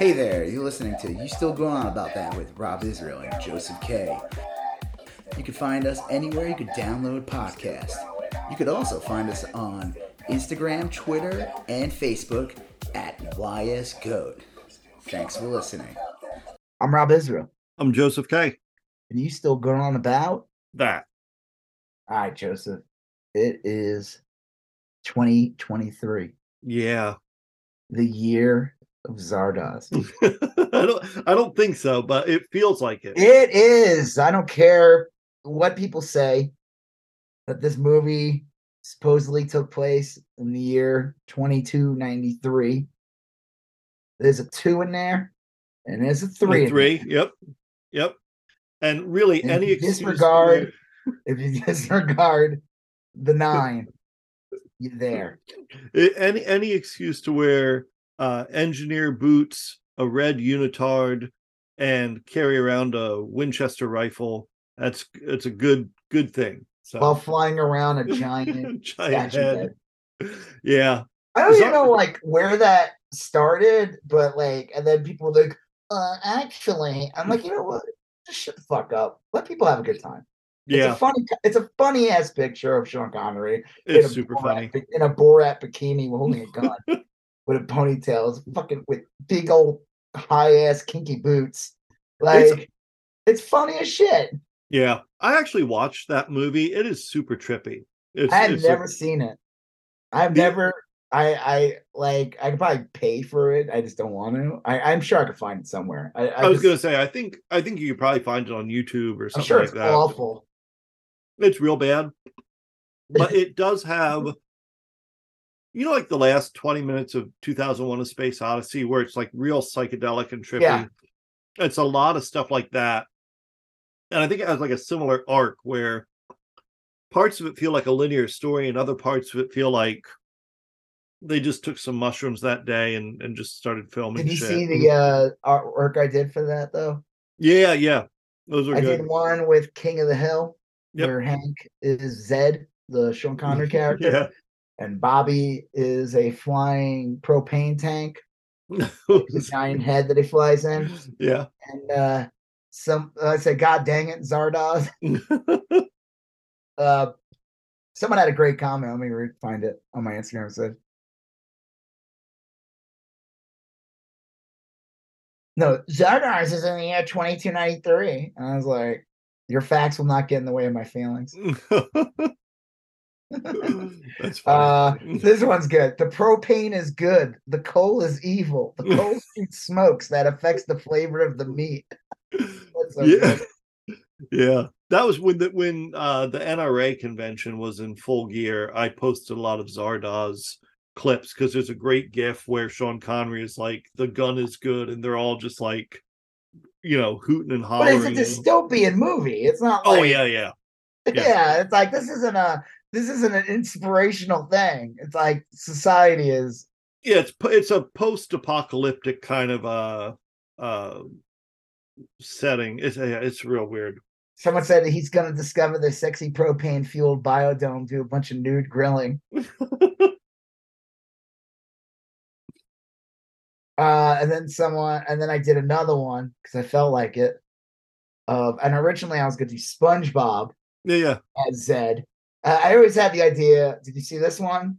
Hey there, you're listening to You Still Going On About That with Rob Israel and Joseph K. You can find us anywhere you could download podcasts. You could also find us on Instagram, Twitter, and Facebook at YSGoat. Thanks for listening. I'm Rob Israel. I'm Joseph K. And you still going on about that? All right, Joseph. It is 2023. Yeah. The year of Zardoz. I don't I don't think so, but it feels like it. It is. I don't care what people say that this movie supposedly took place in the year 2293. There's a two in there, and there's a three. A three. Yep. Yep. And really, and any disregard, if you disregard the nine, you're there. Any any excuse to wear uh, engineer boots, a red unitard, and carry around a Winchester rifle. That's it's a good good thing. So. While flying around a giant, giant head. head. Yeah. I don't even know like where that started, but like, and then people were like, uh, actually, I'm like, you know what? Just shut the fuck up. Let people have a good time. Yeah, it's a funny. It's a funny ass picture of Sean Connery. It's super Borat, funny in a Borat bikini holding a gun with a ponytail, fucking with big old high ass kinky boots. Like it's, it's funny as shit. Yeah, I actually watched that movie. It is super trippy. It's, I have never a, seen it. I've never. I I like. I could probably pay for it. I just don't want to. I, I'm sure I could find it somewhere. I, I, I was just, gonna say. I think. I think you could probably find it on YouTube or something I'm sure like it's that. Awful. It's real bad, but it does have. You know, like the last 20 minutes of 2001: A Space Odyssey, where it's like real psychedelic and trippy. Yeah. It's a lot of stuff like that and I think it has like a similar arc where parts of it feel like a linear story, and other parts of it feel like they just took some mushrooms that day and and just started filming. Did you shit. see the uh artwork I did for that though? Yeah, yeah, those are. I good. did one with King of the Hill, yep. where Hank is Zed, the Sean Connery character, yeah. And Bobby is a flying propane tank. the giant head that he flies in. Yeah. And uh some I said, God dang it, Zardoz. uh someone had a great comment. Let me re- find it on my Instagram. It said No, Zardoz is in the year 2293. And I was like, your facts will not get in the way of my feelings. That's uh, this one's good. The propane is good. The coal is evil. The coal shoots smokes that affects the flavor of the meat. So yeah. Good. Yeah. That was when the when uh the NRA convention was in full gear. I posted a lot of Zardoz clips because there's a great gif where Sean Connery is like, the gun is good, and they're all just like, you know, hooting and hollering. But it's a dystopian movie. It's not oh, like, Oh yeah, yeah. Yeah. yeah, it's like this isn't a this isn't an inspirational thing. It's like society is. Yeah, it's it's a post-apocalyptic kind of uh uh setting. It's it's real weird. Someone said that he's going to discover the sexy propane fueled biodome do a bunch of nude grilling. uh, and then someone, and then I did another one because I felt like it. Of and originally I was going to do SpongeBob. Yeah, yeah. As Zed, uh, I always had the idea. Did you see this one?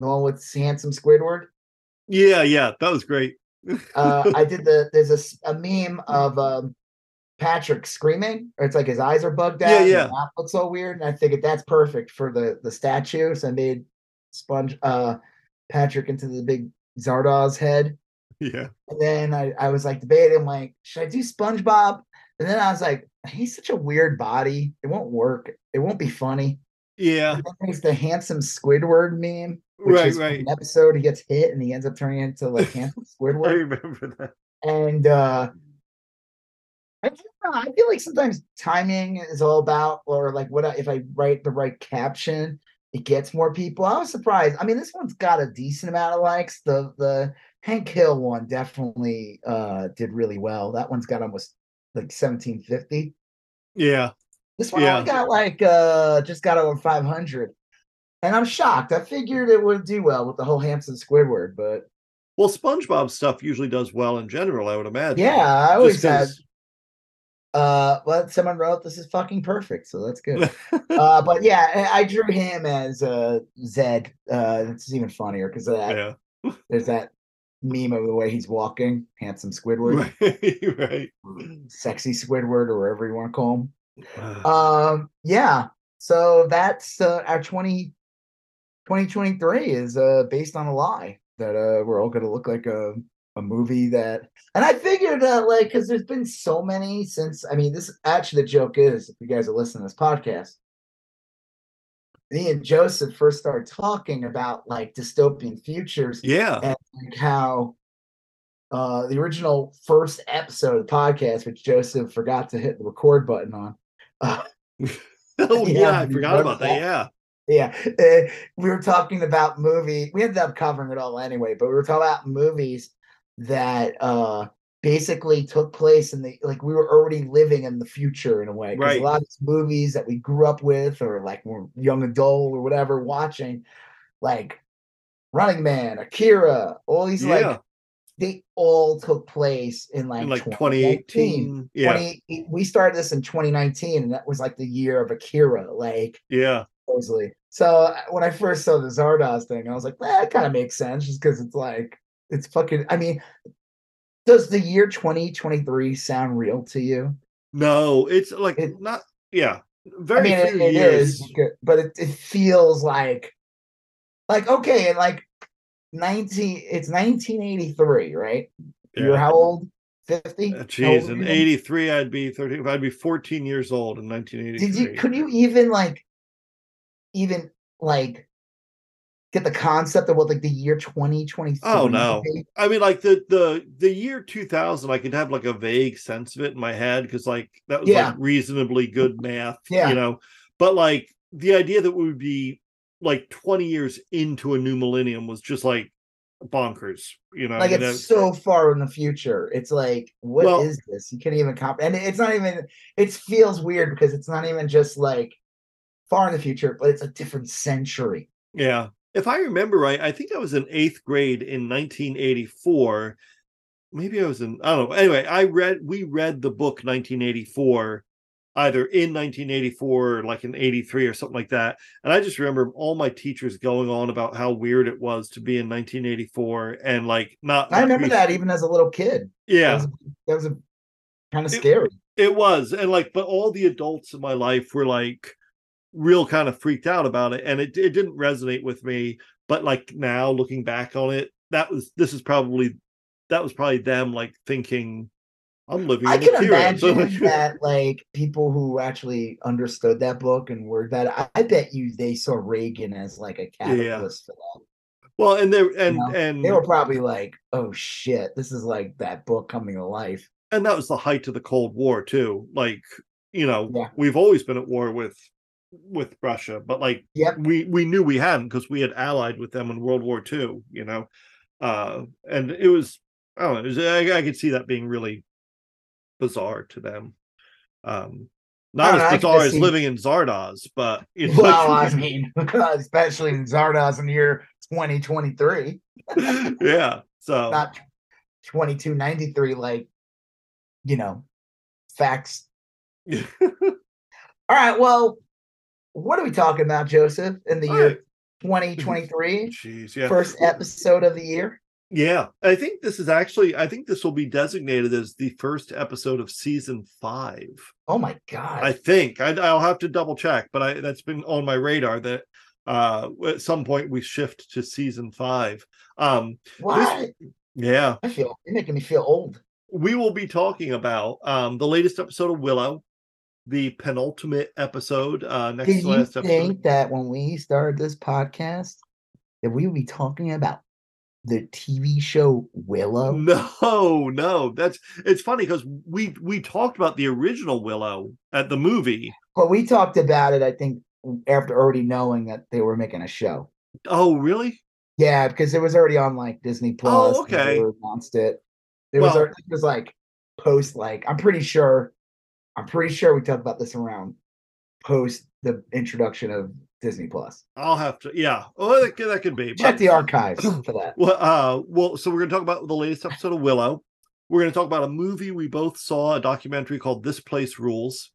The one with handsome Squidward. Yeah, yeah, that was great. uh, I did the. There's a, a meme of um, Patrick screaming, or it's like his eyes are bugged out. Yeah, yeah. And looks so weird, and I figured that's perfect for the the statue. So I made Sponge uh, Patrick into the big Zardoz head. Yeah. And then I, I was like debating, like, should I do SpongeBob? And then I was like, he's such a weird body. It won't work. It won't be funny. Yeah. There's the handsome Squidward meme. Right, right. An episode he gets hit and he ends up turning into like handsome Squidward. I remember that. And uh I, know, I feel like sometimes timing is all about, or like what I, if I write the right caption, it gets more people. I was surprised. I mean, this one's got a decent amount of likes. The the Hank Hill one definitely uh did really well. That one's got almost like 1750. Yeah. This one Yeah. only got like uh just got over 500. And I'm shocked. I figured it would do well with the whole Hampson Squidward, but Well, SpongeBob stuff usually does well in general, I would imagine. Yeah, I always had uh well someone wrote this is fucking perfect, so that's good. uh but yeah, I I drew him as uh Zed. Uh it's even funnier because that yeah. there's that meme of the way he's walking, handsome Squidward, Right. sexy Squidward, or whatever you want to call him. Um, yeah. So that's uh, our 20, 2023 is uh based on a lie that uh we're all gonna look like a a movie that and I figured that like because there's been so many since I mean this actually the joke is if you guys are listening to this podcast, me and Joseph first started talking about like dystopian futures Yeah. and like how uh the original first episode of the podcast, which Joseph forgot to hit the record button on. Uh, Oh Yeah, yeah, I forgot about that. that? Yeah. yeah, uh, we were talking about movie. We ended up covering it all anyway, but we were talking about movies that uh basically took place in the like we were already living in the future in a way. Right. A lot of these movies that we grew up with, or like we're young adult or whatever, watching, like Running Man, Akira, all these Yeah. like they all took place in like, In like 2019. 2018. Yeah. 20 we started this in 2019 and that was like the year of Akira like Yeah. supposedly so uh, when I first saw the Zardoz thing I was like that kind of makes sense just because it's like it's fucking I mean does the year 2023 sound real to you No, it's like It- not yeah. Very I mean it, few it years. is but it, it feels like like okay like 19 it's 1983 right you're how old 50 Uh, How Jeez, old in '83, I'd be 30. I'd be 14 years old in did 1983. you could you even like even like get the concept of what like the year 2023 Oh, no. I mean, like the the the year 2000, I could have like a vague sense of it in my head because like that was Yeah. like reasonably good math, Yeah. you know. But like the idea that we would be like 20 years into a new millennium was just like bonkers, you know. like I mean, it's so far in the future it's like what is Well- this you can't even comp and it's not even it feels weird because it's not even just like far in the future but it's a different century Yeah. If I remember right, I think I was in eighth grade in 1984. Maybe I was in, I don't know. Anyway, I read, we read the book 1984, either in 1984 or like in 83 or something like that. And I just remember all my teachers going on about how weird it was to be in 1984 and like not. i remember that even as a little kid that Yeah. was, that was a kind of It- scary It was. And like, but all the adults in my life were like real kind of freaked out about it. And it, it didn't resonate with me. But like now looking back on it, that was this is probably that was probably them like thinking, I'm living I in can Akira." So, imagine that like people who actually understood that book and were that I, I bet you they saw Reagan as like a catalyst for that. well, and there and know, and They were probably like, "Oh shit, this is like that book coming to life." and that was the height of the Cold War too. Like, you know, Yeah. we've always been at war with with Russia, but like Yep. we we knew we hadn't because we had allied with them in World War II, you know. Uh and it was I don't know, was, I, I could see that being really bizarre to them. Um not don't know, as bizarre as see- living in Zardoz, but it's Well, I mean, especially in Zardoz in the year 2023, yeah. So not 2293, like you know, facts. All right, well, what are we talking about, Joseph? In the All year right. 2023, Jeez, yeah. first episode of the year. Yeah, I think this is actually. I think this will be designated as the first episode of season five. Oh my god! I think I, I'll have to double check, but I that's been on my radar that uh at some point we shift to season five. Um, what? yeah, I feel you're making me feel old. we will be talking about um the latest episode of Willow, the penultimate episode. Uh, next Did to you last episode. think that when we started this podcast that we would be talking about the TV show Willow? No, no, that's it's funny because we we talked about the original Willow at the movie. But we talked about it, I think, after already knowing that they were making a show. Oh, really? Yeah, because it was already on like Disney Plus. and they okay. announced it. It was Well- al- it was like post like I'm pretty sure I'm pretty sure we talked about this around post the introduction of Disney Plus. I'll have to. Yeah. Oh, that, could- that could be. Check but- the archives for that. Well, uh, well, so we're gonna talk about the latest episode of Willow. We're gonna talk about a movie we both saw, a documentary called "This Place Rules."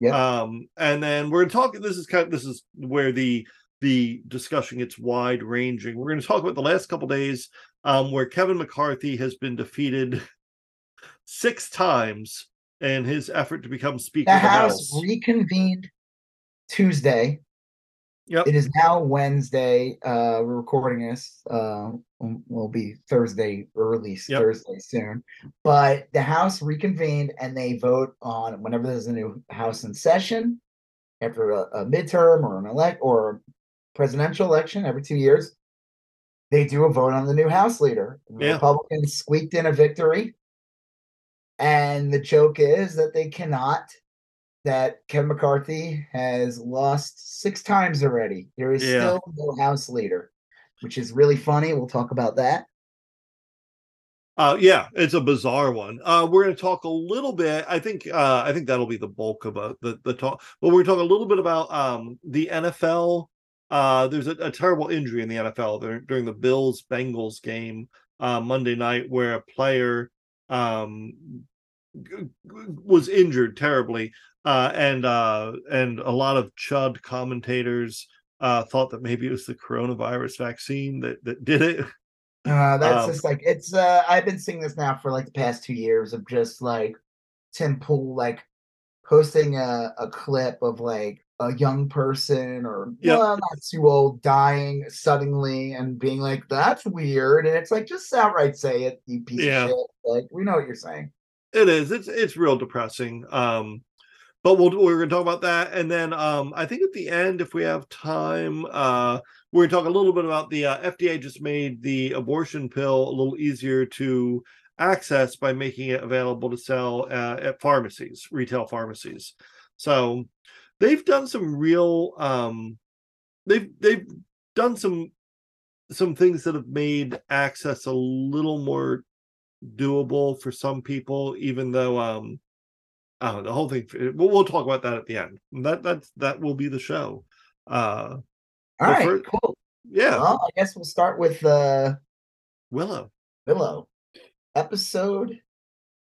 Yep. Um, and then we're gonna talk. This is kind of this is where the the discussion gets wide ranging. We're gonna talk about the last couple days, um, where Kevin McCarthy has been defeated six times in his effort to become Speaker The of the House House. reconvened Tuesday. Yep. It is now Wednesday. Uh, we're recording this. Uh, will be Thursday, early Yep. Thursday soon. But the House reconvened and they vote on whenever there's a new House in session after a, a midterm or an elect or presidential election every two years. They do a vote on the new House leader. The Yeah. Republicans squeaked in a victory. And the joke is that they cannot that Kevin McCarthy has lost six times already. There is Yeah. still no House leader, which is really funny. We'll talk about that. Uh, yeah, it's a bizarre one. Uh, we're going to talk a little bit. I think uh, I think that'll be the bulk of uh, the the talk. But we're going to talk a little bit about um, the NFL. Uh, there's a, a terrible injury in the NFL during, during the Bills Bengals game uh, Monday night, where a player um, g- was injured terribly, uh, and uh, and a lot of Chud commentators uh, thought that maybe it was the coronavirus vaccine that that did it. Uh, that's Um, just like it's. Uh, I've been seeing this now for like the past two years of just like Tim Pool like posting a, a clip of like a young person or Yep. well, not too old dying suddenly and being like that's weird and it's like just outright say it you piece Yeah. of shit like we know what you're saying It is. It's it's real depressing. Um, but we'll we're gonna talk about that, and then um, I think at the end, if we have time, uh, we're gonna talk a little bit about the uh, FDA just made the abortion pill a little easier to access by making it available to sell uh, at pharmacies, retail pharmacies. So they've done some real um, they've they've done some some things that have made access a little more doable for some people, even though um uh, the whole thing we'll, we'll talk about that at the end. That that's that will be the show. Uh all right for- cool yeah, well i guess we'll start with uh Willow. willow episode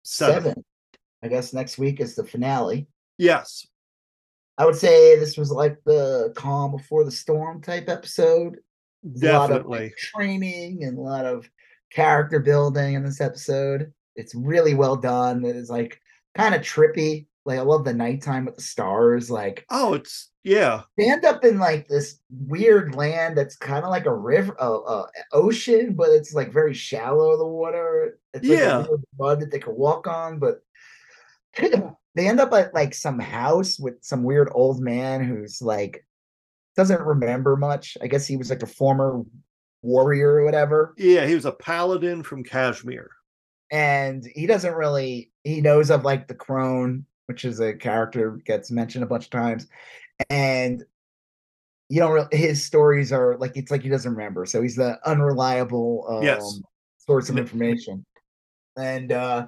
Seven. seven i guess next week is the finale Yes. I would say this was like the calm before the storm type episode. Lot of Definitely. like, training and a lot of character building in this episode. It's really well done. It is like kind of trippy. Like I love the nighttime with the stars. Like Oh, it's yeah. they end up in like this weird land that's kind of like a river, a, a ocean, but it's like very shallow. The water. It's like Yeah. a mud that they could walk on, but they end up at like some house with some weird old man who's like doesn't remember much. I guess he was like a former warrior or whatever. Yeah, he was a paladin from Kashmir. And he doesn't really he knows of like the crone, which is a character gets mentioned a bunch of times. And you don't really his stories are like it's like he doesn't remember. So he's the unreliable um Yes. source of information. And uh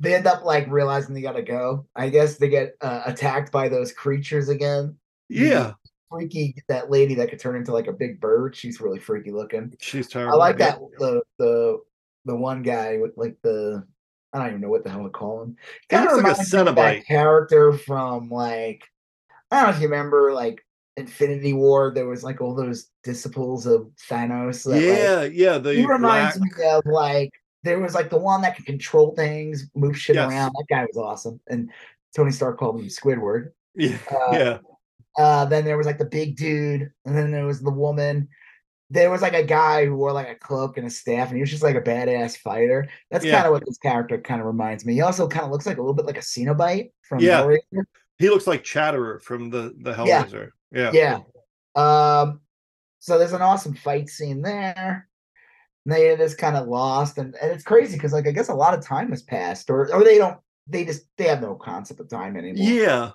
they end up like realizing they gotta go. I guess they get uh, attacked by those creatures again. Yeah, Freaky, that lady that could turn into like a big bird. She's really freaky looking. she's terrible. I like that the the the one guy with like the I don't even know what the hell to call him. He Kind looks of like a reminds me of that Cenobite. character from like I don't know if you remember like Infinity War. There was like all those disciples of Thanos. That, like, Yeah, yeah. The he reminds black- me of like there was like the one that could control things, move shit Yes. around. That guy was awesome, and Tony Stark called him Squidward. Yeah, Uh, yeah. Uh, then there was like the big dude, and then there was the woman. There was like a guy who wore like a cloak and a staff, and he was just like a badass fighter. That's Yeah. kind of what this character kind of reminds me. He also kind of looks like a little bit like a Cenobite from Yeah. Hellraiser. He looks like Chatterer from the the Yeah. Hellraiser. Yeah. Yeah. Um. So there's an awesome fight scene there. And they just kind of lost, and, and it's crazy because like I guess a lot of time has passed, or or they don't. They just they have no concept of time anymore. Yeah.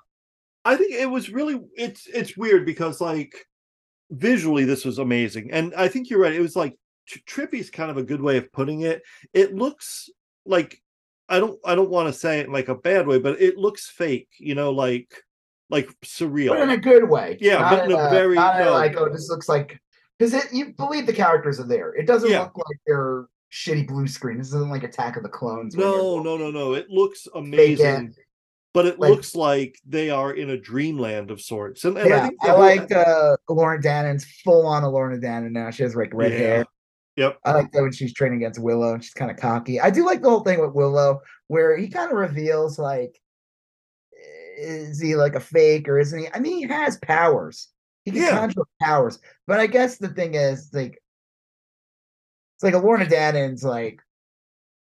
I think it was really it's it's weird because like visually this was amazing. And I think you're right. It was like tr- trippy's kind of a good way of putting it. It looks like I don't I don't want to say it in like a bad way, but it looks fake, you know, like like surreal. but in a good way. Yeah, not but in a very- not no. like oh, this looks like because you believe the characters are there. It doesn't Yeah. look like they're shitty blue screen. This isn't like Attack of the Clones. No, no, no, no. It looks amazing, but it like- looks like they are in a dreamland of sorts. And, and yeah, I think I like uh Lauren Danan's full on a Lauren Danan now. She has like red Yeah. hair. Yep. I like that when she's training against Willow and she's kind of cocky. I do like the whole thing with Willow where he kind of reveals like is he like a fake or isn't he? I mean, he has powers. He can Yeah. conjure powers. But I guess the thing is like it's like a Lorna Danan's like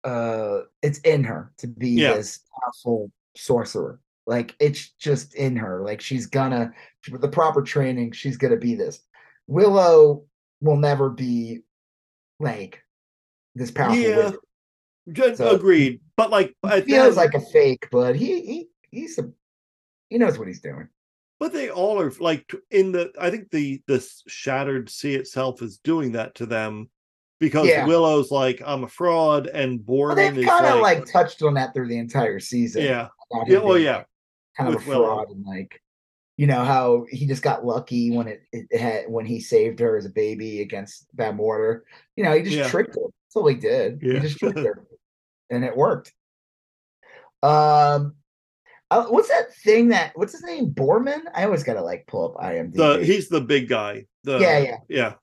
uh it's in her to be Yeah. this powerful sorcerer. Like it's just in her. Like she's gonna with the proper training, she's gonna be this. Willow will never be like this powerful. Yeah, wizard. Ju- So- agreed. But like, feels that- like a fake, but he he he's a he knows what he's doing. But they all are like in the. I think the the shattered sea itself is doing that to them because Yeah. Willow's like I'm a fraud, and Well, they've kind of like, like, touched on that through the entire season. yeah, yeah, well, yeah, like, kind of with a Willow. fraud and like you know how he just got lucky when it, it had when he saved her as a baby against Bavmorda. You know, he just Yeah. tricked her. That's all he did. Yeah. He just tricked her, and it worked. Um, uh, what's that thing that what's his name? Boorman. I always gotta like pull up IMDb. the he's the big guy. The yeah, yeah. yeah.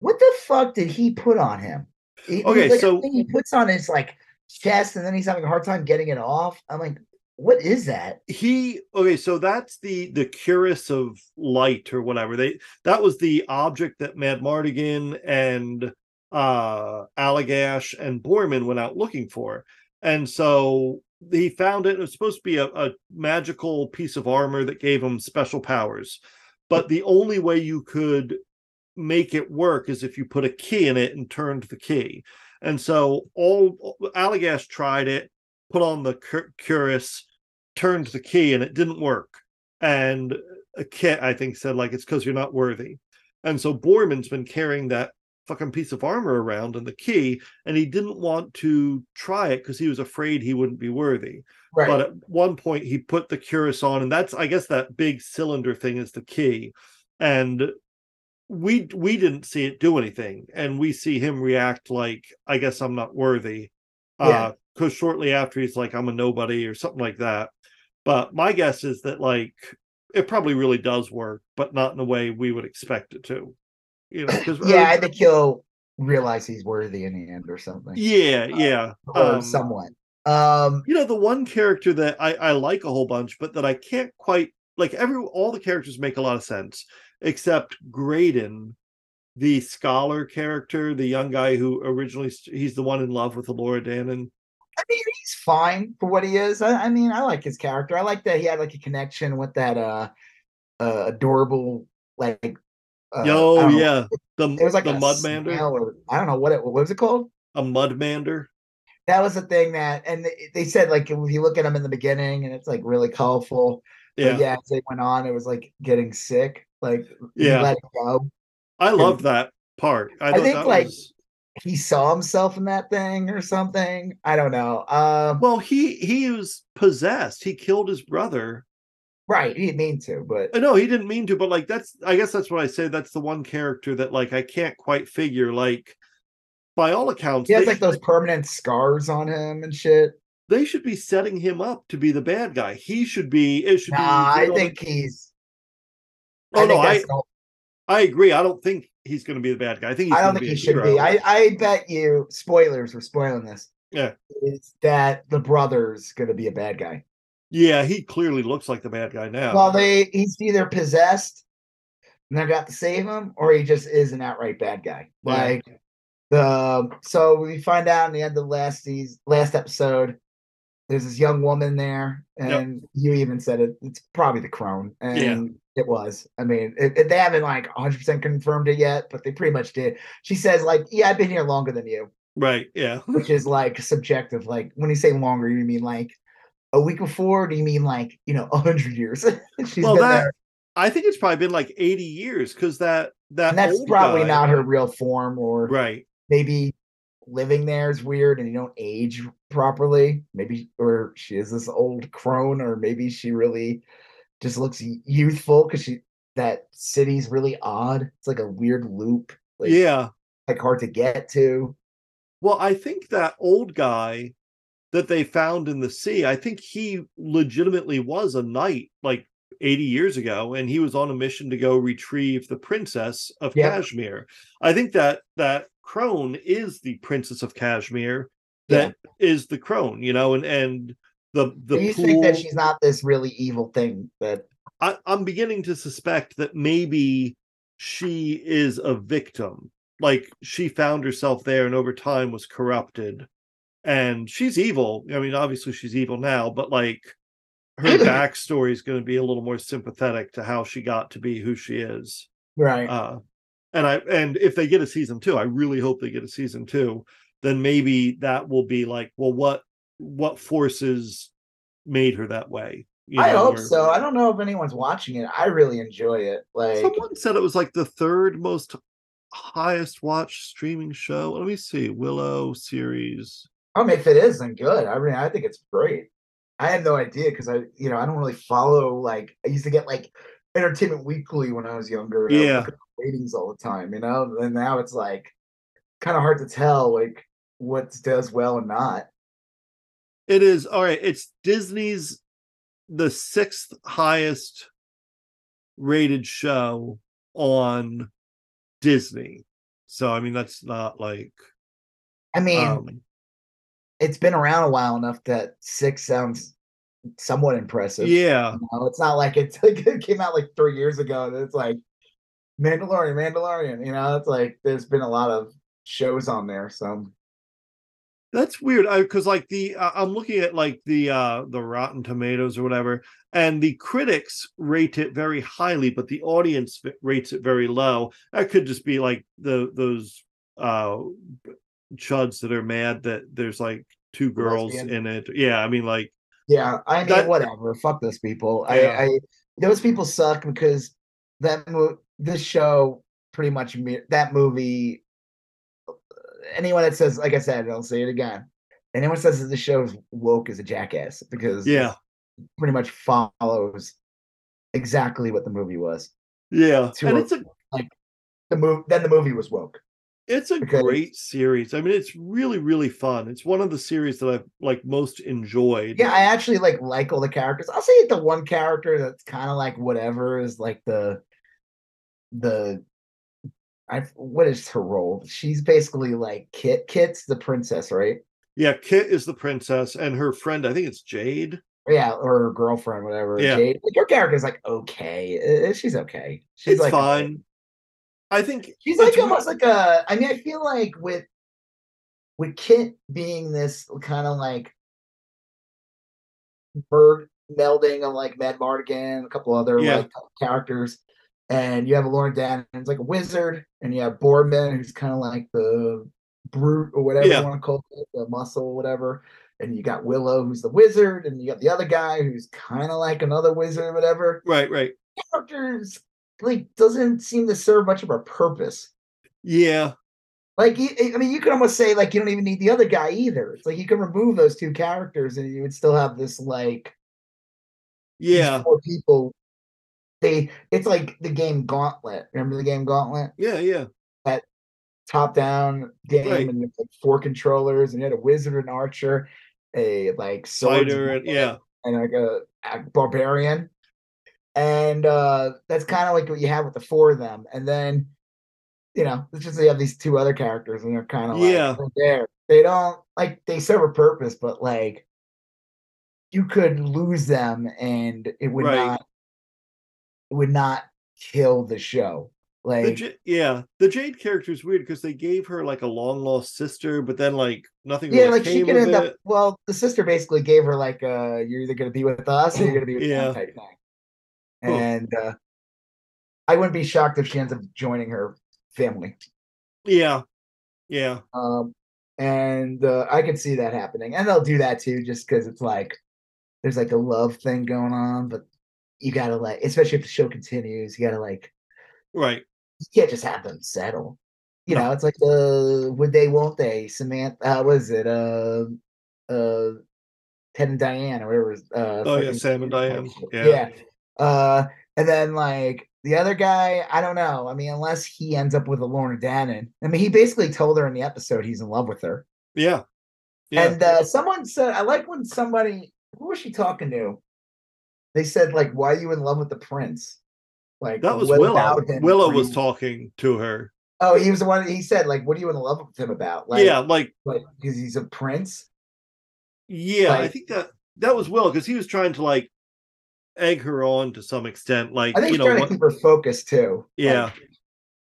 What the fuck did he put on him? He- Okay, like, so- he puts on his like chest, and then he's having a hard time getting it off. I'm like, what is that? he okay so that's the the cuirass of light or whatever they that was the object that Madmartigan and uh allagash and Boorman went out looking for and so he found it it was supposed to be a, a magical piece of armor that gave him special powers but the only way you could make it work is if you put a key in it and turned the key and so all allagash tried it put on the cur- cuirass turned the key and it didn't work. And a kit, I think, said like it's because you're not worthy. And so Boorman's been carrying that fucking piece of armor around and the key, and he didn't want to try it because he was afraid he wouldn't be worthy. Right. But at one point he put the cuirass on, and that's I guess that big cylinder thing is the key. And we we didn't see it do anything, and we see him react like, I guess I'm not worthy. Yeah. Uh because shortly after he's like, I'm a nobody or something like that. But my guess is that like it probably really does work, but not in the way we would expect it to. You know, because yeah, I think he'll realize he's worthy in the end or something. yeah, yeah. Or Um, somewhat. Um you know, the one character that I, I like a whole bunch, but that I can't quite like every all the characters make a lot of sense, except Graydon, the scholar character, the young guy who originally he's the one in love with Laura Danan. I mean he's fine for what he is. I, I mean, I like his character. I like that he had like a connection with that uh uh adorable like uh, oh yeah, the It was like the a mudmander, or I don't know what it what was it called? a mudmander. That was the thing that and they, they said like if you look at him in the beginning and it's like really colorful. Yeah, But yeah, as they went on, it was like getting sick. Like Yeah. let it go. I love that part. I, I think, like, was- He saw himself in that thing or something. I don't know. Um well, he he was possessed. He killed his brother. Right, he didn't mean to, but Uh, No, he didn't mean to, but like that's I guess that's what I say. That's the one character that like I can't quite figure. Like by all accounts, he has like those permanent scars on him and shit. they should be setting him up to be the bad guy. He should be. It should Nah, be. I think he's Oh I no, I I agree. I don't think he's going to be the bad guy. I think he's I don't think be he should be. I, I bet you spoilers, we're spoiling this. Yeah. Is that the brother's gonna be a bad guy. Yeah, he clearly looks like the bad guy now. Well, they he's either possessed and they've got to save him, or he just is an outright bad guy. Yeah. Like the so we find out in the end of last season, last episode, there's this young woman there, Yep. and you even said it. It's probably the crone, and Yeah. it was. I mean, it, it- they haven't like 100 percent confirmed it yet, but they pretty much did. She says like, "Yeah, I've been here longer than you," right? Yeah. which is like subjective. Like when you say longer, you mean like a week before? Or do you mean like you know 100 years? She's Well, been that- there. I think it's probably been like eighty years because that that and that's probably guy- not her real form or right. maybe living there is weird and you don't age properly maybe or she is this old crone or maybe she really just looks youthful because she that city's really odd. It's like a weird loop. Like, yeah. Like hard to get to. Well, I think that old guy that they found in the sea, I think he legitimately was a knight like 80 years ago, and he was on a mission to go retrieve the princess of Yeah. Kashmir. I think that that crone is the princess of Kashmir that is the crone, you know, and and the the Do you pool, think that she's not this really evil thing that I, I'm beginning to suspect that maybe she is a victim. Like she found herself there and over time was corrupted. And she's evil. I mean, obviously she's evil now, but like her backstory is going to be a little more sympathetic to how she got to be who she is. right? Uh and I and if they get a season two, I really hope they get a season two, then maybe that will be like, well, what what forces made her that way? You I hope or- so. I don't know if anyone's watching it. I really enjoy it. Like Someone said it was like the third most highest watched streaming show. Let me see. Willow series. I mean, if it is, then good. I mean, I think it's great. I had no idea because I, you know, I don't really follow. Like, I used to get like Entertainment Weekly when I was younger. and I Yeah. at ratings all the time, you know. And now it's like kind of hard to tell like what does well and not. It is all right. It's Disney's the sixth highest rated show on Disney. So I mean that's not like I mean, um it's been around a while enough that six sounds somewhat impressive. yeah. You know, it's not like it's like it came out like three years ago and it's like Mandalorian, Mandalorian. You know, it's like there's been a lot of shows on there. So That's weird. I because like the uh, I'm looking at like the uh the Rotten Tomatoes or whatever, and the critics rate it very highly, but the audience rates it very low. That could just be like the those uh chuds that are mad that there's like two girls Lesbian. in it. Yeah, I mean like yeah, I mean, That- whatever. Fuck those people. Yeah. I, I those people suck because that mo- this show pretty much that movie. Anyone that says, like I said, I'll say it again. Anyone says that the show is woke is a jackass because yeah, pretty much follows exactly what the movie was. yeah, and a- it's a The movie then the movie was woke. It's a great series. I mean, it's really really fun. It's one of the series that I've like most enjoyed. Yeah, I actually like like all the characters. I'll say the one character that's kind of like whatever is like the the I what is her role? She's basically like Kit. Kit's the princess, right? yeah. Kit is the princess, and her friend, I think it's Jade. Yeah, or her girlfriend, whatever. Yeah. Jade. Like her character's like okay. She's okay. She's it's like fine. I think She's it's like almost like a. I mean, I feel like with with Kit being this kind of like bird melding of like Madmartigan, a couple other Yeah. like characters, and you have a Lauren Dan who's like a wizard, and you have Boorman who's kind of like the brute or whatever Yeah. you want to call it, the muscle, or whatever. And you got Willow who's the wizard, and you got the other guy who's kind of like another wizard or whatever. right, right. Characters like doesn't seem to serve much of a purpose. Yeah, Like, I mean, you could almost say like you don't even need the other guy either. It's like you can remove those two characters and you would still have this like yeah, four people. They it's like the game Gauntlet. Remember the game Gauntlet? yeah, yeah. That Top down game, Right. and like four controllers, and you had a wizard, an archer, a like swordsman, and yeah, and like a, a barbarian. And uh that's kind of like what you have with the four of them. And then, you know, it's just you have these two other characters, and they're kind of Yeah. like there. They don't like they serve a purpose, but like you could lose them, and it would Right. not it would not kill the show. the Like J- yeah. The Jade character is weird because they gave her like a long lost sister, but then like nothing. yeah, like she could end up. Well, the sister basically gave her like, uh, "You're either going to be with us or you're going to be with Yeah. type thing. Cool. And uh, I wouldn't be shocked if she ends up joining her family. Yeah, yeah, Um, and uh, I could see that happening, and they'll do that too, just because it's like there's like a love thing going on, but you gotta like, especially if the show continues, you gotta like, right. you can't just have them settle. You No. know, it's like the would they, won't they? Samantha, uh, what is it? Uh, uh, Ted and Diane, or whatever. Uh, Oh, yeah, Sam and Diane. Yeah. yeah. Uh, and then like the other guy, I don't know. I mean, unless he ends up with a Lorna Danan. I mean, he basically told her in the episode he's in love with her. Yeah. Yeah. And uh, someone said, I like when somebody, who was she talking to? They said, like, why are you in love with the prince? Like that was Willow. Willow was talking to her. Oh, he was the one. He said, like, what are you in love with him about? Like, yeah, like like because he's a prince. yeah, I think that that was Willow because he was trying to like egg her on to some extent. Like I think you know, trying what, to keep her focused too. like, yeah,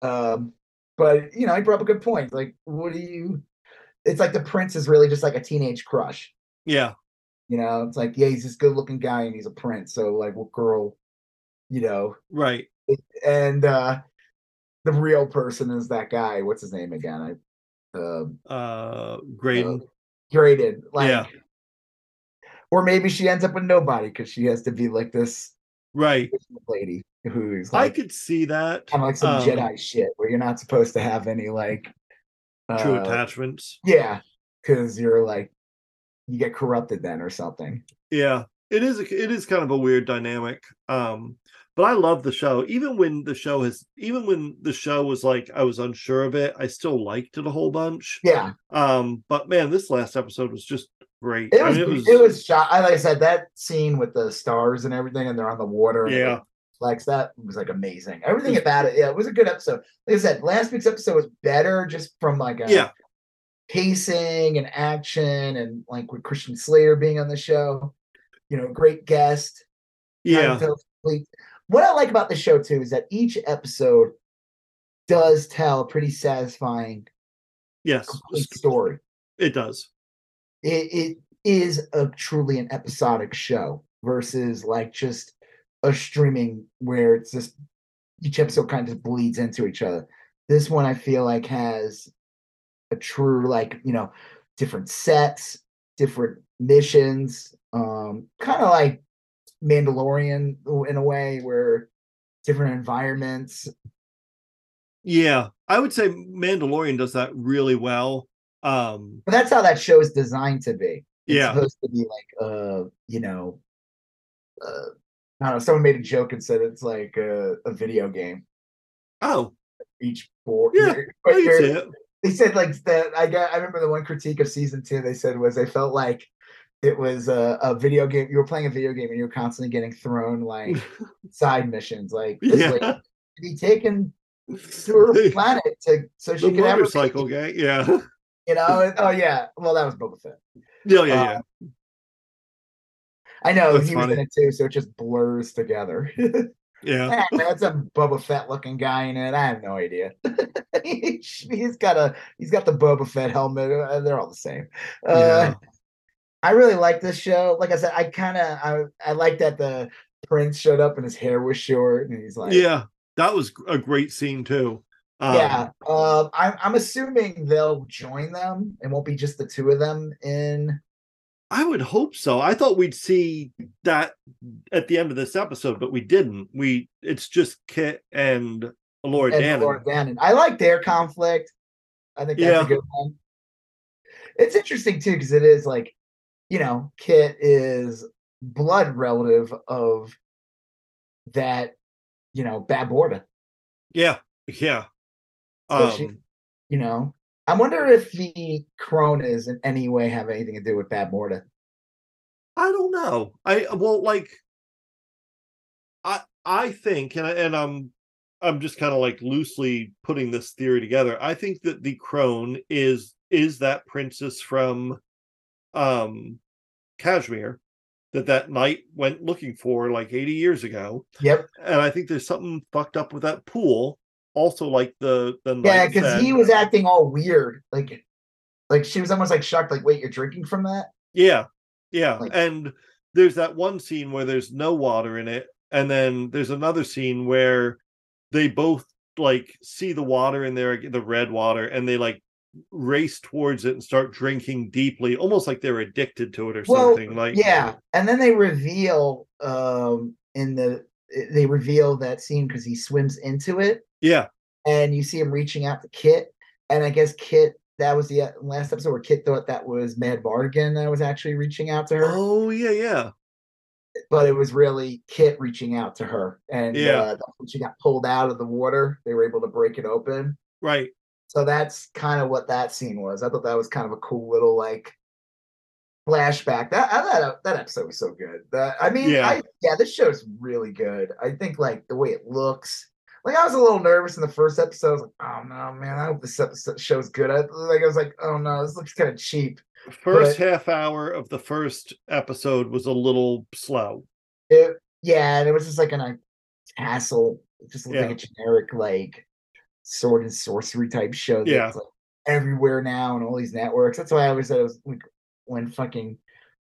Um, but you know, he brought up a good point. Like, what do you? It's like the prince is really just like a teenage crush. yeah, You know, it's like, yeah, he's this good-looking guy and he's a prince. So, like, what girl? You know, right. and uh the real person is that guy. What's his name again? I um Uh, Graydon. graded like Yeah. Or maybe she ends up with nobody because she has to be like this right. lady who's I could see that. kind of like some um, Jedi shit where you're not supposed to have any like True uh, attachments. Yeah, because you're like you get corrupted then or something. Yeah, it is. It is kind of a weird dynamic. Um, but I love the show. Even when the show has, even when the show was like I was unsure of it, I still liked it a whole bunch. Yeah, Um, but man, this last episode was just great. it I was mean, it was, shot. I like I said that scene with the stars and everything, and they're on the water. And Yeah. Flex that was like amazing. Everything about it, yeah, it was a good episode. Like I said, last week's episode was better just from like a yeah, pacing and action and like with Christian Slater being on the show. You know, great guest. yeah, of tells complete- What I like about the show too is that each episode does tell a pretty satisfying yes, story. it does. It, it is a truly an episodic show versus like just a streaming where it's just each episode kind of bleeds into each other. This one I feel like has a true like you know different sets, different missions, um, kind of like Mandalorian in a way where different environments. Yeah, I would say Mandalorian does that really well. Um, But that's how that show is designed to be. It's yeah, supposed to be like uh, you know, uh, I don't know. Someone made a joke and said it's like a, a video game. oh, Each board, Yeah, but I you're- they said like that. I got. I remember the one critique of season two. They said was they felt like it was a, a video game. You were playing a video game and you were constantly getting thrown like side missions. Like Yeah. could be taken to her planet to so she the could have motorcycle baby, gang. Yeah, You know? Oh yeah. Well, that was Boba Fett. yeah, yeah, Uh, yeah. I know That's he was in it too, so it just blurs together. yeah. Ah, That's a Boba Fett looking guy in it. I have no idea. he's got a he's got the Boba Fett helmet. uh, They're all the same. Uh, I really like this show. Like I said, I kind of I I like that the prince showed up and his hair was short and he's like, yeah, that was a great scene too. Um, yeah. Um, I'm I'm assuming they'll join them and won't be just the two of them in. I would hope so. I thought we'd see that at the end of this episode, but we didn't. We it's just Kit and Laura and Danan. Laura Danan. I like their conflict. I think that's Yeah. a good one. It's interesting too because it is like, you know, Kit is blood relative of that, you know, Bavmorda. Yeah, yeah. Um, You know, I wonder if the Coronas in any way have anything to do with Bavmorda. I don't know. I well, like, I I think, and I, and I'm I'm just kind of like loosely putting this theory together. I think that the crone is is that princess from um Kashmir that that knight went looking for like 80 years ago, Yep. and I think there's something fucked up with that pool. Also, like the the Yeah, because he was acting all weird. Like, like she was almost like shocked. Like, wait, you're drinking from that? Yeah, yeah. Like- and there's that one scene where there's no water in it, and then there's another scene where they both like see the water in there, the red water, and they like race towards it and start drinking deeply, almost like they're addicted to it or Well, something. Like, Yeah, and then they reveal um in the they reveal that scene because he swims into it, yeah, and you see him reaching out to Kit, and I guess Kit that was the uh, last episode where Kit thought that was Madmartigan that was actually reaching out to her. oh yeah, yeah, but it was really Kit reaching out to her, and Yeah. uh, she got pulled out of the water, they were able to break it open. Right. So that's kind of what that scene was. I thought that was kind of a cool little like flashback. That I thought that episode was so good. That I mean, Yeah. I yeah, this show's really good. I think like the way it looks. Like I was a little nervous in the first episode. I was like, "Oh no, man! I hope this episode show's good." I, like I was like, "Oh no, this looks kind of cheap." First But- half hour of the first episode was a little slow. It, yeah, and it was just like an a tassel. It just looked Yeah. like a generic like sword and sorcery type show. That's Yeah. like everywhere now and all these networks. That's why I always said it was like when fucking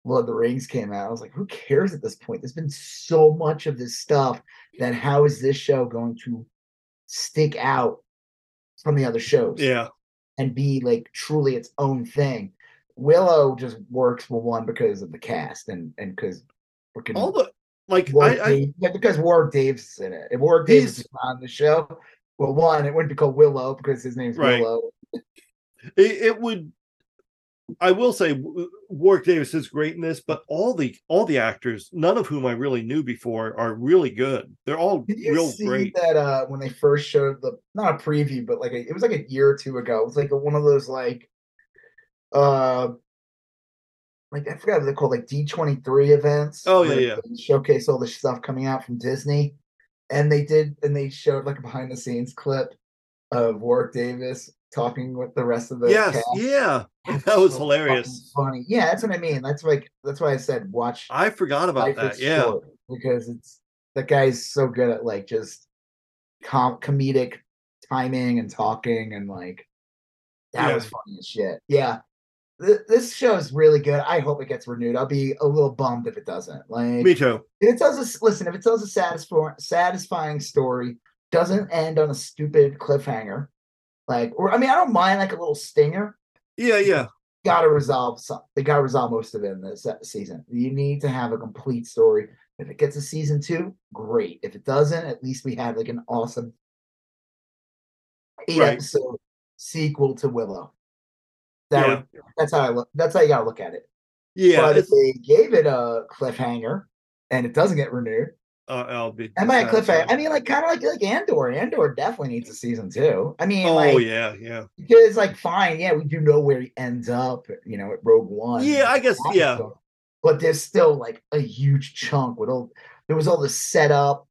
Lord of the Rings came out. I was like, who cares at this point? There's been so much of this stuff that how is this show going to stick out from the other shows? Yeah. and be like truly its own thing. Willow just works for one because of the cast and and because All the like I, I yeah, because Warwick Davis is in it. If Warwick Davis is on the show, well, one, it wouldn't be called Willow because his name's Right. Willow. it, it would I will say Warwick Davis is great in this, but all the all the actors, none of whom I really knew before, are really good. They're all Did you real see great. that uh when they first showed the not a preview, but like a, it was like a year or two ago. It was like a, one of those like uh like I forgot what they're called, like D twenty three events. Oh, yeah, yeah. Showcase all the stuff coming out from Disney, and they did, and they showed like a behind the scenes clip of Warwick Davis talking with the rest of the yes, cast. yeah. That was so hilarious. Funny, yeah, that's what I mean. That's like that's why I said watch I forgot about that. Yeah. Because it's that guy's so good at like just com- comedic timing and talking and like that Yeah. was funny as shit. Yeah, Th- this show is really good. I hope it gets renewed. I'll be a little bummed if it doesn't. Like Me too. if it tells us, listen, if it tells a satisfying satisfying story, doesn't end on a stupid cliffhanger, like or I mean I don't mind like a little stinger. Yeah, yeah. Got to resolve some. They got to resolve most of it in this season. You need to have a complete story. If it gets a season two, great. If it doesn't, at least we have like an awesome eight Right. episode sequel to Willow. That Yeah. would, that's how I look. That's how you got to look at it. Yeah. but if they gave it a cliffhanger and it doesn't get renewed, uh, I'll be and by cliffhanger. I mean like kind of like like Andor. Andor definitely needs a season two. I mean, Oh like yeah, yeah. because like fine, yeah, we do know where he ends up, you know, at Rogue One. Yeah, I guess, yeah. stuff. But there's still like a huge chunk with all there was all the setup,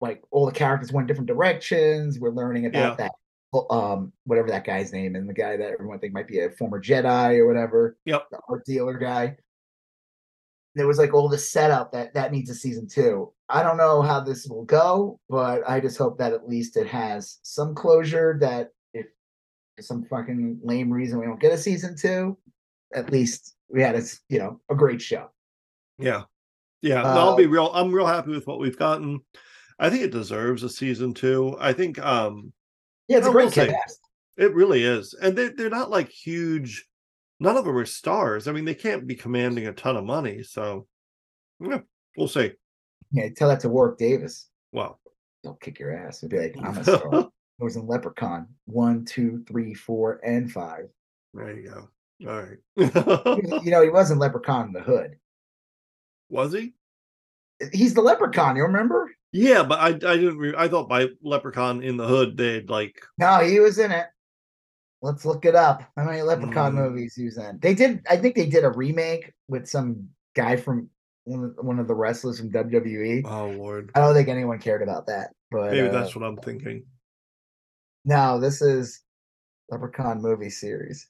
like all the characters went different directions. We're learning about that um whatever that guy's name and the guy that everyone think might be a former Jedi or whatever. Yep. The art dealer guy. There was like all the setup that that needs a season two. I don't know how this will go, but I just hope that at least it has some closure. That if some fucking lame reason we don't get a season two, at least we had a you know a great show. Yeah. Yeah. no, I'll Uh, be real. I'm real happy with what we've gotten. I think it deserves a season two. I think um Yeah, it's a great cast. it really is. And they they're not like huge none of them are stars. I mean, they can't be commanding a ton of money. So yeah, we'll see. Yeah, tell that to Warwick Davis. Well, They'll kick your ass. It'd be like, I'm a star. I was in Leprechaun one, two, three, four, and five. there you go. All right. you know, he wasn't Leprechaun in the Hood. Was he? He's the Leprechaun. You remember? Yeah, but I I didn't. Re- I thought by Leprechaun in the Hood they'd like. No, he was in it. Let's look it up. How many Leprechaun Mm. movies he was in? They did. I think they did a remake with some guy from one of, one of the wrestlers from WWE. Oh Lord, I don't think anyone cared about that. But maybe uh, that's what I'm thinking. no, this is Leprechaun movie series.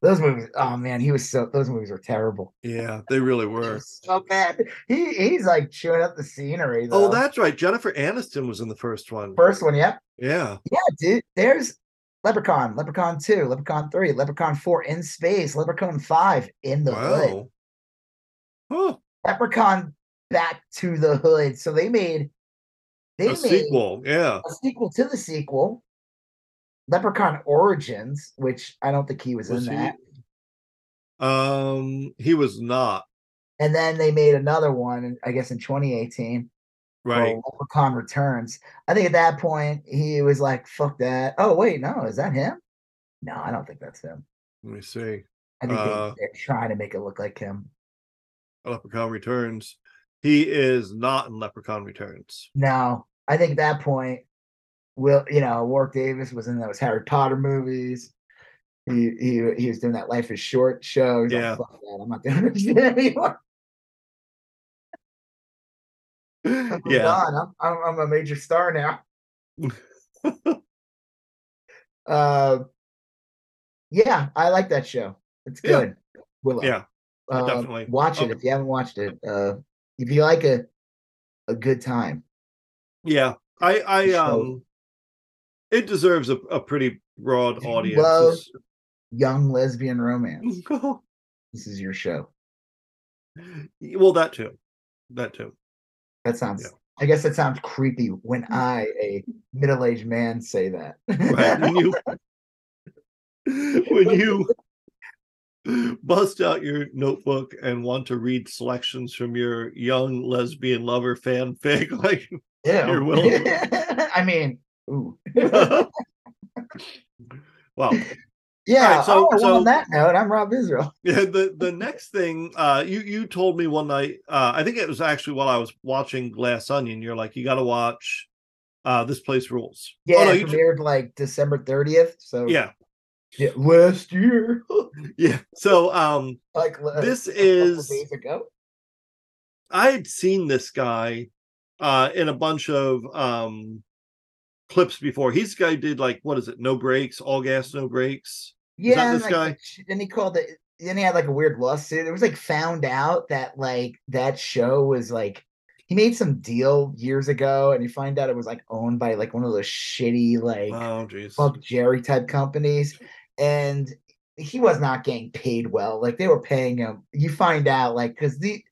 Those movies. Oh man, he was so. Those movies were terrible. Yeah, they really were. So bad. He he's like chewing up the scenery. Oh, that's right. Jennifer Aniston was in the first one. first one. Yep. Yeah. Yeah, dude. There's Leprechaun, Leprechaun 2, Leprechaun 3, Leprechaun 4 in space, Leprechaun 5 in the hood, Wow. Huh. Leprechaun back to the hood. So they made they A made sequel. Yeah. a sequel to the sequel, Leprechaun Origins, which I don't think he was, Was in he? that. Um, he was not And then they made another one, I guess in 2018, right. Returns. I think at that point he was like, fuck that. Oh, wait, no, is that him? No, I don't think that's him. Let me see. I think Uh, they, they're trying to make it look like him. Leprechaun Returns. he is not in Leprechaun Returns. No, I think at that point, Will you know Warwick Davis was in those Harry Potter movies. He he he was doing that Life is Short show. He's Yeah. like, Fuck that, I'm not doing this anymore. I'm yeah. I'm, I'm a major star now. uh, yeah, I like that show. It's Yeah. good. Willow. yeah, Uh, definitely. watch it Okay. if you haven't watched it. Uh, if you like a a good time, yeah. I I um, it deserves a, a pretty broad you audience. love- young lesbian romance. This is your show. well, that too, that too. That sounds. Yeah. I guess that sounds creepy when mm. I, a middle-aged man, say that. Right when you when you bust out your notebook and want to read selections from your young lesbian lover fanfic, like yeah, You're willing. I mean, ooh. wow. Yeah. so- oh, well, so- on that note, I'm Rob Israel. Yeah, the the next thing uh you you told me one night uh I think it was actually while I was watching Glass Onion you're like you got to watch uh this place rules. Yeah, oh, no, it premiered like December 30th. So yeah. yeah, last year, Yeah. So um like uh, This is- days ago. I had seen this guy uh in a bunch of um clips before. He's the guy who did like what is it? No brakes, all gas, no brakes. Yeah, and, like, guy? Then he called it. Then he had like a weird lawsuit. It was like found out that like that show was like he made some deal years ago, and you find out it was like owned by like one of those shitty like Oh fuck Jerry type companies, and he was not getting paid well. Like they were paying him. You find out like because the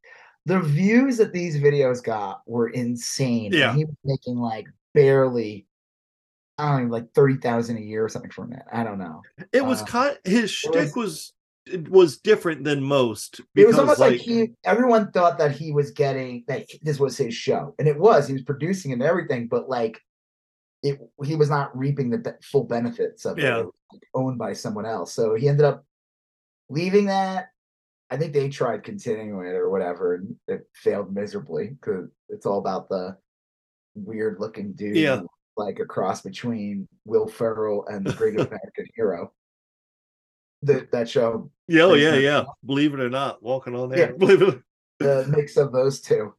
the views that these videos got were insane. and Yeah. he was making like barely. I don't know, like thirty thousand a year or something from it. I don't know. It was uh, kind his shtick was it was different than most Because, It was almost like, he everyone thought that he was getting that this was his show, and it was. He was producing and everything, but like it, he was not reaping the be- full benefits of Yeah. it. It like, owned by someone else, so he ended up leaving that. I think they tried continuing it or whatever, and it failed miserably because it's all about the weird looking dude, Yeah. Like a cross between Will Ferrell and the Greatest American Hero. The, that show Yeah, oh, yeah, yeah. Believe it or not, walking on Yeah. Believe it. the mix of those two.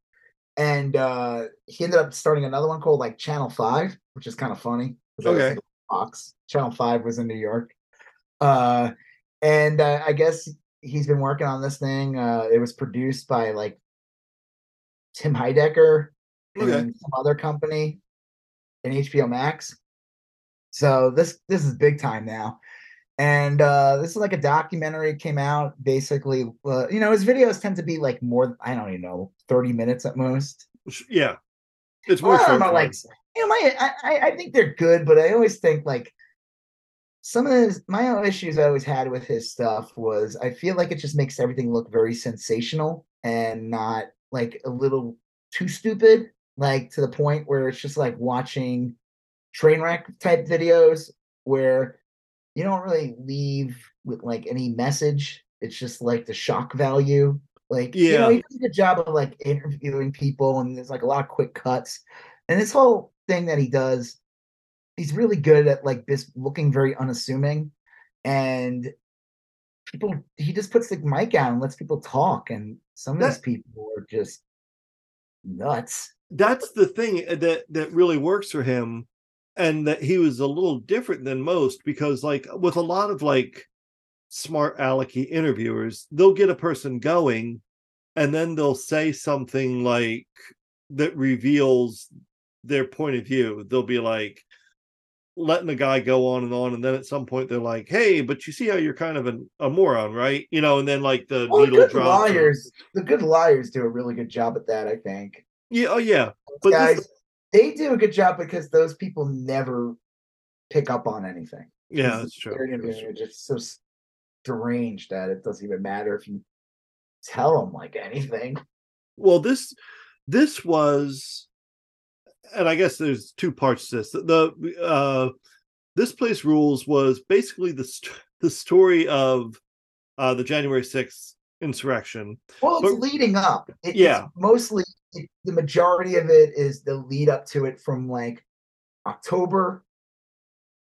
And uh he ended up starting another one called like Channel 5, which is kind of funny. Okay. Fox. Channel 5 was in New York. Uh and uh, I guess he's been working on this thing. Uh it was produced by like Tim Heidecker Okay. and some other company and HBO Max. So this this is big time now. And uh this is like a documentary came out basically uh, you know his videos tend to be like more I don't even know 30 minutes at most. Yeah. It's more Well, I don't short know, like you know my I, I I think they're good but I always think like some of his my own issues I always had with his stuff was I feel like it just makes everything look very sensational and not like a little too stupid, like to the point where it's just like watching train wreck type videos where you don't really leave with like any message. It's just like the shock value. Like, you know, Yeah. he does a good job of like interviewing people and there's like a lot of quick cuts. And this whole thing that he does, he's really good at like this looking very unassuming. And people he just puts the mic out and lets people talk. And some of That- these people are just nuts. That's the thing uh, that that really works for him and that he was a little different than most because like with a lot of like smart alecky interviewers they'll get a person going and then they'll say something like that reveals their point of view they'll be like letting the guy go on and on and then at some point they're like hey but you see how you're kind of an, a moron right you know and then like the Well, the needle good drops or- the good liars do a really good job at that, I think. Yeah oh yeah but this- they do a good job because those people never pick up on anything. Yeah, that's true They're, That's true. just so deranged that it doesn't even matter if you tell them like anything. well this this was and i guess there's two parts to this the uh this place rules was basically the st- the story of uh the january 6th insurrection Well, it's But- leading up. It- it's Yeah. mostly it, the majority of it is the lead up to it from like October,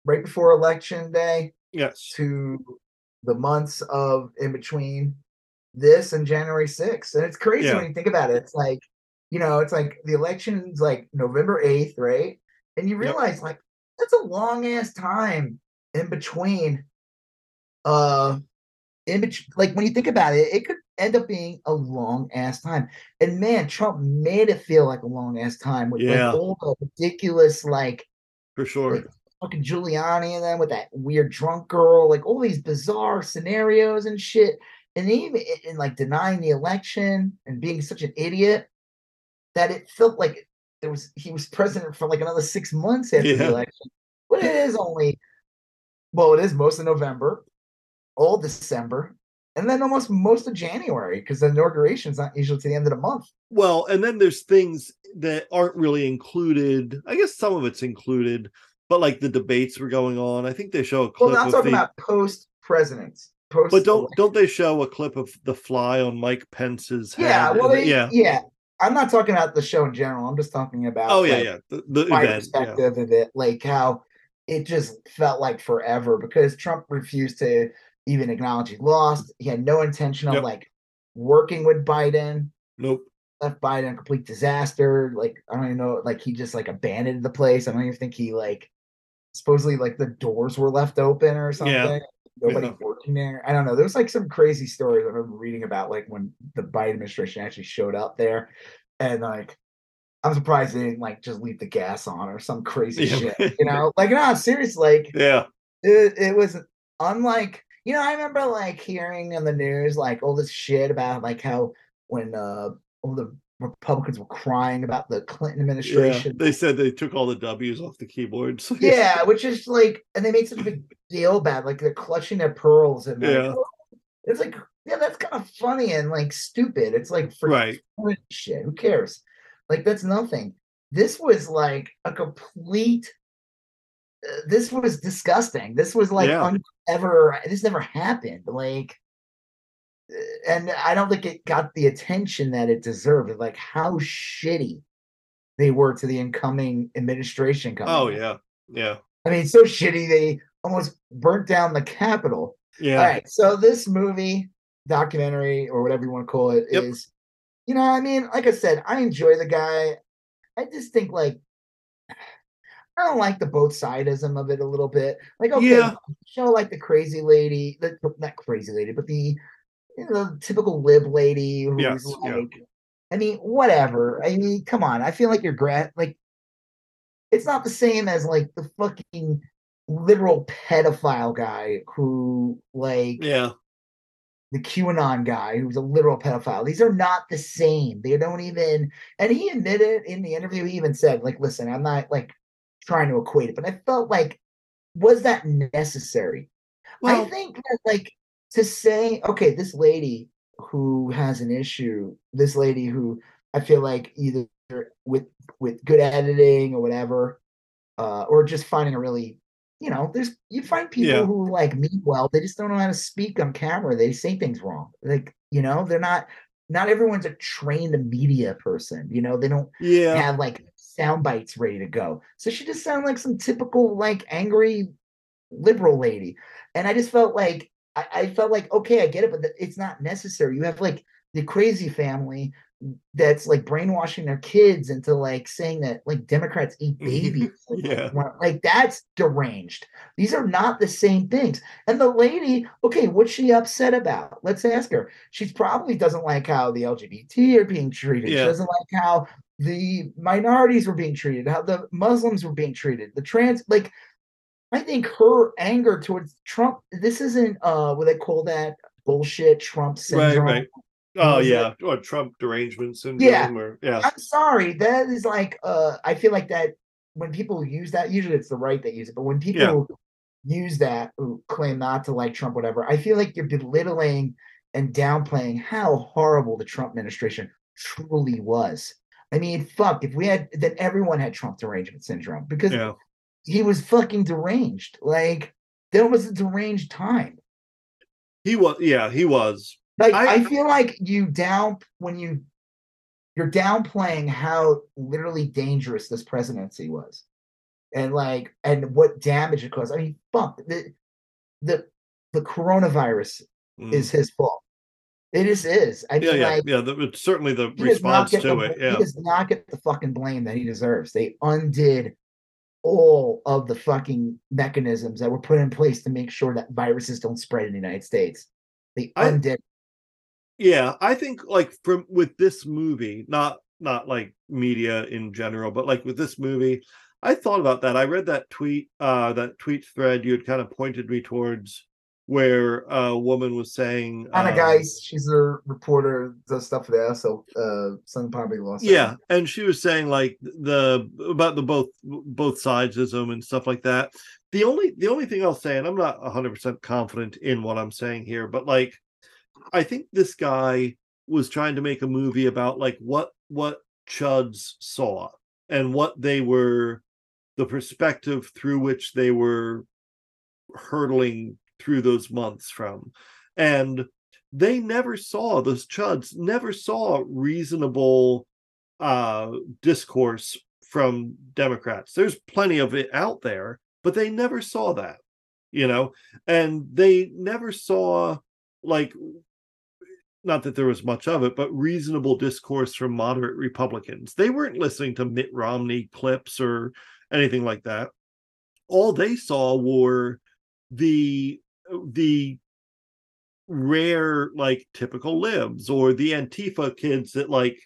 right before election day, Yes. to the months of in between this and January 6th. And it's crazy Yeah. when you think about it. It's like, you know, it's like the election's like November 8th, right? And you Yep. realize like that's a long ass time in between uh in between like when you think about it, it could end up being a long ass time. And man, Trump made it feel like a long ass time with Yeah. like all the ridiculous like For sure. like fucking Giuliani and then with that weird drunk girl, like all these bizarre scenarios and shit. And even in, like denying the election and being such an idiot that it felt like there was he was president for like another six months after Yeah. the election. But it is only well, it is most of November, all December, and then almost most of January because the inauguration is not usually to the end of the month. Well, and then there's things that aren't really included. I guess some of it's included, but like the debates were going on. I think they show a clip I'm of talking the, about post presidents. Post but don't don't they show a clip of the fly on Mike Pence's head? Yeah, well, they, yeah. yeah. I'm not talking about the show in general. I'm just talking about. Oh yeah, like, yeah. The, the My event. Yeah. perspective of it, like how it just felt like forever because Trump refused to even acknowledge he lost. He had no intention of Yep. like working with Biden. Nope. Left Biden a complete disaster. Like I don't even know. Like he just like abandoned the place. I don't even think he like supposedly like the doors were left open or something. Nobody Yeah. working there. I don't know. There was like some crazy stories I remember reading about like when the Biden administration actually showed up there. And like I'm surprised they didn't like just leave the gas on or some crazy Yeah. shit. You know, like no, seriously, like Yeah. it, it was unlike you know, I remember like hearing on the news like all this shit about like how when uh all the Republicans were crying about the Clinton Yeah. administration. They said they took all the W's off the keyboards. Yeah, which is like, and they made such a big deal about it, like they're clutching their pearls and like, Yeah. oh, it's like, yeah, that's kind of funny and like stupid. It's like for right. shit, who cares? Like that's nothing. This was like a complete. uh, this was disgusting. This was like Yeah. Ever. This never happened. Like, uh, and I don't think it got the attention that it deserved. Like how shitty they were to the incoming administration. Coming Oh yeah. Yeah. I mean, so shitty they almost burnt down the Capitol. Yeah. All right, so this movie, documentary, or whatever you want to call it, is, Yep. you know, I mean, like I said, I enjoy the guy. I just think like I don't like the both sidism of it a little bit. Like, okay, Yeah. show like the crazy lady, the not crazy lady, but the you know, the typical lib lady who's Yes, yeah. I mean, whatever. I mean, come on. I feel like you're grad like it's not the same as like the fucking liberal pedophile guy who like Yeah. the QAnon guy who's a literal pedophile. These are not the same. They don't even and he admitted in the interview, he even said, like, listen, I'm not like trying to equate it, but I felt like was that necessary? I think that like to say, okay, this lady who has an issue, this lady who I feel like either with with good editing or whatever, uh, or just finding a really, you know, there's you find people Yeah. who like mean well, they just don't know how to speak on camera. They say things wrong. Like, you know, they're not not everyone's a trained media person, you know, they don't yeah. have like sound bites ready to go. So she just sounded like some typical like angry liberal lady. And I just felt like I, I felt like okay, I get it, but it's not necessary. You have like the crazy family that's like brainwashing their kids into like saying that like Democrats eat babies. Like, Yeah. Like that's deranged. These are not the same things. And the lady, okay, what's she upset about? Let's ask her. She probably doesn't like how the LGBT are being treated. Yeah. She doesn't like how the minorities were being treated, how the Muslims were being treated, the trans like I think her anger towards Trump, this isn't uh what they call that bullshit Trump Right, syndrome. right. Oh yeah. Or Trump derangement syndrome Yeah. or yeah. I'm sorry. That is like uh I feel like that when people use that, usually it's the right that use it, but when people use that who claim not to like Trump, whatever, I feel like you're belittling and downplaying how horrible the Trump administration truly was. I mean, fuck, if we had that, everyone had Trump derangement syndrome because Yeah. he was fucking deranged. Like there was a deranged time. He was yeah, he was. Like I- I, feel like you down when you you're downplaying how literally dangerous this presidency was, and like and what damage it caused. I mean, fuck the the the coronavirus Mm. is his fault. It is is. I mean, yeah, yeah, like yeah. The, it's certainly the he does not response to the, it. Yeah, He does not get the fucking blame that he deserves. They undid all of the fucking mechanisms that were put in place to make sure that viruses don't spread in the United States. They I- undid. Yeah. I think like from with this movie, not not like media in general, but like with this movie, I thought about that. I read that tweet, uh, that tweet thread you had kind of pointed me towards, where a woman was saying, Anna um, Geis, she's a reporter, does stuff there. So, uh, Sun probably lost. yeah and she was saying like the about the both both sidesism and stuff like that the only the only thing i'll say and i'm not 100% confident in what i'm saying here but like i think this guy was trying to make a movie about like what what chuds saw and what they were the perspective through which they were hurtling through those months from. And they never saw those chuds never saw reasonable uh discourse from democrats. There's plenty of it out there but they never saw that you know? And they never saw like not that there was much of it but reasonable discourse from moderate republicans. They weren't listening to mitt romney clips or anything like that. All they saw were the the rare like typical libs or the antifa kids that like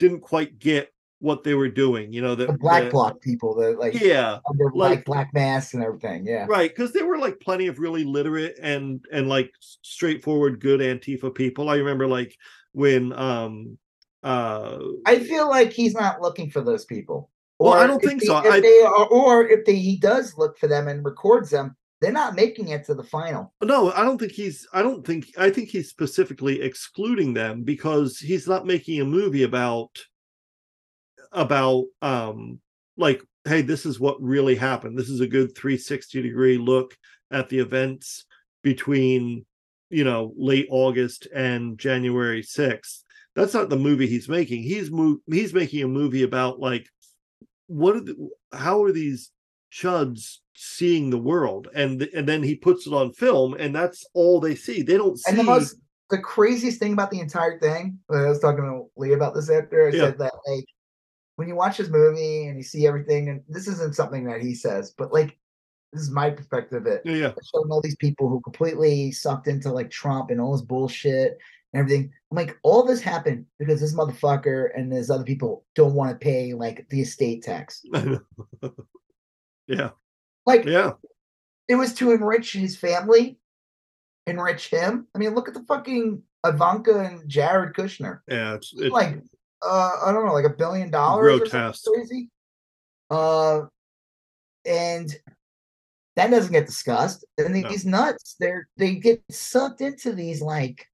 didn't quite get what they were doing you know that The black that- bloc people, that like yeah under like- like black masks and everything. Yeah. right because there were like plenty of really literate and and like straightforward good antifa people i remember like when um uh I feel like he's not looking for those people. Well, I don't think they- so. If I- they are, or if they, he does look for them and records them, they're not making it to the final. no i don't think he's i don't think i think he's specifically excluding them because he's not making a movie about about um like hey this is what really happened this is a good 360 degree look at the events between you know late august and january 6th that's not the movie he's making he's mo- he's making a movie about like what are the, how are these chuds seeing the world and th- and then he puts it on film and that's all they see they don't see And the most, the craziest thing about the entire thing, I was talking to Lee about this after. I Yeah. said that like when you watch this movie and you see everything, and this isn't something that he says, but like this is my perspective of it. yeah, yeah showing all these people who completely sucked into like Trump and all this bullshit and everything. I'm like, all this happened because this motherfucker and there's other people don't want to pay like the estate tax. yeah Like yeah it was to enrich his family, enrich him. I mean, look at the fucking Ivanka and Jared Kushner. yeah it's, it's like uh I don't know, like a billion dollars Grotesque. crazy. Uh and that doesn't get discussed. And No. these nuts, they're they get sucked into these like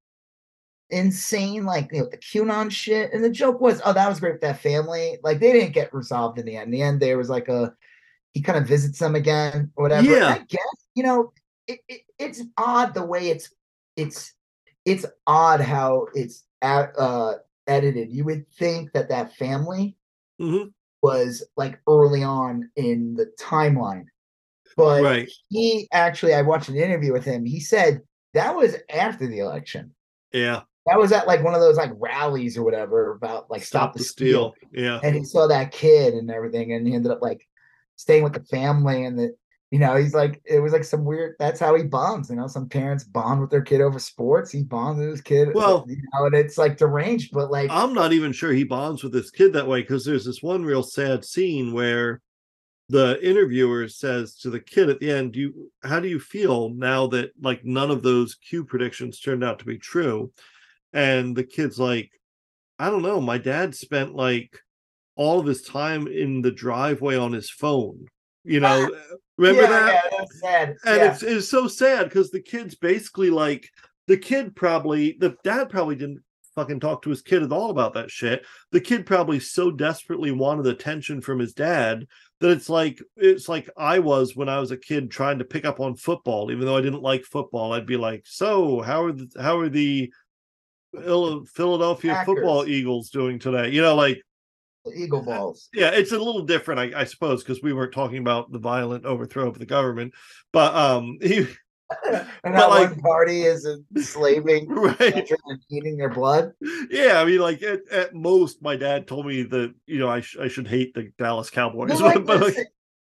insane, like you know, the QAnon shit. And the joke was, oh, that was great with that family. Like they didn't get resolved in the end. In the end, there was like a he kind of visits them again, or whatever. Yeah. I guess you know it, it it's odd the way it's it's it's odd how it's at, uh edited. You would think that that family Mhm. was like early on in the timeline, but right he actually I watched an interview with him. He said that was after the election. yeah That was at like one of those like rallies or whatever about like stop, the steal. yeah And he saw that kid and everything, and he ended up like staying with the family and the you know, he's like it was like some weird that's how he bonds, you know. Some parents bond with their kid over sports. He bonds with his kid. Well- you know, and it's like deranged, but like i'm not even sure he bonds with his kid that way because there's this one real sad scene where the interviewer says to the kid at the end do you how do you feel now that like none of those q predictions turned out to be true and the kid's like i don't know my dad spent like all of his time in the driveway on his phone you know remember yeah, that yeah, that's sad. and yeah. it's it's so sad because the kid's basically like the kid probably the dad probably didn't fucking talk to his kid at all about that shit. The kid probably so desperately wanted attention from his dad that it's like it's like I was when I was a kid trying to pick up on football, even though I didn't like football. I'd be like, "So, how are the how are the Philadelphia Packers. football Eagles doing today? You know, like Eagle balls. Yeah, it's a little different, I, I suppose, because we weren't talking about the violent overthrow of the government, but um, he. and that like, one party is enslaving right. and eating their blood. Yeah, I mean, like at, at most, my dad told me that you know I, sh- I should hate the Dallas Cowboys, like but like,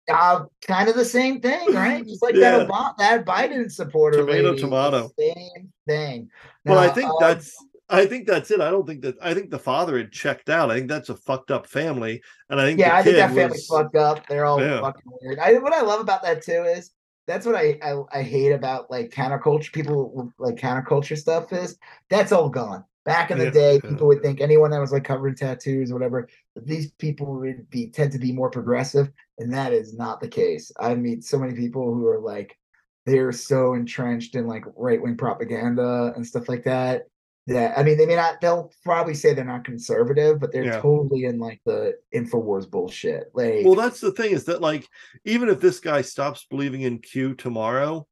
uh, kind of the same thing, right? Just like yeah. that Obama, that Biden supporter, tomato, lady, tomato, same thing. Now, well, I think um, that's I think that's it. I don't think that. I think the father had checked out. I think that's a fucked up family, and I think yeah, I think that family's fucked up. They're all yeah. fucking weird. I, what I love about that too is that's what I, I I hate about like counterculture people like counterculture stuff is that's all gone. Back in the yeah, day, people would think anyone that was like covered in tattoos or whatever, these people would be tend to be more progressive, and that is not the case. I meet so many people who are like they're so entrenched in like right wing propaganda and stuff like that yeah, I mean, they may not. They'll probably say they're not conservative, but they're yeah. totally in like the Infowars bullshit. Like, well, that's the thing is that like even if this guy stops believing in Q tomorrow,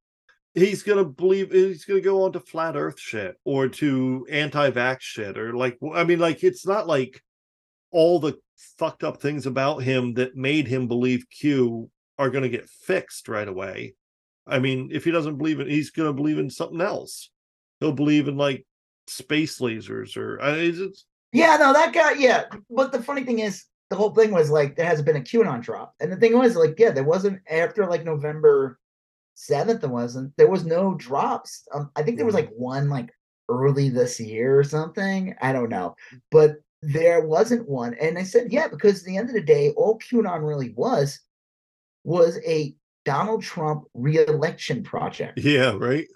he's gonna believe he's gonna go on to flat Earth shit or to anti-vax shit or like I mean, like it's not like all the fucked up things about him that made him believe Q are gonna get fixed right away. I mean, if he doesn't believe it, he's gonna believe in something else. He'll believe in like space lasers or uh, is it? Yeah, no, that guy. Yeah, but the funny thing is, the whole thing was like there hasn't been a QAnon drop, and the thing was like, yeah, there wasn't after like November seventh. There wasn't. There was no drops. Um, I think there was like one like early this year or something. I don't know, but there wasn't one. And I said, yeah, because at the end of the day, all QAnon really was was a Donald Trump reelection project. Yeah, right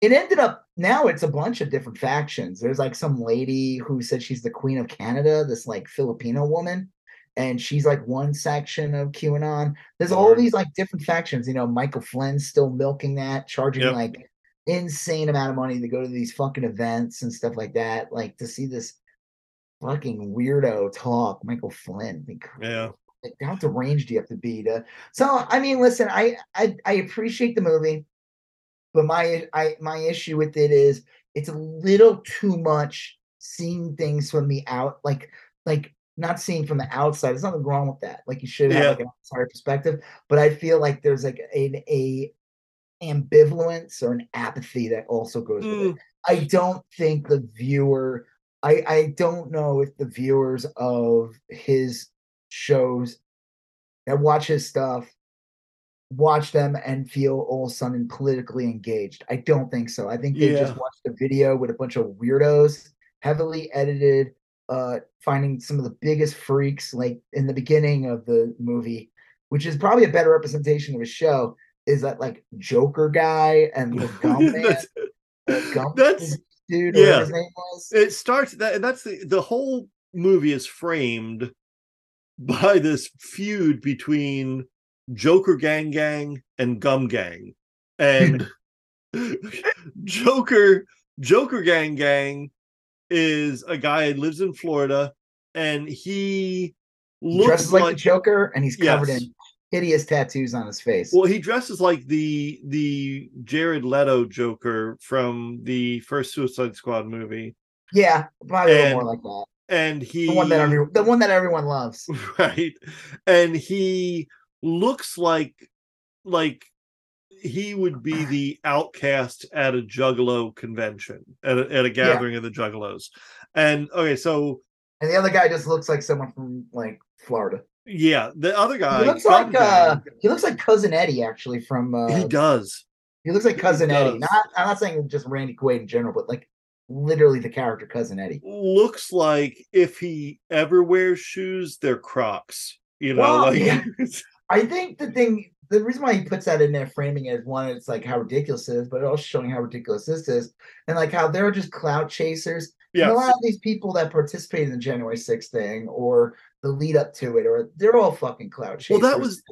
it ended up now it's a bunch of different factions. There's like some lady who said she's the queen of Canada, this like Filipino woman, and she's like one section of QAnon. There's all these like different factions. You know, Michael Flynn's still milking that, charging yep. like insane amount of money to go to these fucking events and stuff like that. Like to see this fucking weirdo talk, Michael Flynn. Like, yeah. Like, how deranged do you have to be to? So I mean, listen, I I, I appreciate the movie. But my I my issue with it is it's a little too much seeing things from the out like like not seeing from the outside. There's nothing wrong with that. Like you should have yeah. like an outside perspective. But I feel like there's like a, a ambivalence or an apathy that also goes mm. with it. Mm. I don't think the viewer I, I don't know if the viewers of his shows that watch his stuff watch them and feel all of a sudden politically engaged. I don't think so. I think they yeah. just watched a video with a bunch of weirdos, heavily edited, uh, finding some of the biggest freaks like in the beginning of the movie, which is probably a better representation of a show, is that like Joker guy and the gum man. that's, the gum that's dude, yeah. his name was. It starts that that's the the whole movie is framed by this feud between Joker Gang Gang and Gum Gang. And Joker Joker Gang Gang is a guy who lives in Florida and he looks dresses like, like the Joker and he's covered yes. in hideous tattoos on his face. Well, he dresses like the the Jared Leto Joker from the first Suicide Squad movie. Yeah, probably and, a little more like that. And he the one that every, the one that everyone loves. Right. And he looks like like he would be the outcast at a juggalo convention at a, at a gathering yeah. of the juggalos. And okay so and the other guy just looks like someone from like florida. Yeah the other guy he looks like uh he looks like cousin eddie actually from uh he does. he looks like cousin eddie. not i'm not saying just randy quaid in general but like literally the character cousin eddie. Looks like if he ever wears shoes they're crocs you know well, like yeah. I think the thing, the reason why he puts that in there, framing it as one, it's like how ridiculous it is, but also showing how ridiculous this is, and like how they're just clout chasers. Yeah, a lot of these people that participated in the January 6th thing or the lead up to it, or they're all fucking clout chasers. Well, that was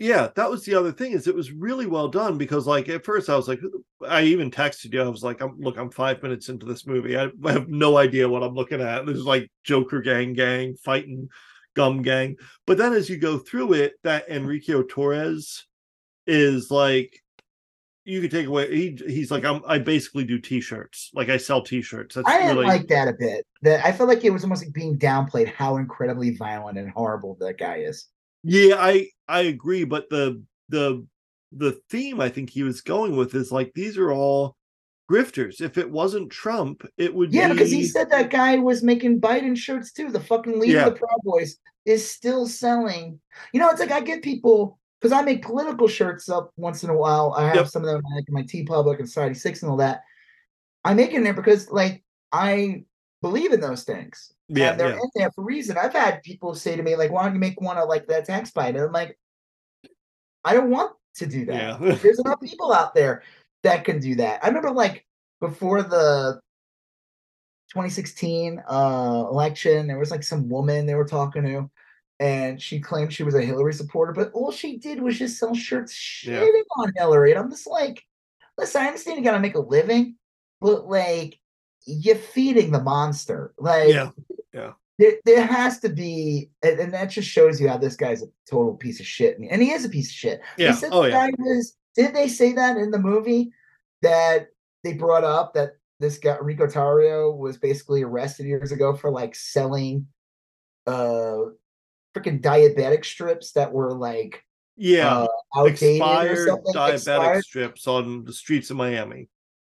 yeah, that was the other thing is it was really well done because like at first I was like I even texted you I was like I'm look I'm 5 minutes into this movie I, I have no idea what I'm looking at there's like Joker gang gang fighting Gum Gang. But then as you go through it, that Enrique Torres is like you could take away. He he's like I'm. I basically do t-shirts. Like I sell t-shirts. That's I didn't really like that a bit. That I felt like it was almost like being downplayed how incredibly violent and horrible that guy is. yeah. I I agree, but the the the theme I think he was going with is like these are all grifters. If it wasn't Trump, it would be. Yeah, be because he said that guy was making Biden shirts too. The fucking leader Yeah. of the Proud Boys is still selling. You know, it's like I get people because I make political shirts up once in a while. I have Yep. some of them like in my Teepublic and Society Six and all that. I make in there because like I believe in those things. yeah, and they're yeah. in there for a reason. I've had people say to me, like, why don't you make one of like that tax Biden? I'm like, I don't want to do that. Yeah. There's enough people out there that can do that. I remember like before the 2016 uh election, there was like some woman they were talking to, and she claimed she was a Hillary supporter, but all she did was just sell shirts Yeah. shitting on Hillary. And I'm just like, listen, I understand you gotta make a living, but like you're feeding the monster. Like Yeah. yeah. there, there has to be, and, and that just shows you how this guy's a total piece of shit, and he is a piece of shit. Yeah. said Oh the yeah. guy was. Did they say that in the movie that they brought up that this guy Rico Tarrio was basically arrested years ago for like selling, uh, freaking diabetic strips that were like Yeah. uh, Expired diabetic Expired. strips on the streets of Miami.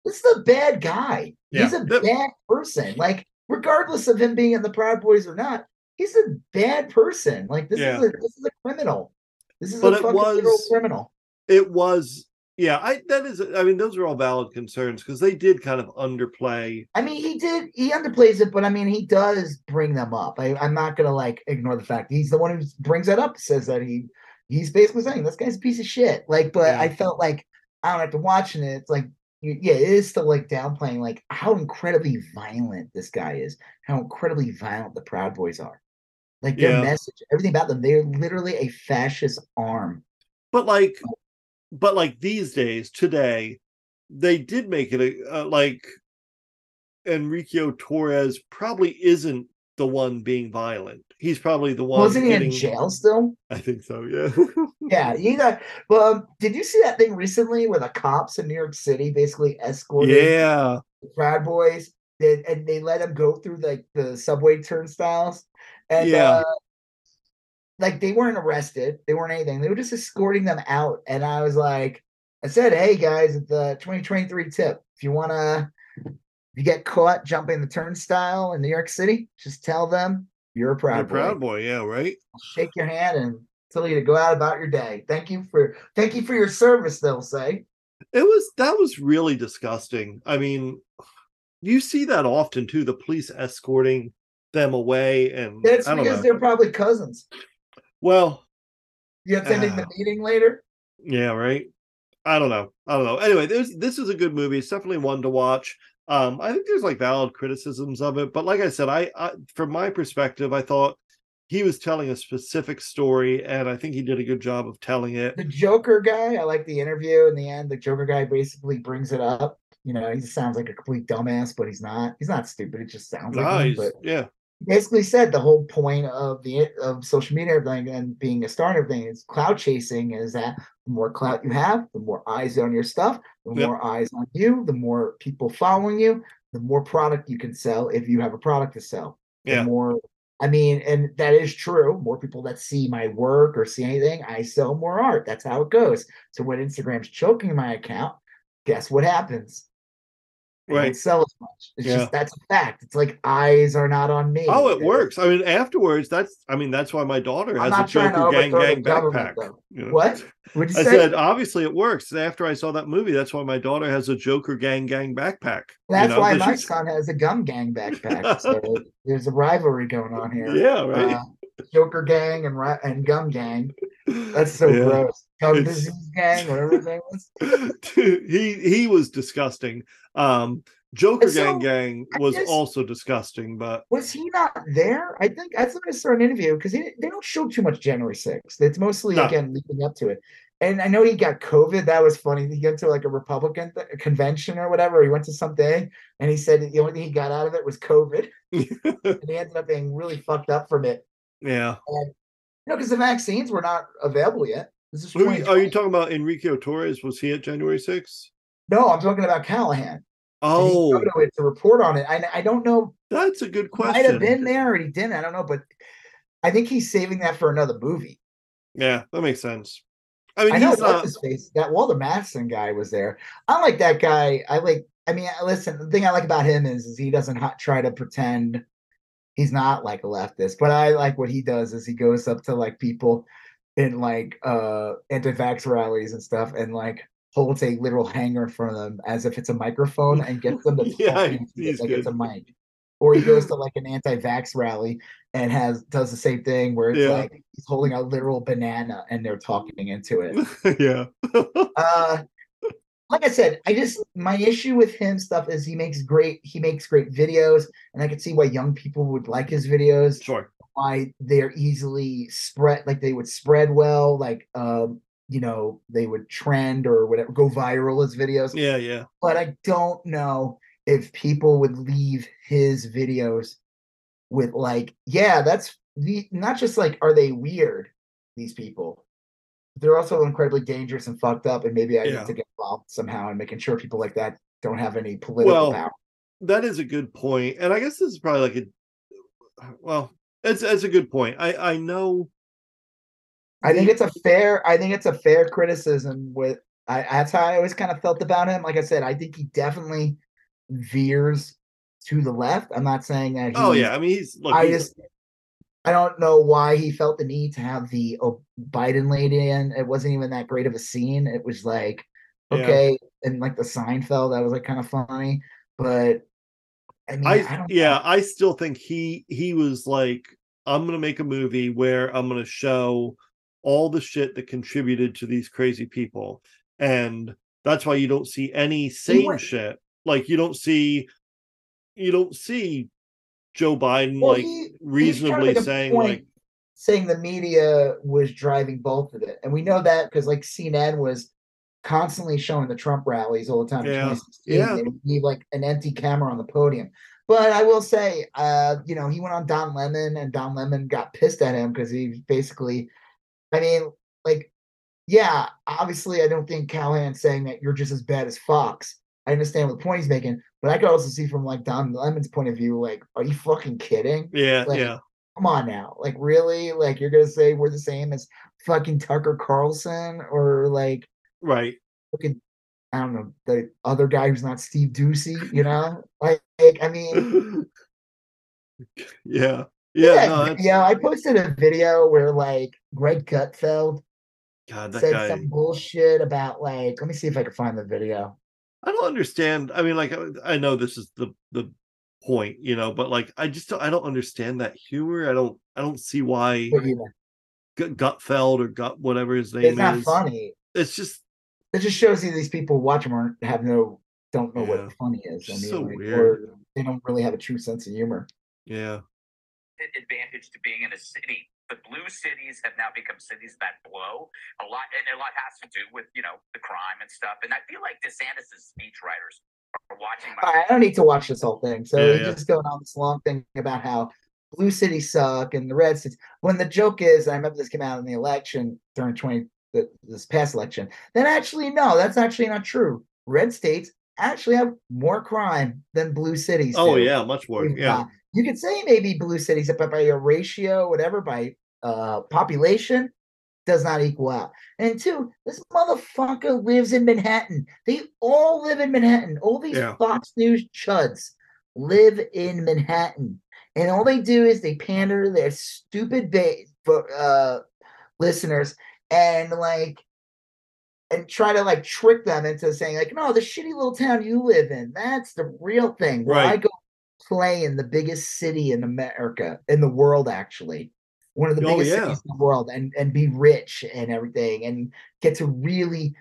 This is a bad guy. He's a That- bad person. Like, regardless of him being in the Proud Boys or not, he's a bad person. Like, this Yeah. is a this is a criminal. This is But a fucking was- criminal. It was yeah, I that is I mean those are all valid concerns because they did kind of underplay I mean, he did he underplays it, but I mean, he does bring them up. I, I'm not gonna like ignore the fact he's the one who brings that up. Says that he he's basically saying this guy's a piece of shit. Like, but Yeah. I felt like I don't know, after watching it, it's like yeah, it is still like downplaying like how incredibly violent this guy is, how incredibly violent the Proud Boys are. Like their Yeah. message, everything about them, they're literally a fascist arm. but like but like these days today they did make it a, uh, like Enrico Torres probably isn't the one being violent. He's probably the one Wasn't he getting, in jail still? I think so, yeah. Yeah, you got. Well, um, did you see that thing recently where the cops in New York City basically escorted yeah. the Proud Boys? Did and they let them go through like the subway turnstiles, and Yeah. uh, like they weren't arrested, they weren't anything. They were just escorting them out, and I was like, I said, "Hey guys, it's the 2023 tip. If you wanna, if you get caught jumping the turnstile in New York City, just tell them you're a You're Proud a Boy." proud boy, yeah, right? shake your hand and tell you to go out about your day. Thank you for thank you for your service, they'll say. It was that was really disgusting. I mean, you see that often too, the police escorting them away and That's because know. they're probably cousins. Well, You attending the Ah. meeting later? Yeah, right. I don't know. I don't know. Anyway, there's this is a good movie. It's definitely one to watch. Um, I think there's like valid criticisms of it, but like I said, I, I from my perspective, I thought he was telling a specific story, and I think he did a good job of telling it. The Joker guy, I like the interview in the end. The Joker guy basically brings it up. You know, he sounds like a complete dumbass, but he's not. He's not stupid. It just sounds like him. Nice. But Yeah. Basically said the whole point of the of social media and everything and being a star and everything is clout chasing is that the more clout you have, the more eyes on your stuff, the Yep. more eyes on you, the more people following you, the more product you can sell if you have a product to sell. The Yeah. more I mean, and that is true. More people that see my work or see anything, I sell more art. That's how it goes. So when Instagram's choking my account, guess what happens? They don't Right. sell as much. It's Yeah. just that's a fact. It's like eyes are not on me. Oh, it works. I mean, afterwards, that's I mean, that's why my daughter has a not trying to Joker gang gang backpack. you know? What? You I say? said, obviously it works. After I saw that movie, that's why my daughter has a Joker gang gang backpack. you That's know, why my she's- son has a gum gang backpack. so there's a rivalry going on here. Yeah, right. Uh, Joker gang and and gum gang. That's so Yeah. gross. Gum disease gang, whatever his name was. he he was disgusting. Um Joker So, Gang Gang was guess- also disgusting, but Was he not there? I think I think I saw an interview because they don't show too much January 6th. It's mostly No. again leading up to it. And I know he got COVID. That was funny. He went to like a Republican th- convention or whatever. He went to something and he said the only thing he got out of it was COVID. and he ended up being really fucked up from it. Yeah, You know, because the vaccines were not available yet. This is Who are you talking about? Enrique Torres? Was he at January 6th? No, I'm talking about Callaghan. Oh, to it to report on it. I I don't know. that's a good He Might have been there or he didn't. I don't know, but I think he's saving that for another movie. Yeah, that makes sense. I mean, I know he's not. his face. That Walter Madison guy was there. I like that guy. I like. I mean, listen. The thing I like about him is, is he doesn't try to pretend he's not like a leftist. But I like what he does is he goes up to like people in like uh anti-vax rallies and stuff, and like holds a literal hanger of them as if it's a microphone and gets them to Yeah, talk it he's like it's a mic. Or he goes to like an anti-vax rally and has does the same thing where it's Yeah. like he's holding a literal banana and they're talking into it yeah. uh like I said, I just my issue with him stuff is he makes great he makes great videos, and I could see why young people would like his videos, sure. why they're easily spread like they would spread well, like um, you know, they would trend or whatever, go viral as videos. Yeah, yeah. But I don't know if people would leave his videos with like, yeah, that's the not just like are they weird, these people. They're also incredibly dangerous and fucked up, and maybe I Yeah. need to get involved somehow in making sure people like that don't have any political Well, power. That is a good point, and I guess this is probably like a. Well, it's it's a good point. I I know. I think it's a fair. I think it's a fair criticism. With I, that's how I always kind of felt about him. Like I said, I think he definitely veers to the left. I'm not saying that. Oh yeah, I mean he's look. I he's- just I don't know why he felt the need to have the oh, Biden lady in. It wasn't even that great of a scene. It was like Yeah. okay, and like the Seinfeld, that was like kind of funny, but I mean, I, I yeah, I still think he he was like, I'm gonna make a movie where I'm gonna show all the shit that contributed to these crazy people, and that's why you don't see any sane shit. Like you don't see, you don't see Joe Biden Well, like he- he's trying to reasonably saying like, saying the media was driving both of it, and we know that because like CNN was constantly showing the Trump rallies all the time. Yeah, 2016. yeah. They would leave like an empty camera on the podium. But I will say, uh, you know, he went on Don Lemon, and Don Lemon got pissed at him because he basically, I mean, like, yeah, obviously, I don't think Callaghan's saying that you're just as bad as Fox. I understand what point he's making, but I could also see from like Don Lemon's point of view, like, are you fucking kidding? yeah, Like, yeah, Come on now, like, really? Like, you're gonna say we're the same as fucking Tucker Carlson or like right, fucking I don't know the other guy who's not Steve Doocy, you know? Like, like, I mean, yeah, yeah. yeah, No, yeah. I posted a video where like Greg Gutfeld God, that said guy. some bullshit about like. Let me see if I can find the video. I don't understand. I mean, like, I I know this is the the point, you know, but like, I just don't, I don't understand that humor. I don't, I don't see why But, you Gutfeld or Gut whatever his name it's not is. funny. It's just It just shows you these people watch them or have no don't know Yeah. what funny is. I mean, so like, weird. or they don't really have a true sense of humor. yeah, advantage to being in a city. The blue cities have now become cities that blow a lot, and a lot has to do with you know the crime and stuff. And I feel like DeSantis's speechwriters are watching my. I don't need to watch this whole thing. So Yeah, he's yeah. just going on this long thing about how blue cities suck and the red cities. When the joke is, I remember this came out in the election during twenty th- this past election. Then actually, no, that's actually not true. Red states actually have more crime than blue cities. oh do. yeah, much more. Yeah, got- you could say maybe blue cities, but by a ratio, whatever, by uh population, does not equal out. And two, this motherfucker lives in Manhattan. They all live in Manhattan. All these Yeah. Fox News chuds live in Manhattan, and all they do is they pander to their stupid base for uh listeners and like and try to like trick them into saying like no the shitty little town you live in that's the real thing Well, i go play in the biggest city in america in the world actually one of the Oh, biggest yeah. cities in the world and and be rich and everything and get to really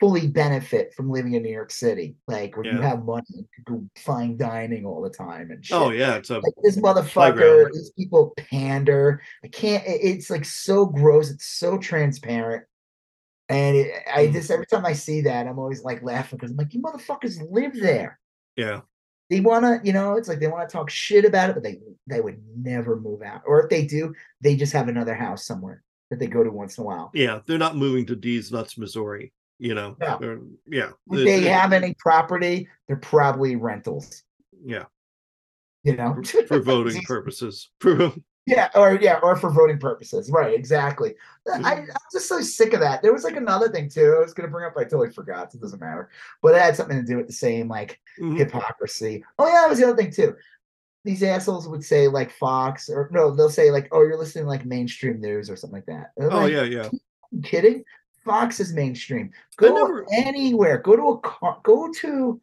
fully benefit from living in new york city like where you have money you can go fine dining all the time and shit. oh yeah, it's a Like this motherfucker, these people pander. I can't. It's like so gross. It's so transparent, and it, I Mm. just every time I see that, I'm always like laughing because I'm like, you motherfuckers live there. yeah, They want to, you know, it's like they want to talk shit about it, but they they would never move out. Or if they do, they just have another house somewhere. that they go to once in a while. Yeah, they're not moving to D's Nuts, Missouri. You know, No. Yeah, If they have any property, they're probably rentals. yeah, You know, for, for voting purposes. For- Yeah, or yeah, or for voting purposes. Right, exactly. I. I'm just so sick of that. There was like another thing too. I was gonna bring up, I totally forgot. So it doesn't matter. But it had something to do with the same like Mhm. hypocrisy. Oh yeah, that was the other thing too. These assholes would say like Fox or no, they'll say like, oh, you're listening to like mainstream news or something like that. Oh like, yeah, yeah. kidding? Fox is mainstream. Go never- anywhere. Go to a car. Go to.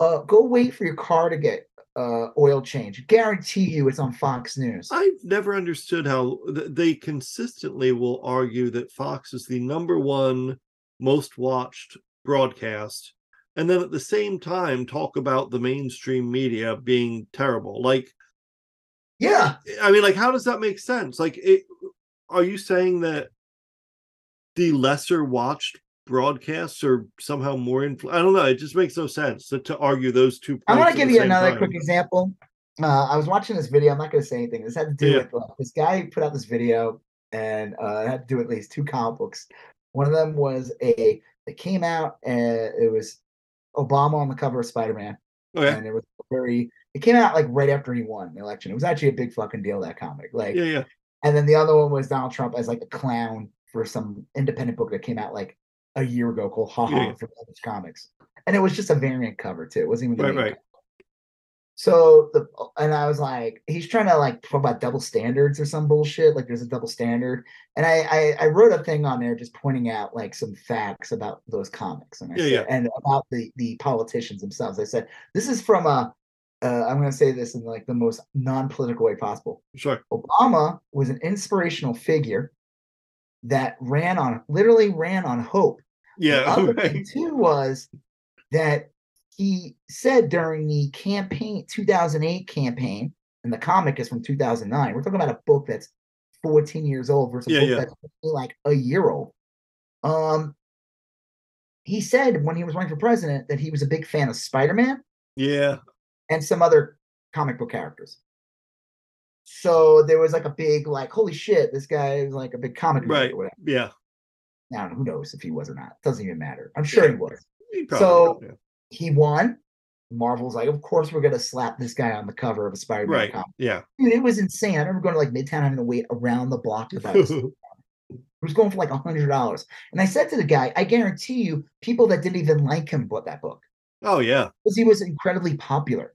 Uh, go wait for your car to get uh oil change. Guarantee you, it's on Fox News. I've never understood how th- they consistently will argue that Fox is the number one most watched broadcast, and then at the same time talk about the mainstream media being terrible. Like, yeah, I mean, like, how does that make sense? Like, it, are you saying that the lesser watched broadcasts are somehow more influ- I don't know. It just makes no sense to, to argue those two. I want to give you another time. quick example. Uh, I was watching this video. I'm not going to say anything. This had to do Yeah. with uh, this guy put out this video, and uh, it had to do with at least two comic books. One of them was a that came out, and it was Obama on the cover of Spider Man, Okay. and it was very. It came out like right after he won the election. It was actually a big fucking deal that comic. Like, Yeah, yeah. and then the other one was Donald Trump as like a clown for some independent book that came out like a year ago called Ha Ha yeah. from Comics. And it was just a variant cover too. It wasn't even the Right, right. cover. So the and I was like, he's trying to like talk about double standards or some bullshit. Like there's a double standard. And I I, I wrote a thing on there just pointing out like some facts about those comics and I Yeah, said, yeah. and about the the politicians themselves. I said, this is from a uh, I'm gonna say this in like the most non-political way possible. Sure. Obama was an inspirational figure that ran on literally ran on hope. The Yeah. other right. thing too was that he said during the campaign 2008 campaign, and the comic is from 2009. We're talking about a book that's 14 years old versus Yeah, a book yeah. that's like a year old. Um, he said when he was running for president that he was a big fan of Spider-Man Yeah. and some other comic book characters. So there was like a big like, holy shit, this guy is like a big comic book Right. or whatever. Yeah. Now who knows if he was or not? Doesn't even matter. I'm sure he was. He So- yeah. He won. Marvel's like, of course we're gonna slap this guy on the cover of a Spider-Man right. comic. Yeah. Dude, it was insane. I remember going to like Midtown having to wait around the block to buy this. it was going for like a hundred dollars. And I said to the guy, I guarantee you, people that didn't even like him bought that book oh yeah. because he was incredibly popular.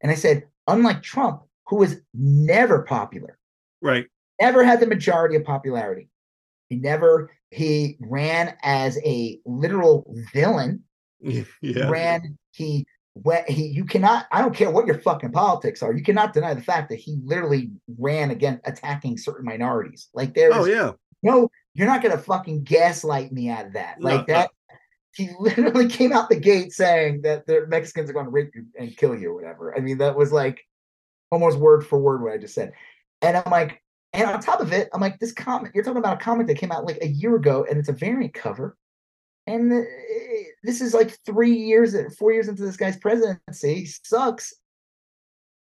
And I said, unlike Trump, who was never popular, Right. never had the majority of popularity. He never he ran as a literal villain. Yeah. Ran he went he you cannot I don't care what your fucking politics are. You cannot deny the fact that he literally ran against attacking certain minorities. Like there Oh yeah. no, you're not gonna fucking gaslight me out of that. No, Like no. that. He literally came out the gate saying that the Mexicans are going to rape you and kill you or whatever. I mean, that was like almost word for word what I just said. And I'm like, and on top of it, I'm like, this comic, you're talking about a comic that came out like a year ago and it's a variant cover. And this is like three years, four years into this guy's presidency. He sucks.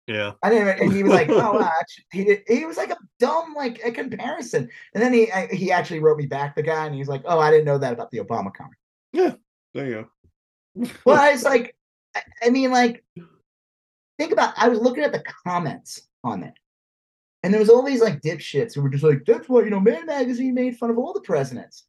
Yeah. I didn't. And he was like, "Oh, he did, he was like a dumb like a comparison." And then he I, he actually wrote me back the guy, and he's like, "Oh, I didn't know that about the Obama comic." Yeah. There you go. Well, I was like, I, I mean, like, think about. I was looking at the comments on it, and there was all these like dipshits who were just like, "That's why you know, Mad Magazine made fun of all the presidents."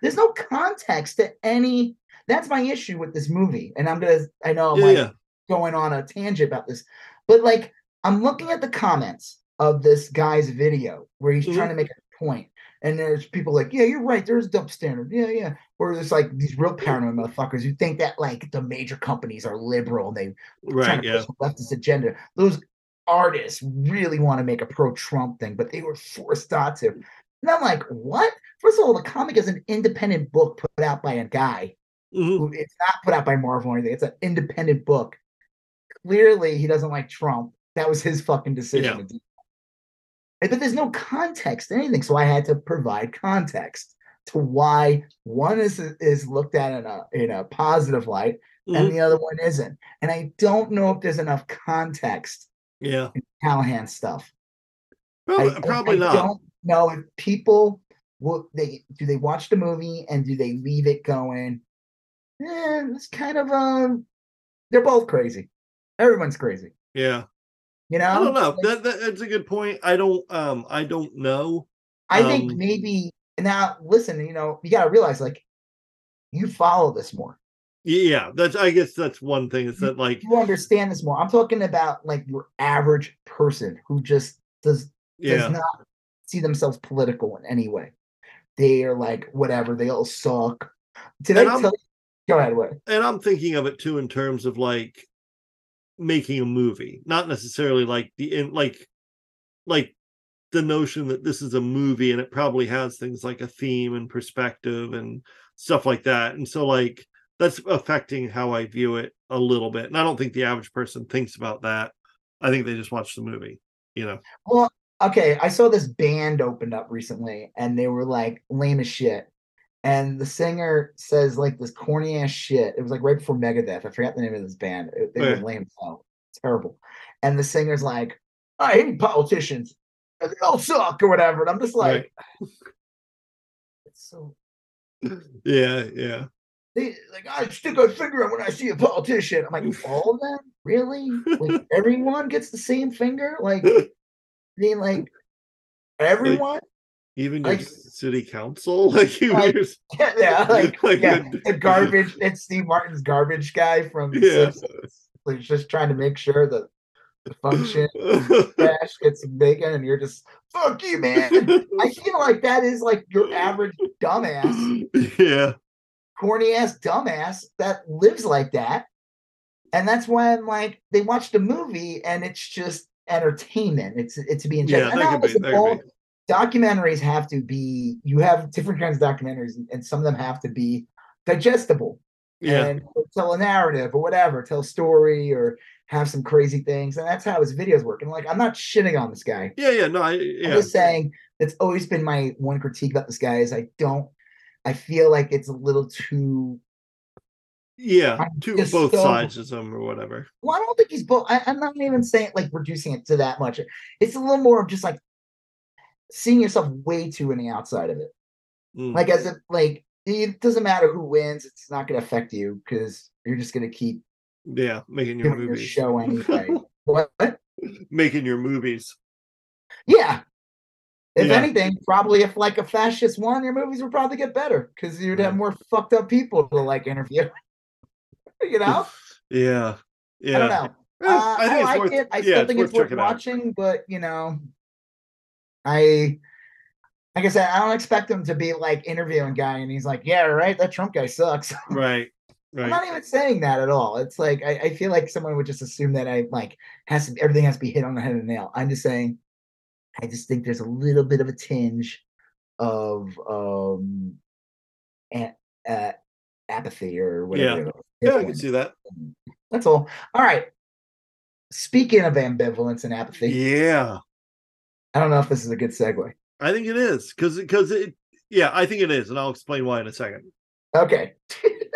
There's no context to any. That's my issue with this movie, and I'm gonna. I know I'm yeah, like yeah. going on a tangent about this, but like I'm looking at the comments of this guy's video where he's Mhm. trying to make a point, and there's people like, "Yeah, you're right. There's double standard. Yeah, yeah." Or there's like these real paranoid motherfuckers who think that like the major companies are liberal and they trying Right. to Yeah. push leftist agenda. Those artists really want to make a pro-Trump thing, but they were forced not to. And I'm like, what? First of all, the comic is an independent book put out by a guy Mhm. who it's not put out by Marvel or anything. It's an independent book. Clearly, he doesn't like Trump. That was his fucking decision. Yeah. to do. And- But there's no context to anything, so I had to provide context to why one is is looked at in a in a positive light Mhm. and the other one isn't. And I don't know if there's enough context Yeah. Callaghan stuff. Probably, I, probably I not. don't know if people Will they do they watch the movie and do they leave it going? Eh, it's kind of um, they're both crazy. Everyone's crazy. Yeah. You know. I don't know. Like, That, that that's a good point. I don't um I don't know. I think um, maybe now. Listen, you know, you got to realize like you follow this more. Yeah, that's I guess that's one thing. Is that like You understand this more. I'm talking about like your average person who just does yeah does not see themselves political in any way. They are like whatever. They all suck. Did And I I'm- tell you? Go ahead. What? and I'm thinking of it too in terms of like making a movie, not necessarily like the in like like the notion that this is a movie and it probably has things like a theme and perspective and stuff like that. And so like that's affecting how I view it a little bit. And I don't think the average person thinks about that. I think they just watch the movie, you know. Well, okay. I saw this band opened up recently, and they were like lame as shit. And the singer says like this corny ass shit. It was like right before Megadeth. I forgot the name of this band. It, they were Yeah. lame as hell. Terrible. And the singer's like, I hate politicians. They all suck or whatever. And I'm just like, it's so Yeah, yeah. They like I stick a finger in when I see a politician. I'm like, all of them? Really? Like everyone gets the same finger? Like I mean, like everyone? Even your Like- city council, like you Like, Yeah, yeah, like, Like yeah, the garbage. It's Steve Martin's garbage guy from Yeah. He's just trying to make sure that the function trash gets bacon, and you're just fuck you, man. I feel like that is like your average dumbass, yeah. Corny ass dumbass that lives like that, and that's when like they watch the movie and it's just entertainment. It's it's to be enjoyed. Yeah, And that could be that could be. documentaries have to be. You have different kinds of documentaries, and- some of them have to be digestible. Yeah. and tell a narrative or whatever, tell a story or have some crazy things. And that's how his videos work. And like, I'm not shitting on this guy. Yeah, yeah, no, I I'm just saying that's always been my one critique about this guy is I don't, I feel like it's a little too, Yeah, I'm to both so- sides of them or whatever. well, I don't think he's both. I, I'm not even saying like reducing it to that much. It's a little more of just like seeing yourself way too in the outside of it. Mm. Like, as if, like, it doesn't matter who wins, it's not going to affect you because you're just going to keep yeah, making your your movies. show anyway. what? Making your movies. Yeah. If Yeah. anything, probably if like a fascist won, your movies would probably get better because you'd have more fucked up people to like interview. you know? Yeah. Yeah. I don't know. Eh, Uh, I, think it's like worth- it. I yeah, still think it's worth out. watching, but you know, I like I said, I don't expect him to be like interviewing guy and he's like, Yeah, right, that Trump guy sucks. Right. I'm not even saying that at all. It's like I, I feel like someone would just assume that I like has to everything has to be hit on the head of the nail. I'm just saying I just think there's a little bit of a tinge of um a, uh, apathy or whatever. Yeah, Yeah, I can see that. That's all. All right. Speaking of ambivalence and apathy, Yeah. I don't know if this is a good segue. I think it is because because it yeah, I think it is, and I'll explain why in a second. Okay.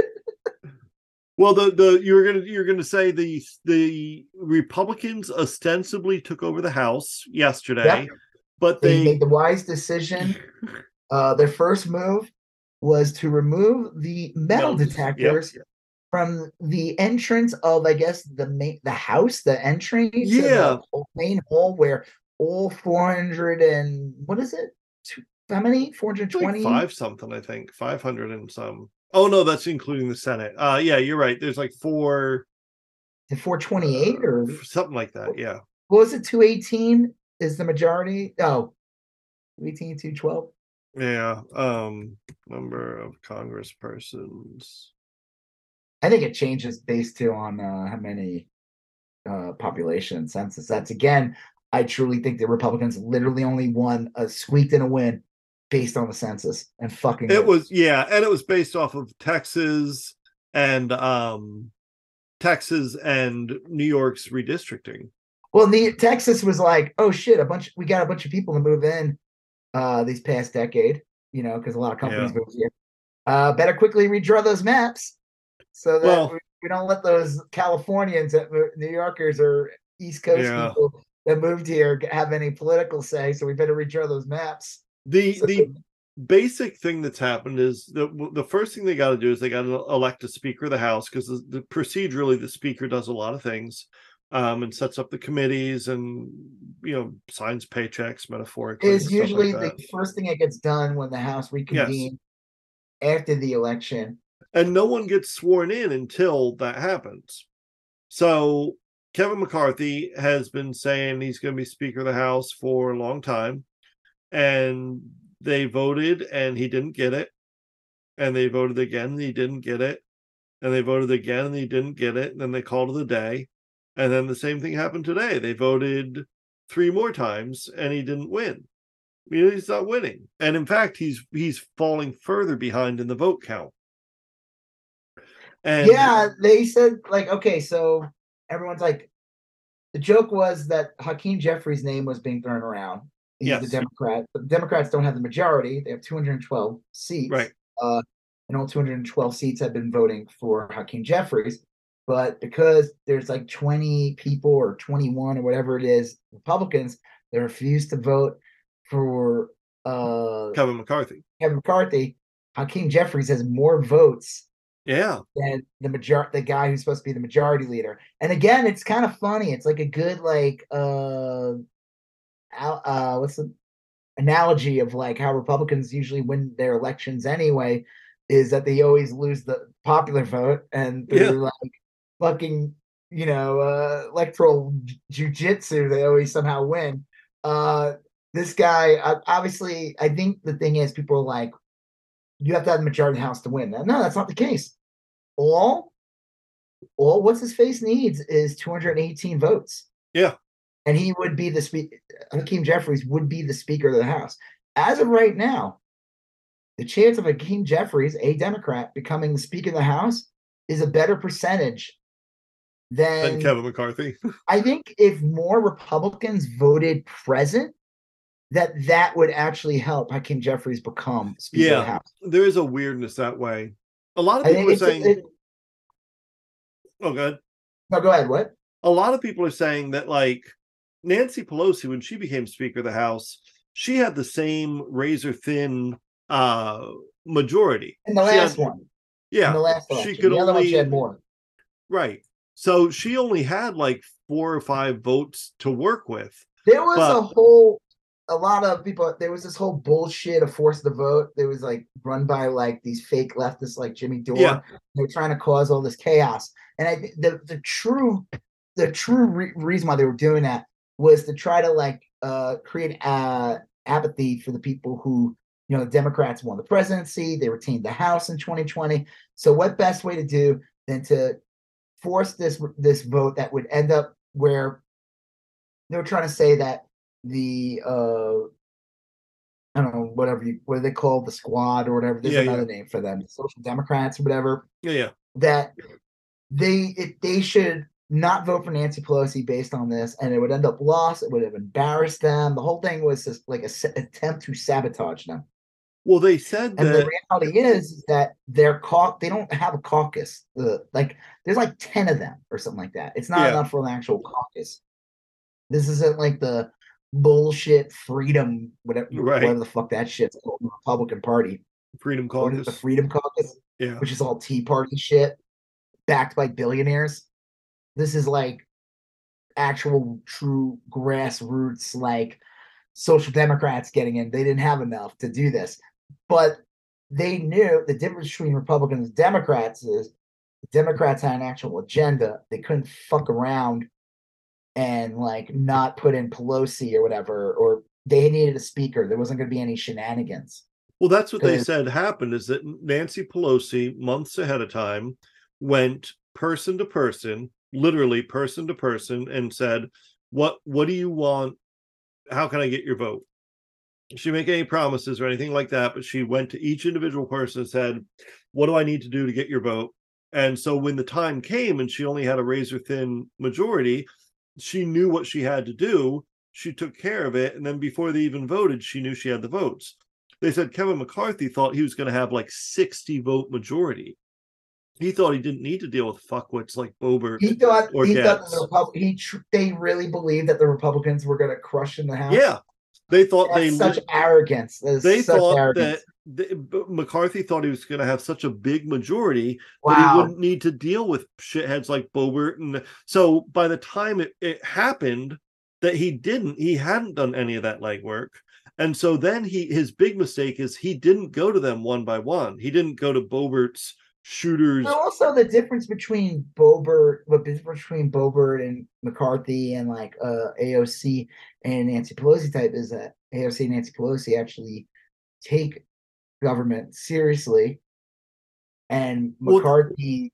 Well, the the you're gonna you're gonna say the the Republicans ostensibly took over the House yesterday, but They they, made the wise decision. Uh, their first move was to remove the metal yep, detectors yep. from the entrance of, I guess, the main the house, the entry Yeah. the main hall where all 400 and what is it? Two, how many? Four hundred twenty-five something, I think, five hundred and some. Oh no, that's including the Senate. Uh, yeah, you're right. There's like four, To 428 or something like that. Yeah, what was it? 218 is the majority. Oh, 18, 212. yeah. Um, number of Congresspersons. I think it changes based to on uh, how many uh, population census. That's again, I truly think the Republicans literally only won a squeaked in a win based on the census and fucking It was yeah, and it was based off of Texas and um Texas and New York's redistricting. well, the Texas was like, oh shit, a bunch we got a bunch of people to move in uh these past decade, you know, because a lot of companies Yeah. moved here. Uh better quickly redraw those maps so that Well- we, we don't let those Californians that New Yorkers or East Coast Yeah. people that moved here have any political say. So we better redraw those maps. The the basic thing that's happened is the the first thing they got to do is they got to elect a speaker of the house because the, the procedurally the speaker does a lot of things um and sets up the committees and you know signs paychecks metaphorically Is usually like the first thing that gets done when the House reconvenes after the election. and no one gets sworn in until that happens. So kevin mccarthy has been saying he's going to be speaker of the house for a long time and they voted and he didn't get it and they voted again and he didn't get it and they voted again and he didn't get it and then they called it a day and then the same thing happened today. They voted three more times and he didn't win. He's not winning. And in fact he's he's falling further behind in the vote count. And yeah, they said like, okay, so everyone's like, the joke was that Hakeem Jeffries' name was being thrown around. He's the Yes. Democrat, but the Democrats don't have the majority. They have 212 seats. Right. Uh, and all 212 seats have been voting for Hakeem Jeffries. But because there's like 20 people or 21 or whatever it is, Republicans, they refuse to vote for uh, kevin mccarthy Kevin McCarthy. Hakeem Jeffries has more votes yeah than the major the guy who's supposed to be the majority leader. And again, it's kind of funny. It's like a good like uh uh what's the analogy of like how Republicans usually win their elections anyway is that they always lose the popular vote and Yeah. through like fucking you know uh electoral jujitsu they always somehow win. Uh this guy uh, obviously I think the thing is people are like you have to have the majority of the house to win. No, that's not the case all all what's his face needs is 218 votes. Yeah. And he would be the speaker Hakeem Jeffries would be the speaker of the House. As of right now, the chance of Hakeem Jeffries, a Democrat, becoming the Speaker of the House is a better percentage than and kevin mccarthy I think if more Republicans voted present, that that would actually help Hakeem Jeffries become Speaker of the House. there is a weirdness that way a lot of people are saying it, oh good no, go ahead. What? a lot of people are saying that like Nancy Pelosi, when she became Speaker of the House, she had the same razor thin uh majority. In the last had- one. in Yeah, the last she could the other one she only- had more. right. So she only had like four or five votes to work with. There was a whole a lot of people there was this whole bullshit of force the vote. There was like run by like these fake leftists like Jimmy Dore. Yeah. They're trying to cause all this chaos. And I think the the true the true re- reason why they were doing that was to try to like uh create uh apathy for the people who you know the Democrats won the presidency, they retained the House in 2020. So what best way to do than to force this this vote that would end up where they were trying to say that the uh I don't know whatever you what do they call the squad or whatever. There's Yeah, yeah. another name for them, social democrats or whatever. Yeah, yeah. That they it, they should not vote for Nancy Pelosi based on this, and it would end up lost. It would have embarrassed them. The whole thing was just like a attempt to sabotage them. Well, they said And that the reality is that they're caught. they don't have a caucus. The like there's like 10 of them or something like that. It's not Yeah. enough for an actual caucus. This isn't like the bullshit freedom, whatever, Right. whatever the fuck that shit's called, the Republican Party. Freedom Caucus. the Freedom Caucus, Yeah. which is all Tea Party shit, backed by billionaires. This is like actual true grassroots like social democrats getting in. They didn't have enough to do this. But they knew the difference between republicans and democrats is the democrats had an actual agenda. They couldn't fuck around and like not put in pelosi or whatever or they needed a speaker. There wasn't going to be any shenanigans. Well, that's what they said happened is that Nancy Pelosi, months ahead of time, went person to person, literally person to person, and said, What what do you want? How can I get your vote? She make any promises or anything like that, but she went to each individual person and said, What do I need to do to get your vote? And so when the time came and she only had a razor thin majority, she knew what she had to do. She took care of it. And then before they even voted, she knew she had the votes they said Kevin McCarthy thought he was going to have like 60 vote majority. He thought he didn't need to deal with fuckwits like Boebert he thought or he thought the Repub- he tr- they really believed that the republicans were going to crush in the house Yeah. They thought That's they such arrogance. That they such thought arrogance. that McCarthy thought he was going to have such a big majority that he wouldn't need to deal with shitheads like Boebert. And so by the time it, it happened that he didn't, he hadn't done any of that legwork. And so then he his big mistake is he didn't go to them one by one. He didn't go to Boebert's shooters. But also the difference between Boebert, what the difference between Boebert and McCarthy and like uh AOC and Nancy Pelosi type is that AOC and Nancy Pelosi actually take government seriously, and Well, McCarthy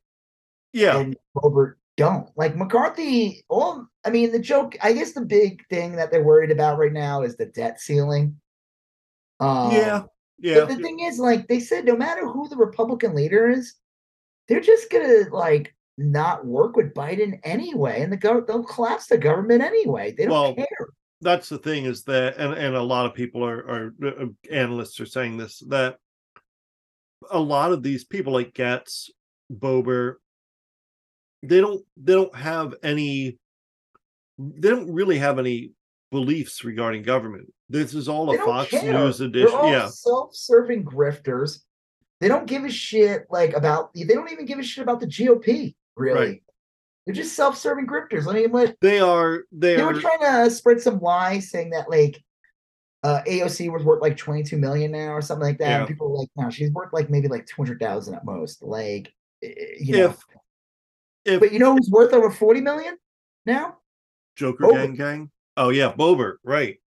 Yeah. and Boebert don't. Like McCarthy, all I mean, the joke. I guess the big thing that they're worried about right now is the debt ceiling. Um, yeah. Yeah. but the thing is, like they said, no matter who the Republican leader is, they're just gonna like not work with Biden anyway, and the gov- they'll collapse the government anyway. They don't Well, care. that's the thing is that and, and a lot of people are, are uh, analysts are saying this that a lot of these people like Gaetz, Boebert, they don't they don't have any they don't really have any beliefs regarding government. This is all They a Fox care. News edition. Yeah. self-serving grifters. They don't give a shit like about. They don't even give a shit about the GOP. Really, Right. they're just self-serving grifters. I mean, what They are they they are were trying to spread some lies saying that like uh AOC was worth like 22 million now or something like that. Yeah. And people were like, no, she's worth like maybe like 200,000 at most. Like, eh, eh, you know, if if but you know who's worth over 40 million now? Joker. Gang Gang. Oh yeah, Boebert, right.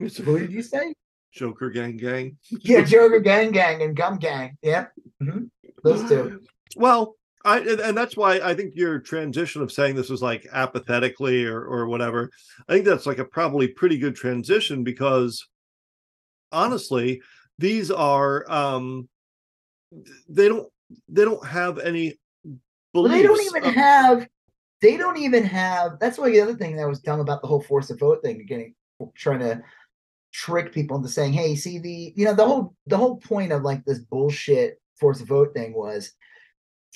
Who did you say? Joker Gang Gang. Yeah, Joker Gang Gang and Gum Gang. Yep. Mhm. Those two. Well, I and that's why I think your transition of saying this was like apathetically or or whatever. I think that's like a probably pretty good transition because honestly, these are um they don't they don't have any Well, they don't even have. They don't even have. That's why the other thing that was dumb about the whole force of vote thing, getting trying to trick people into saying, "Hey, see the you know the whole the whole point of like this bullshit force of vote thing was."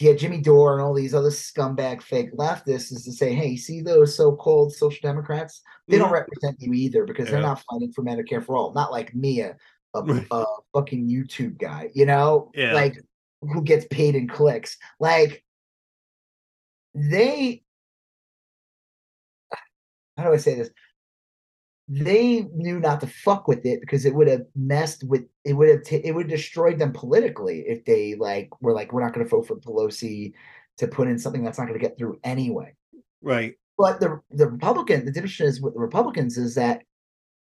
Yeah, Jimmy Dore and all these other scumbag fake leftists is to say, hey, see those so-called social democrats? They don't represent you either because they're Mm-hmm. Not fighting for Medicare for all. Not like me, a, a, a fucking YouTube guy, you know, Yeah. like who gets paid in clicks. Like they how do I say this? They knew not to fuck with it because it would have messed with it would have ta- it would have destroyed them politically if they like were like we're not going to vote for Pelosi to put in something that's not going to get through anyway. right. But the the Republican the difference is with the Republicans is that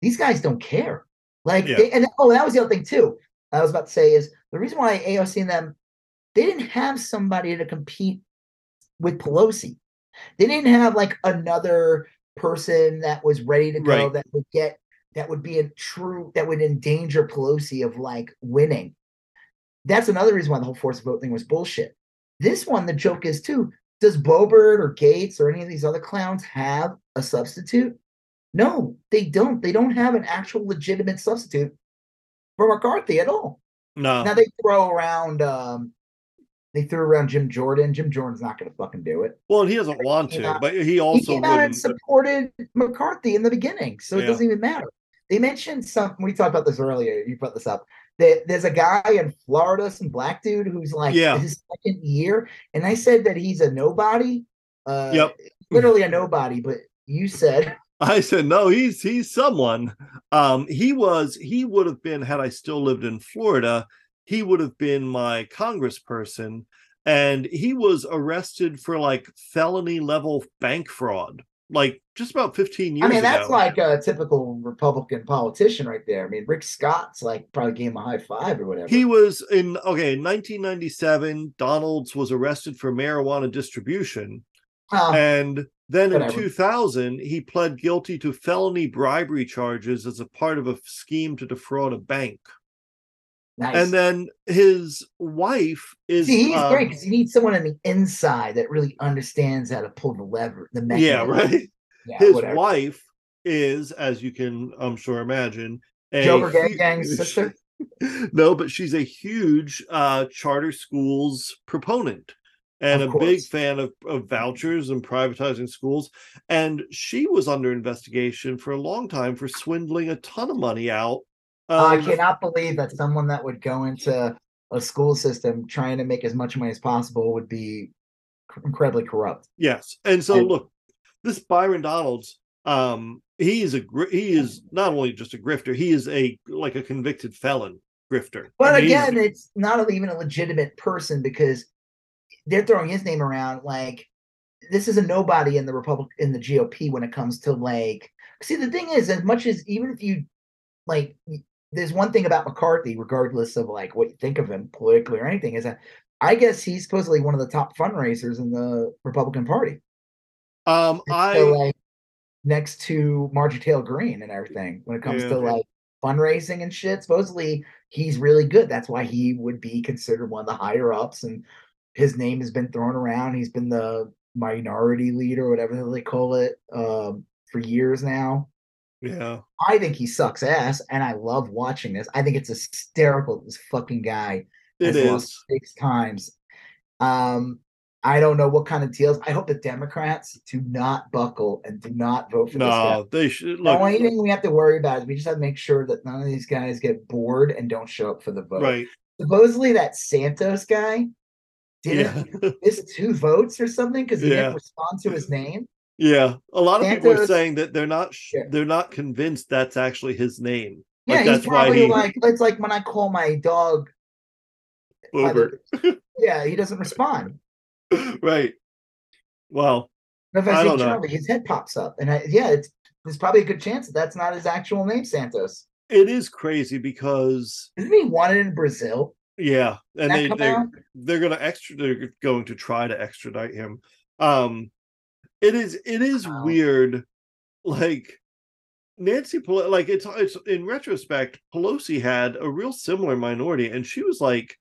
these guys don't care. Like Yeah. they, and oh that was the other thing too. I was about to say is the reason why AOC and them they didn't have somebody to compete with Pelosi. They didn't have like another person that was ready to go Right. that would get that would be a true that would endanger Pelosi of like winning. That's another reason why the whole force vote thing was bullshit. This one, the joke is too. Does Boebert or Gaetz or any of these other clowns have a substitute? No, they don't. They don't have an actual legitimate substitute for McCarthy at all. No. Now they throw around um they threw around Jim Jordan. Jim Jordan's not gonna fucking do it. well, he doesn't want to, out- but he He also came out and wouldn't. supported McCarthy in the beginning, so it Yeah. doesn't even matter. They mentioned something. We talked about this earlier. You brought this up. That there's a guy in Florida, some black dude who's like Yeah. his second year, and I said that he's a nobody. Uh, Yep. literally a nobody. But you said I said no, he's he's someone. Um, he was he would have been had I still lived in Florida, he would have been my congressperson, and he was arrested for like felony level bank fraud, like just about 15 years I mean, that's ago. like a typical Republican politician right there. I mean, Rick Scott's like probably gave him a high five or whatever. he was in okay, in 1997, Donalds was arrested for marijuana distribution. Huh. And then in 2000, he pled guilty to felony bribery charges as a part of a scheme to defraud a bank. Nice. And then his wife is See, he's um, great because you need someone on the inside that really understands how to pull the lever, the mechanism. yeah, right. Yeah, his whatever. wife is, as you can, I'm sure, imagine, a Joker Gang hu- Gang's sister? no, but she's a huge uh, charter schools proponent, and a big fan of, of vouchers and privatizing schools. And she was under investigation for a long time for swindling a ton of money out. I cannot believe that someone that would go into a school system trying to make as much money as possible would be incredibly corrupt. Yes, and so And- look, this Byron Donalds, um, he is a he is not only just a grifter, he is a like a convicted felon grifter. But I mean, again, it's not even a legitimate person because they're throwing his name around like this is a nobody in the Republic in the GOP when it comes to like see the thing is as much as even if you like there's one thing about McCarthy, regardless of like what you think of him politically or anything, is that I guess he's supposedly one of the top fundraisers in the Republican Party. um, I so, like next to Marjorie Taylor Greene and everything when it comes Yeah, to like fundraising and shit. Supposedly he's really good. That's why he would be considered one of the higher ups, and his name has been thrown around. He's been the minority leader, whatever they call it, um, for years now. Yeah, I think he sucks ass, and I love watching this. I think it's hysterical. This fucking guy it has lost six times. Um, I don't know what kind of deals. I hope the Democrats do not buckle and do not vote for this guy. No, they should The only thing we have to worry about is we just have to make sure that none of these guys get bored and don't show up for the vote. right. Supposedly that Santos guy didn't Yeah, miss two votes or something because he Yeah. didn't respond to his name. Yeah. A lot of people are saying that they're not sh- Yeah. they're not convinced that's actually his name. Yeah, Like, he's that's why probably he- like it's like when I call my dog. yeah, he doesn't respond. right. Well, And if I, I say don't know. His head pops up, and I, yeah, it's there's probably a good chance that that's not his actual name, Santos. it is crazy because Isn't he wanted in Brazil? yeah, and they they out? they're gonna extra they're going to try to extradite him. Um it is it is Wow. weird like Nancy Pelosi like it's it's in retrospect Pelosi had a real similar minority and she was like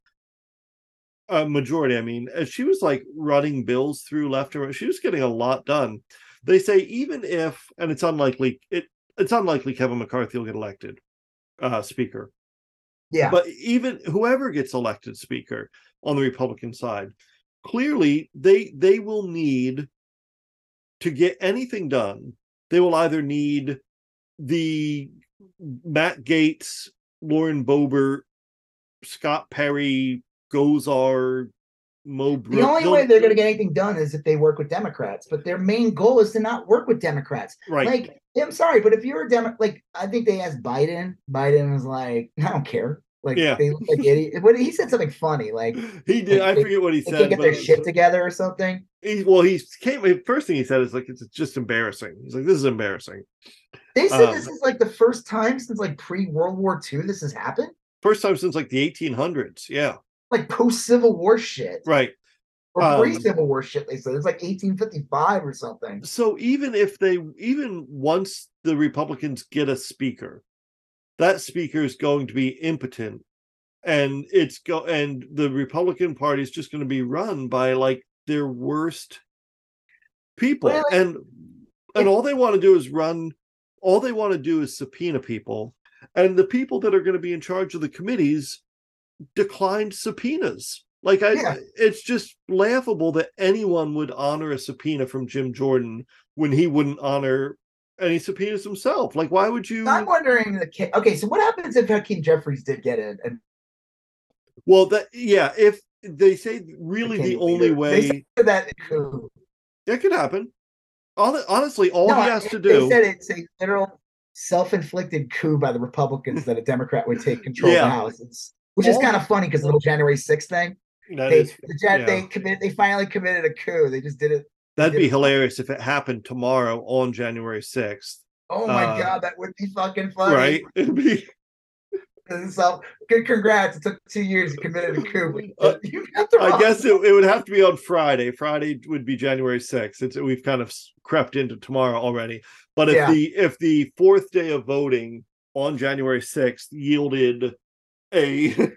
a majority I mean and she was like running bills through left and right she was getting a lot done. They say even if and it's unlikely it it's unlikely Kevin McCarthy will get elected uh speaker Yeah, but even whoever gets elected speaker on the republican side clearly they they will need to get anything done they will either need the matt gaetz lauren boebert scott perry gosar mo the only way they're going to get anything done is if they work with Democrats. But their main goal is to not work with Democrats. right Like, I'm sorry, but if you're a Democrat, like I think they asked Biden. Biden was like, I don't care. Like, Yeah. they look like idiot. What he said something funny, like he did i they- forget what he they said can't get their shit together or something. he, well he came first thing he said is like it's just embarrassing he's like this is embarrassing They said Um, this is like the first time since like pre World War II this has happened. first time since like the 1800s yeah Like post Civil War shit. right or Um, pre Civil War shit. They said it's like 1855 or something. so even if they even once the republicans get a speaker that speaker is going to be impotent and it's go and the republican party is just going to be run by like their worst people Well, and and all they want to do is run all they want to do is subpoena people and the people that are going to be in charge of the committees declined subpoenas like i Yeah. it's just laughable that anyone would honor a subpoena from jim jordan when he wouldn't honor any subpoenas himself like why would you I'm wondering the okay. So what happens if Hakeem Jeffries did get in? And Well, that yeah, if they say really the only leader? Way that it could happen. Honestly, all No, he has I- to They do, said it's a literal self-inflicted coup by the Republicans that a Democrat would take control Yeah. of the House. It's, which is kind of funny because the little January 6th thing. that They, is, the, yeah. they commit. They finally committed a coup. They just did it. That'd be hilarious if it happened tomorrow on January sixth, Oh my Uh, god, that would be fucking funny. right? It'd be So good, congrats! It took two years. to commit a coup. Uh, you got the I guess it, it would have to be on Friday. Friday would be January sixth. It's we've kind of crept into tomorrow already. But if Yeah. the if the fourth day of voting on January sixth yielded a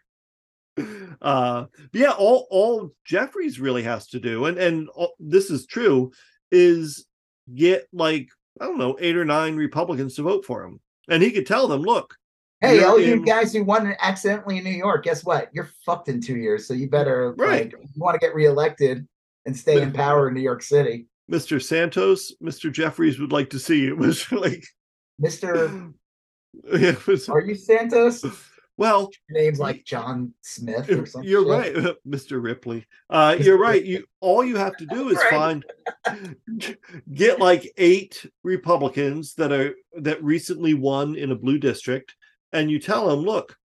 uh yeah all all jeffries really has to do and and all- this is true is get like i don't know eight or nine republicans to vote for him and he could tell them look Hey, all you guys who won accidentally in New York, guess what? You're fucked in two years. So you better, Right. like, you want to get reelected, and stay in power in New York City. Mr. Santos, Mr. Jeffries would like to see you. It was like, Mr. yeah, was- Are you Santos? Well, name's like John Smith or something. you're right, Mr. Ripley. Uh, you're right. You all you have to do is find get like eight Republicans that are that recently won in a blue district, and you tell them, look,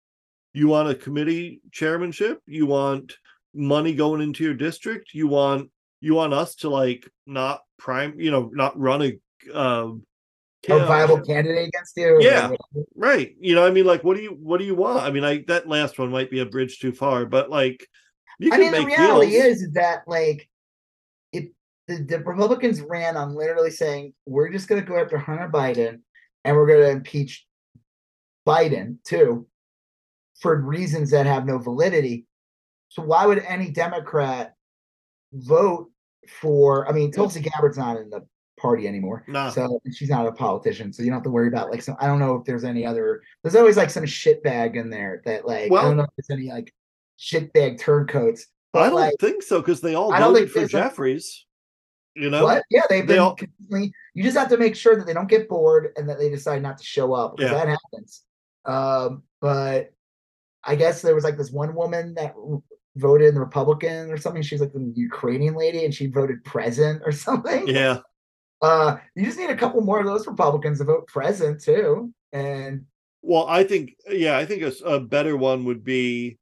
you want a committee chairmanship, you want money going into your district, you want you want us to like not prime, you know, not run a um A viable candidate against you. Yeah. right. You know, I mean, like, what do you what do you want? I mean, I that last one might be a bridge too far, but like, you I mean, the reality deals. is that like it the, the Republicans ran on literally saying we're just going to go after Hunter Biden and we're going to impeach Biden too for reasons that have no validity. So why would any Democrat vote for? I mean, Tulsi Gabbard's not in the party anymore. Nah. So she's not a politician, so you don't have to worry about like some. I don't know if there's any other. There's always like some shitbag in there that like I Well- don't know if there's any like shitbag turncoats. But, I don't like think so because they all I don't voted for there's a- Jeffries. You know, what? Yeah, they've They been all- You just have to make sure that they don't get bored and that they decide not to show up because Yeah. that happens. Um, but I guess there was like this one woman that voted in the Republican or something. She's like the Ukrainian lady, and she voted present or something. yeah. Uh, you just need a couple more of those Republicans to vote present too. And Well, I think, yeah, I think a better one would be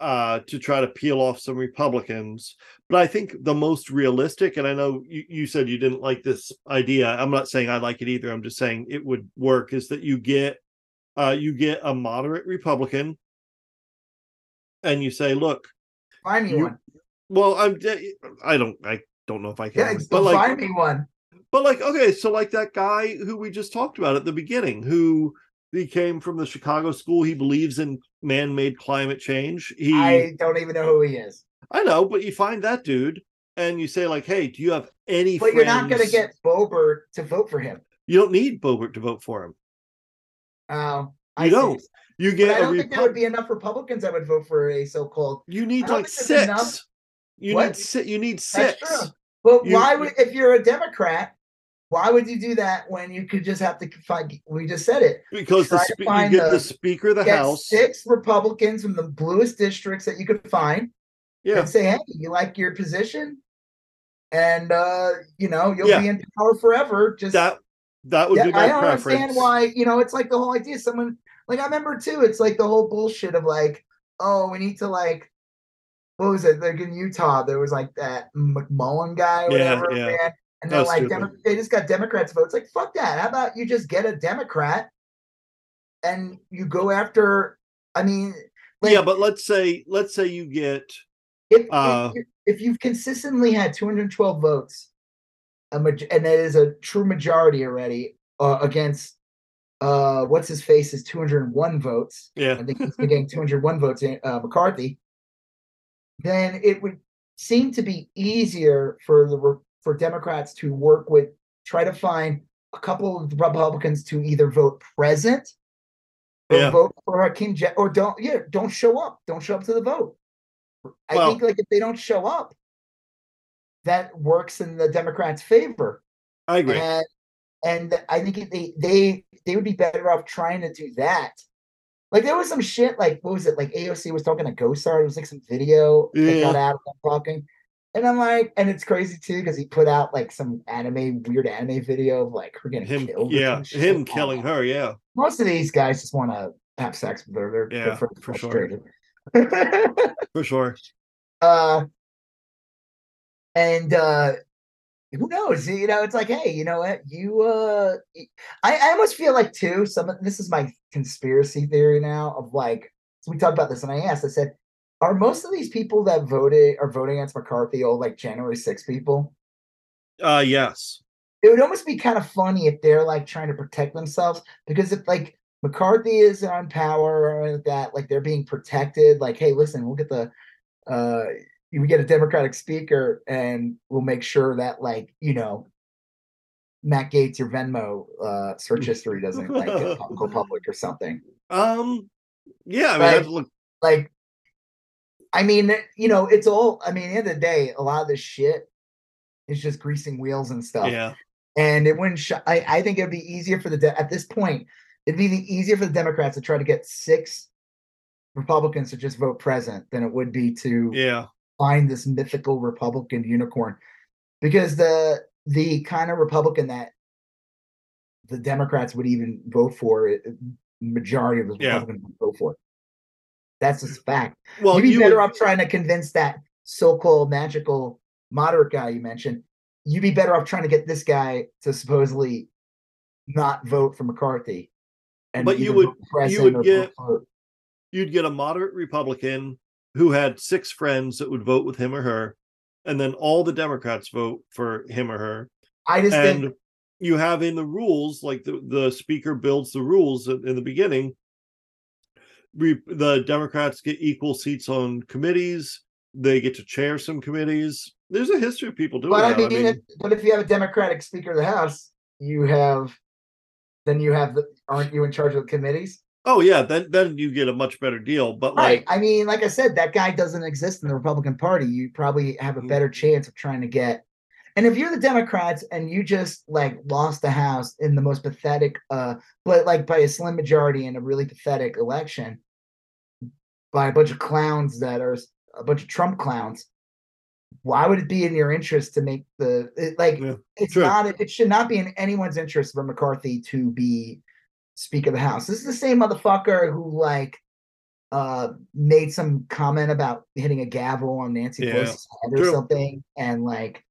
uh to try to peel off some Republicans. But I think the most realistic, and I know you, you said you didn't like this idea. I'm not saying I like it either. I'm just saying it would work. Is that you get uh you get a moderate Republican, and you say, look, find me You- one. well, I'm I don't I don't know if I can, Yeah, but like find me one. But like, okay, so like that guy who we just talked about at the beginning, who he came from the Chicago school, he believes in man-made climate change. He, I, I don't even know who he is. I know, but you find that dude, and you say like, hey, do you have any? But you're not going to get Boebert to vote for him. You don't need Boebert to vote for him. Oh, I You don't. You But get I a don't think there would be enough Republicans that would vote for a so-called. You need like six. You What? need six. You need six. But You- why would if you're a Democrat? Why would you do that when you could just have to find? We just said it. Because the spe- you get the- the Speaker of the House. six Republicans from the bluest districts that you could find, Yeah, and say, "Hey, you like your position, and uh, you know you'll Yeah. be in power forever." Just that that would yeah, be my I don't preference. understand why. You know, it's like the whole idea. Someone like I remember too. It's like the whole bullshit of like, oh, we need to like, what was it? Like in Utah, there was like that McMullin guy, or Yeah, whatever, yeah. man. And they're like, they just got Democrats votes. Like, fuck that. How about you just get a Democrat and you go after? I mean, like, yeah, but let's say let's say you get if, uh, if, if you've consistently had 212 votes, a maj- and it is a true majority already uh, against uh what's his face is 201 votes. yeah. I think he's been getting 201 votes in uh, McCarthy. Then it would seem to be easier for the for Democrats to work with try to find a couple of Republicans to either vote present or Yeah. vote for Hakeem Je- or don't yeah don't show up don't show up to the vote. I Well- think like if they don't show up, that works in the Democrats' favor. I agree. And and I think they they they would be better off trying to do that. Like there was some shit like what was it like AOC was talking to Gosar. It was like some video that got out of them talking. And I'm like, and it's crazy too because he put out like some anime, weird anime video of like her getting him, killed. yeah, him I killing her. Yeah, Most of these guys just want to have sex with her. They're, they're Yeah, for sure. for sure. uh and uh who knows? You know it's like hey you know what? You uh i i almost feel like too some of this is my conspiracy theory now of like so we talked about this and i asked i said are most of these people that voted are voting against mccarthy all like january 6 people? Uh, yes. it would almost be kind of funny if they're like trying to protect themselves because if like McCarthy is on power or like that, like they're being protected, like, hey, listen, we'll get the uh we get a Democratic speaker and we'll make sure that like, you know, Matt Gaetz, your Venmo uh search history doesn't like go public or something. Um, yeah. I mean, Like- I'd look. Like I mean, you know, it's all I mean, at the end of the day, a lot of this shit is just greasing wheels and stuff. Yeah. And it wouldn't. Sh- I I think it'd be easier for the de- at this point. It'd be the easier for the Democrats to try to get six Republicans to just vote present than it would be to Yeah. Find this mythical Republican unicorn, because the the kind of Republican that the Democrats would even vote for, it- majority of the Yeah. Republicans would vote for. That's a fact. Well, You'd be you better would- off trying to convince that so-called magical moderate guy you mentioned. You'd be better off trying to get this guy to supposedly not vote for McCarthy. But you would- you would vote get- you'd get a moderate Republican who had six friends that would vote with him or her, and then all the Democrats vote for him or her. I just And think you have in the rules, like the, the speaker builds the rules in the beginning. We, the Democrats get equal seats on committees. They get to chair some committees. There's a history of people doing but I that. mean, if, but if you have a Democratic Speaker of the House, you have then you have the aren't you in charge of the committees? Oh yeah, then then you get a much better deal. But Right. like, I mean, like I said, that guy doesn't exist in the Republican Party. You probably have a Mhm. better chance of trying to get. And if you're the Democrats and you just like lost the House in the most pathetic, uh, but like by a slim majority in a really pathetic election, by a bunch of clowns that are a bunch of Trump clowns, why would it be in your interest to make the it, like? Yeah, it's true. not. It should not be in anyone's interest for McCarthy to be Speaker of the House. This is the same motherfucker who like uh made some comment about hitting a gavel on Nancy Yeah, Pelosi's head or true. something, and like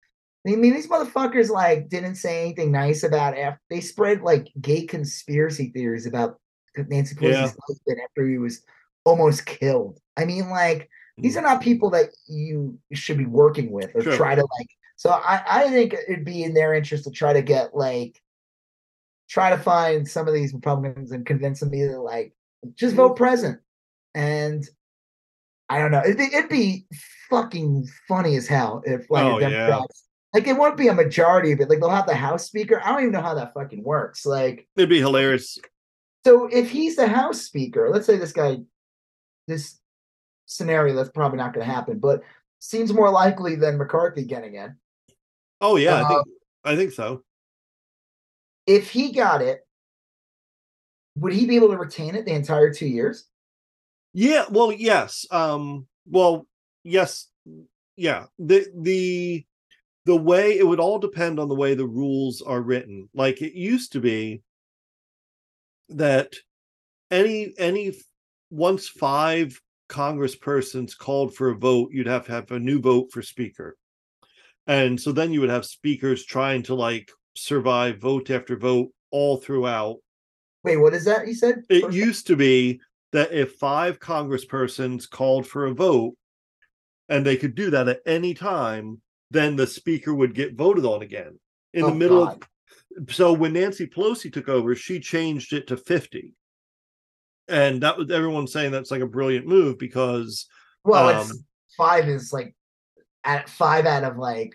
I mean these motherfuckers like didn't say anything nice about after they spread like gay conspiracy theories about Nancy Pelosi's Yeah. husband after he was almost killed. I mean like these are not people that you should be working with or Sure. try to like so I, I think it'd be in their interest to try to get like try to find some of these Republicans and convince them either like just vote present. And I don't know. It'd be, it'd be fucking funny as hell if like Oh, the yeah. Like it won't be a majority of it. Like they'll have the House Speaker. I don't even know how that fucking works. Like it'd be hilarious. so if he's the House Speaker, let's say this guy, this scenario that's probably not going to happen, but seems more likely than McCarthy getting in. Oh yeah, I Uh, think I think so. If he got it, would he be able to retain it the entire two years? Yeah, well, yes. Um, well, yes, yeah. The the the way it would all depend on the way the rules are written. Like it used to be that any any once five congresspersons called for a vote, you'd have to have a new vote for speaker. And so then you would have speakers trying to like survive vote after vote all throughout Wait, what is that? He said it used to be that if five congresspersons called for a vote and they could do that at any time, then the speaker would get voted on again in Oh, the middle God. of so when Nancy Pelosi took over, she changed it to 50. And that was everyone saying that's like a brilliant move because Well, it's um, five is like at five out of like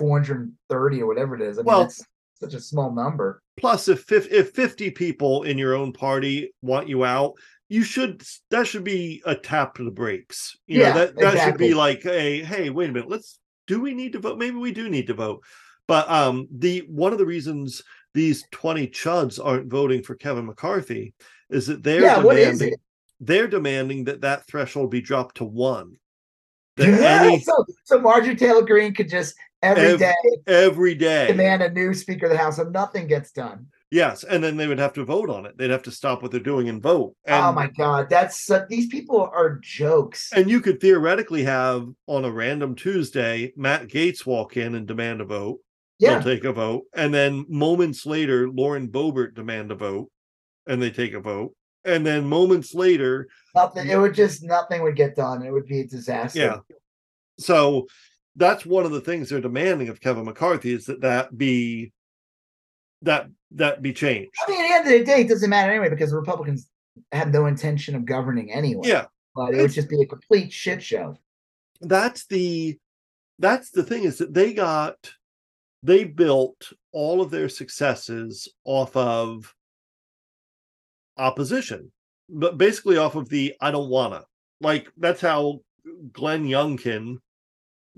430 or whatever it is. I mean, Well- it's such a small number. plus if if 50 people in your own party want you out, you should that should be a tap to the brakes. You Yeah, know, that that should be like a hey, wait a minute, let's do we need to vote? Maybe we do need to vote. But um the one of the reasons these 20 chuds aren't voting for Kevin McCarthy is that they're Yeah, demanding they're demanding that that threshold be dropped to one. Any so, so Marjorie Taylor Greene could just every Ev- day every day demand a new Speaker of the House, and nothing gets done. yes and then they would have to vote on it they'd have to stop what they're doing and vote and oh my God, that's uh, these people are jokes. And you could theoretically have on a random Tuesday Matt Gaetz walk in and demand a vote. yeah, They'll take a vote. And then moments later, Lauren Boebert demand a vote and they take a vote. And then moments later, nothing. It would just nothing would get done. It would be a disaster. yeah. So that's one of the things they're demanding of Kevin McCarthy is that that be that that be changed. I mean, at the end of the day, it doesn't matter anyway because the Republicans have no intention of governing anyway. Yeah. but it would just be a complete shit show. that's the that's the thing is that they got they built all of their successes off of opposition but basically off of the i don't wanna like that's how glenn youngkin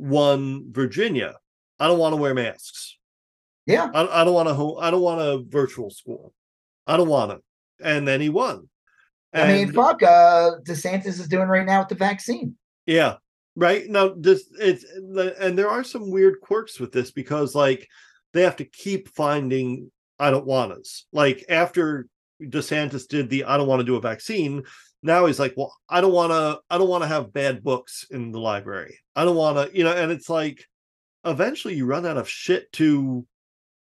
won virginia I don't want to wear masks. Yeah. I, I don't want to. I don't want a virtual school. I don't want it. And then he won. I mean, fuck, uh, DeSantis is doing right now with the vaccine. Yeah. Right. Now this it's and there are some weird quirks with this because like they have to keep finding I don't want us. Like after DeSantis did the I don't want to do a vaccine, now he's like, well, I don't want to I don't want to have bad books in the library. I don't want to, you know, and it's like eventually you run out of shit to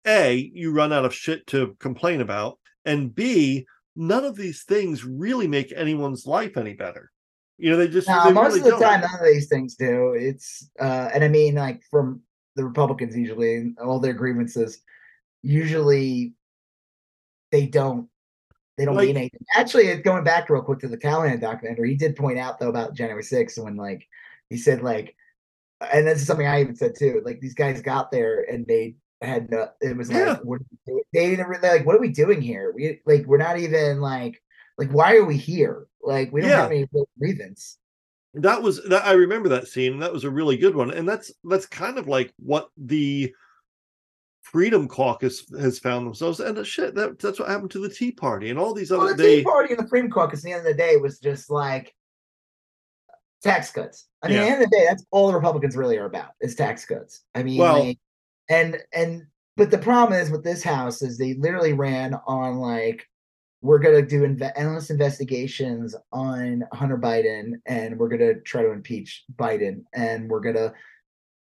A, you run out of shit to complain about, and B, none of these things really make anyone's life any better. You know, they just No, they most really of the don't. time, none of these things do. It's uh, and I mean, like from the Republicans, usually all their grievances, usually they don't they don't Like- mean anything. Actually, going back real quick to the Callaghan documentary, he did point out though about January 6th when like he said like, and this is something I even said too. Like these guys got there and they had no. It was Yeah. like what they didn't really like. What are we doing here? We like we're not even like like why are we here? Like we don't Yeah. have any real grievance. that was that i remember that scene that was a really good one and that's that's kind of like what the freedom caucus has found themselves and uh, shit that, that's what happened to the tea party and all these Well, other the they Tea Party and the Freedom Caucus at the end of the day was just like tax cuts. I mean, at the end of the day, that's all the Republicans really are about is tax cuts. I mean, Well- like, and and but the problem is with this house is they literally ran on like we're gonna do inve- endless investigations on Hunter Biden and we're gonna try to impeach Biden and we're gonna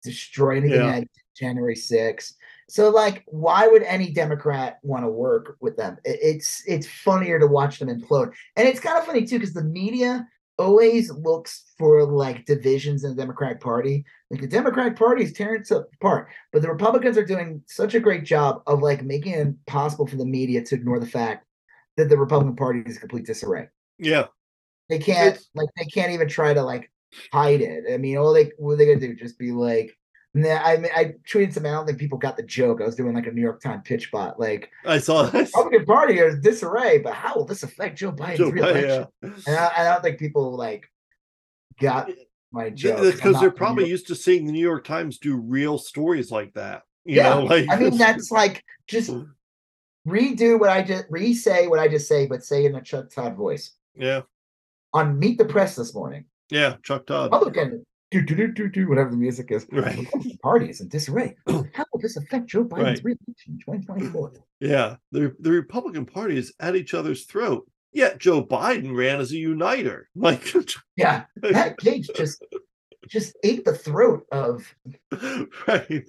destroy anything Yeah. January 6th. So like why would any Democrat want to work with them? It's it's funnier to watch them implode. And it's kind of funny too, because the media always looks for like divisions in the Democratic Party. Like the Democratic Party is tearing itself apart, but the Republicans are doing such a great job of like making it impossible for the media to ignore the fact that the Republican Party is a complete disarray. yeah They can't It's- like they can't even try to like hide it. I mean, all they what are they gonna do? Just be like, nah, I mean, I tweeted something. I don't think people got the joke. I was doing like a New York Times pitch bot, like i saw this Republican Party is disarray, but how will this affect Joe Biden's Joe Biden, yeah. And I, I don't think people like got my joke. Because they're probably used to seeing the new york times do real stories like that you Yeah, know like I mean, that's like just mm. redo what I just re-say what I just say, but say in a Chuck Todd voice yeah on Meet the Press this morning. yeah chuck todd Republican, do do do do do whatever the music is. Right. Republican Party is in disarray. Oh, how will this affect Joe Biden's Right. reelection in 2024? yeah the, the republican party is at each other's throat yet joe biden ran as a uniter like Yeah, Pat Cage just just ate the throat of right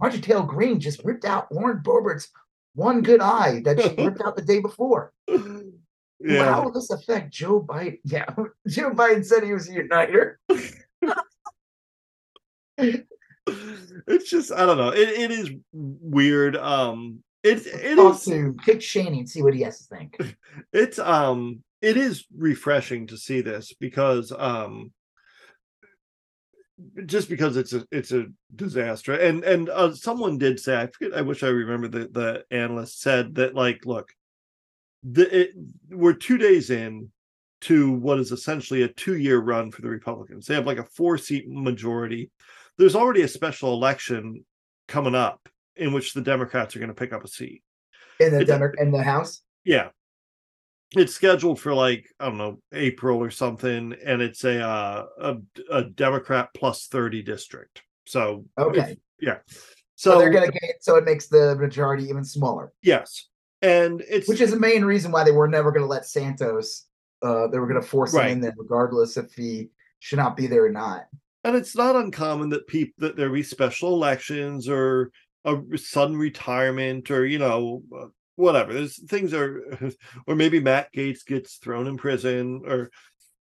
Roger Tail Green. Just ripped out Lauren Boebert's one good eye that she ripped out the day before. yeah How will this affect Joe Biden? Yeah, Joe Biden said he was a uniter. it's just i don't know. It, it is weird. Um it it Talk is to Dick Cheney and see what he has to think. it's um it is refreshing to see this because um just because it's a it's a disaster. And and uh, someone did say i forget i wish i remember the the analyst said that like look the it, we're two days in to what is essentially a two-year run for the republicans. They have like a four seat majority there's already a special election coming up in which the democrats are going to pick up a seat In the Demo- in the House. yeah. It's scheduled for like, I don't know, April or something, and it's a uh, a, a Democrat plus 30 district. So Okay. yeah. So, So, they're gonna get so it makes the majority even smaller, yes. And it's which is the main reason why they were never gonna let Santos. Uh, they were gonna force him in there, regardless if he should not be there or not. And it's not uncommon that people that there be special elections or a sudden retirement or you know uh, whatever. There's things are or maybe matt gaetz gets thrown in prison or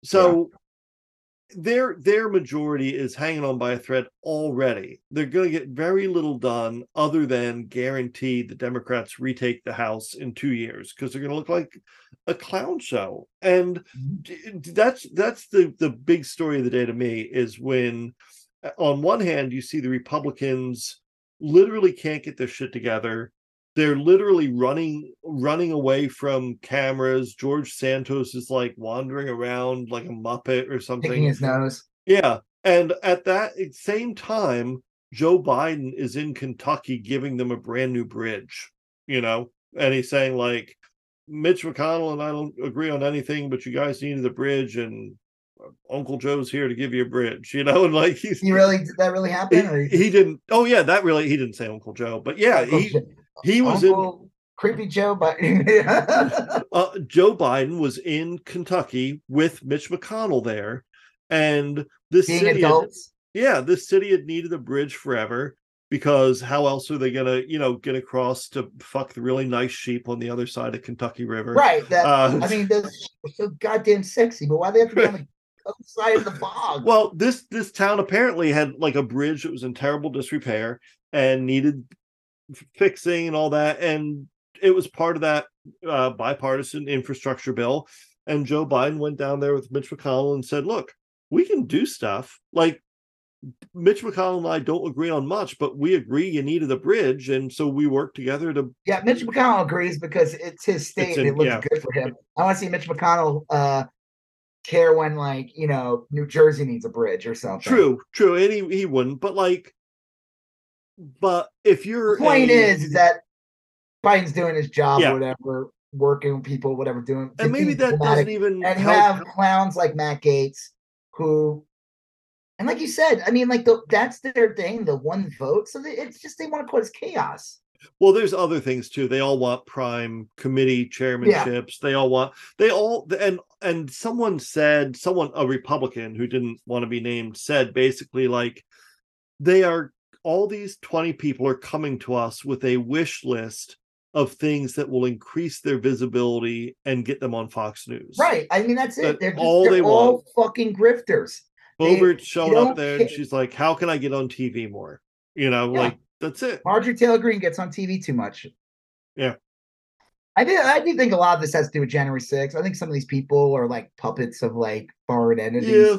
so their their majority is hanging on by a thread already. They're going to get very little done other than guarantee the democrats retake the house in two years because they're going to look like a clown show. And Mhm. d- that's that's the the big story of the day to me is when uh, on one hand you see the republicans literally can't get their shit together they're literally running running away from cameras george santos is like wandering around like a muppet or Picking something his nose. yeah and at that same time Joe Biden is in Kentucky giving them a brand new bridge, you know, and he's saying like Mitch McConnell and I don't agree on anything, but you guys needed a bridge and uh, Uncle Joe's here to give you a bridge, you know, and like he's He really did that really happen? he, or he didn't oh yeah, that really he didn't say Uncle Joe, but yeah, Uncle he Jo- he was in Creepy Joe Biden. uh, Joe Biden was in Kentucky with Mitch McConnell there, and this Being city, had, yeah, this city had needed a bridge forever because how else are they gonna, you know, get across to fuck the really nice sheep on the other side of Kentucky River? Right. That Uh, I mean, those are so goddamn sexy, but why they have to be on the other side of the bog? Well, this this town apparently had like a bridge that was in terrible disrepair and needed fixing and all that, and it was part of that uh, bipartisan infrastructure bill. And Joe Biden went down there with Mitch McConnell and said, "Look, we can do stuff like." Mitch McConnell and I don't agree on much, but we agree you needed a bridge, and so we worked together to. yeah, Mitch McConnell agrees because it's his state It's in- it looks yeah. good for him. I want to see Mitch McConnell uh care when like, you know, New Jersey needs a bridge or something. True, true, and he he wouldn't, but like, but if you're The point a- is, is that Biden's doing his job Yeah. or whatever, working with people, whatever, doing and maybe that doesn't even and help. have clowns like Matt Gaetz who and like you said, I mean, like the that's their thing, the one vote. So they, it's just they want to cause chaos. Well, there's other things too. They all want prime committee chairmanships. They all want they all and and someone said someone a Republican who didn't want to be named said basically like they are all these 20 people are coming to us with a wish list of things that will increase their visibility and get them on Fox News. Right. I mean, that's it. That They're just all they're they all fucking grifters. Boebert showed up there and she's like, How can I get on TV more? You know, Yeah. like that's it. Marjorie Taylor Greene gets on TV too much. Yeah. I do. I do think a lot of this has to do with January 6th. I think some of these people are like puppets of like foreign entities, Yeah.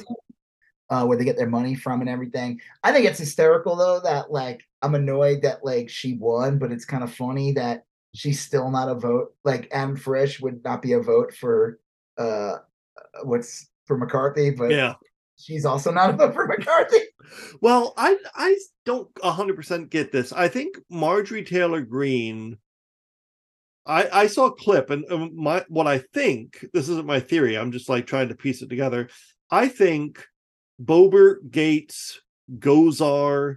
Uh, where they get their money from and everything. I think it's hysterical though that like I'm annoyed that like she won, but it's kind of funny that she's still not a vote. Like Anne Frisch would not be a vote for uh what's for McCarthy, but Yeah. she's also not a vote for McCarthy. Well, I I don't hundred percent get this. I think Marjorie Taylor Greene. I I saw a clip, and um, my what I think this isn't my theory. I'm just like trying to piece it together. I think Boebert, Gaetz, Gosar,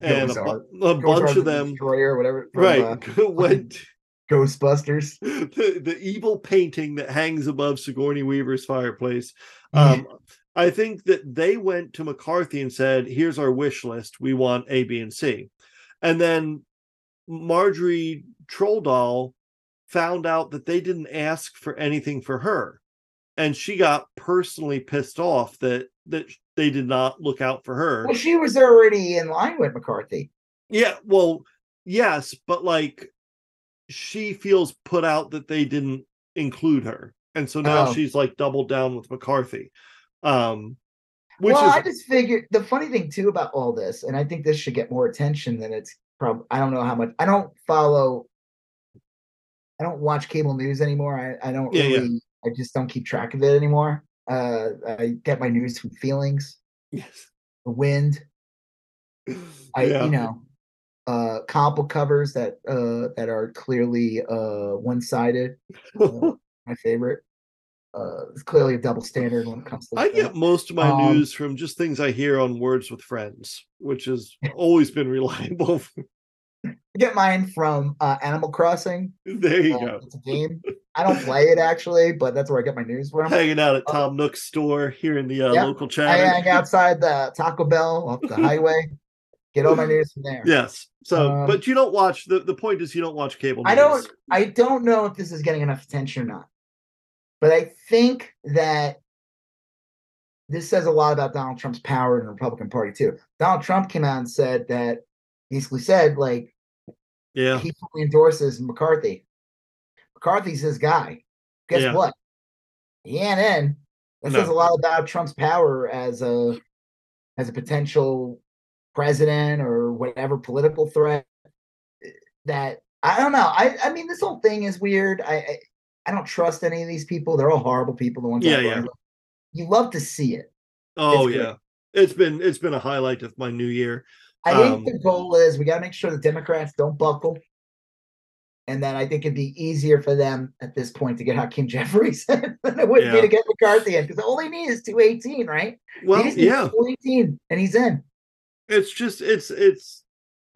and a, Gosar. bu- a bunch of them, Destroyer, whatever. from, right, uh, went Ghostbusters. the, the evil painting that hangs above Sigourney Weaver's fireplace. Yeah. Um, I think that they went to McCarthy and said, "Here's our wish list. We want A, B, and C," and then Marjorie Trolldoll found out that they didn't ask for anything for her, and she got personally pissed off that that they did not look out for her. Well, she was already in line with McCarthy. Yeah, well, yes, but like she feels put out that they didn't include her. And so now Oh. she's like doubled down with McCarthy. Um which well, is I just figured the funny thing too about all this, and I think this should get more attention than it's probably. I don't know how much. I don't follow. I don't watch cable news anymore. I, I don't Yeah, yeah. really. I just don't keep track of it anymore. Uh, I get my news from feelings, yes. the wind. I yeah. you know, uh, comic covers that uh that are clearly uh one sided. Uh, my favorite. Uh, it's clearly a double standard when it comes to. I that. get most of my Um, news from just things I hear on Words with Friends, which has always been reliable. I get mine from uh, Animal Crossing. there you Uh, go. It's a game. I don't play it actually, but that's where I get my news from. Hanging out at Tom Nook's store here in the uh, local chat. I hang outside the Taco Bell off the highway. Get all my news from there. Yes. So, Um, but you don't watch the the point is you don't watch cable news. I don't. I don't know if this is getting enough attention or not, but I think that this says a lot about Donald Trump's power in the Republican Party too. Donald Trump came out and said that basically said like Yeah. he fully endorses McCarthy. McCarthy's his guy. Guess Yeah. what? He ain't in. That says a lot about Trump's power as a as a potential president or whatever political threat. That I don't know. I I mean, this whole thing is weird. I I, I don't trust any of these people. They're all horrible people. The ones Yeah, yeah. You love to see it. Oh It's yeah. It's been it's been a highlight of my new year. I think Um, the goal is we got to make sure the Democrats don't buckle. And then I think it'd be easier for them at this point to get Hakeem Jeffries than it would Yeah. be to get McCarthy in because all they need is 218, right? Well, yeah, 218 and he's in. it's just it's it's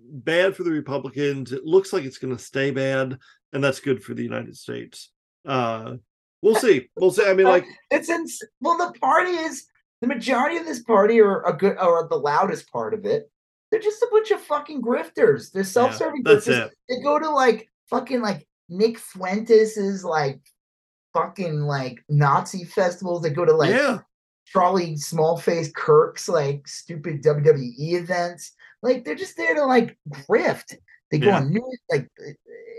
bad for the Republicans. It looks like it's going to stay bad, and that's good for the United States. Uh, we'll see. We'll see. I mean, like, It's in well, the party is the majority of this party are a good or the loudest part of it. They're just a bunch of fucking grifters. They're self-serving that's grifters. it. They go to like fucking like Nick Fuentes' like fucking like Nazi festivals. They go to like yeah, Charlie Smallface Kirk's like stupid WWE events. Like they're just there to like grift. They go Yeah. on news. Like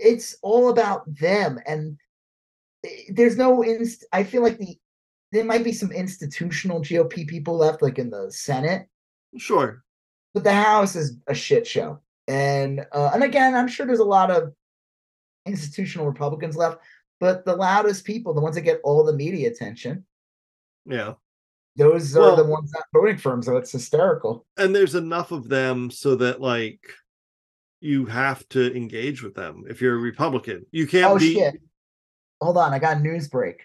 it's all about them. And eh, there's no inst. I feel like the there might be some institutional GOP people left, like in the Senate, sure. But the House is a shit show. And uh, and again, I'm sure there's a lot of institutional Republicans left, but the loudest people, the ones that get all the media attention, Yeah. those are the ones not voting for him. So it's hysterical. and there's enough of them so that like you have to engage with them if you're a republican you can't Oh be shit! Hold on, I got a news break.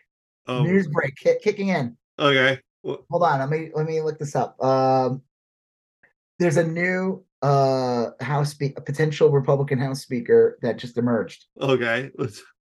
oh, News break ki- kicking in. okay Well, Hold on, let me let me look this up. Um, there's a new uh House spe- a potential Republican House Speaker that just emerged. okay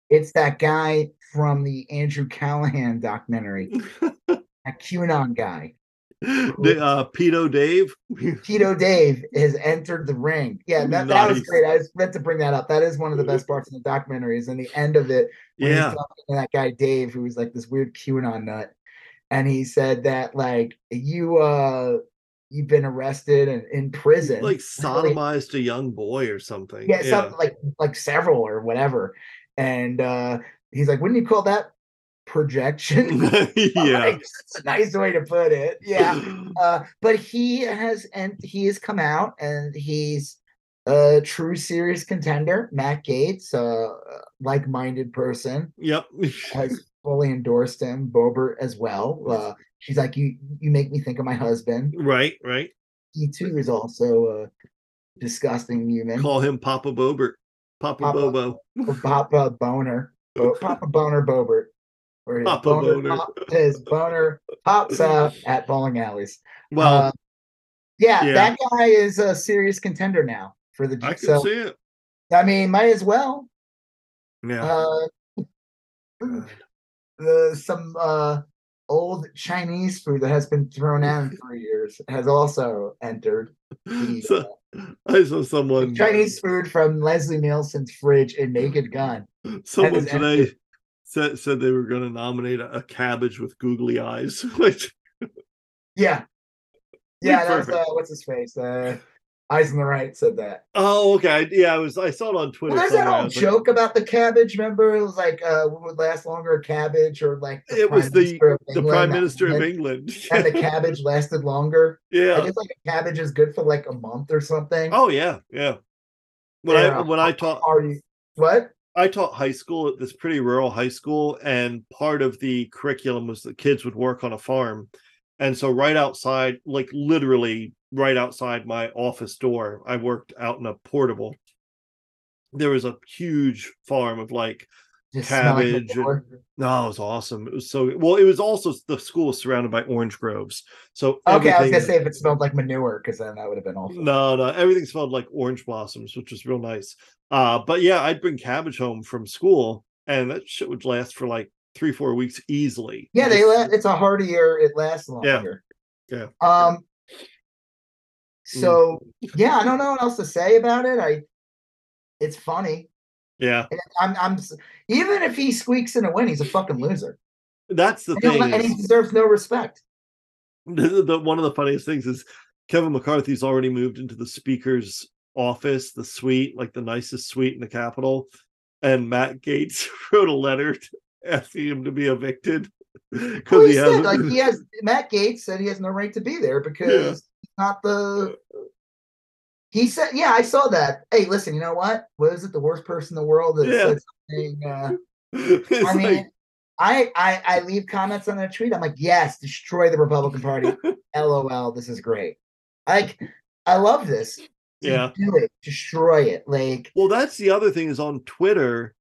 It's that guy from the Andrew Callaghan documentary, that QAnon guy. the, uh pedo dave Tito Dave has entered the ring. Yeah, that, that was great. I was meant to bring that up. That is one of the best parts of the documentary. Is in the end of it yeah talking to that guy Dave, who was like this weird QAnon nut, and he said that like you uh you've been arrested and in prison, like sodomized a young boy or something yeah, something like like several or whatever, and uh he's like, wouldn't you call that projection? yeah Like, that's a nice way to put it. Yeah. Uh, but he has and he has come out and he's a true serious contender. Matt Gaetz, uh, like-minded person, yep has fully endorsed him. Boebert as well. Uh, she's like, you you make me think of my husband. right right He too is also a disgusting human. call him papa boebert papa, Papa- bobo Papa Boner, Bo- Papa Boner Boebert, or his Papa boner, Boner. pop- his boner pops out at bowling alleys. well Uh, yeah, yeah. that guy is a serious contender now for the. i can so see it I mean, might as well. yeah Uh, the some uh old Chinese food that has been thrown out three years has also entered. The, so i saw someone Chinese food from Leslie Nielsen's fridge in Naked Gun. Someone today said said they were going to nominate a, a cabbage with googly eyes. Which Yeah, yeah. That's, uh, what's his face? Uh, Eyes on the Right said that. oh, okay, yeah, I was I saw it on Twitter. Well, there's that old was like, joke about the cabbage. Remember, it was like, uh, what would last longer, a cabbage or like it was the the prime minister of England. and the cabbage lasted longer. Yeah, I yeah. guess like a cabbage is good for like a month or something. Oh yeah, yeah. When I when I taught you what? I taught high school at this pretty rural high school, and part of the curriculum was that kids would work on a farm. And so, right outside, like literally right outside my office door, I worked out in a portable. There was a huge farm of like, Just Cabbage and- no, it was awesome. It was so well. It was also the school was surrounded by orange groves. So Okay, I was gonna say if it smelled like manure, because then that would have been awful. no, no, everything smelled like orange blossoms, which was real nice. Uh, but yeah, I'd bring cabbage home from school, and that shit would last for like three, four weeks easily. Yeah, they la- it's a hardier, it lasts Yeah. longer. Yeah. Um. Mm. So yeah, I don't know what else to say about it. I, it's funny. yeah, And I'm, I'm, even if he squeaks in a win, he's a fucking loser, that's the and, thing. and he deserves no respect. the, the- one of the funniest things is Kevin McCarthy's already moved into the speaker's office, the suite, like the nicest suite in the Capitol, and Matt Gaetz wrote a letter asking him to be evicted Well, he he said like he has Matt Gaetz said he has no right to be there because not the. He said, "Yeah, I saw that. Hey, listen, you know what? Was it the worst person in the world that Yeah. said something?" Uh, I like- mean, I, I I leave comments on that tweet. I'm like, yes, destroy the Republican Party. LOL, this is great. Like, I love this. Yeah. do it, destroy it. Like, Well, that's the other thing is on Twitter.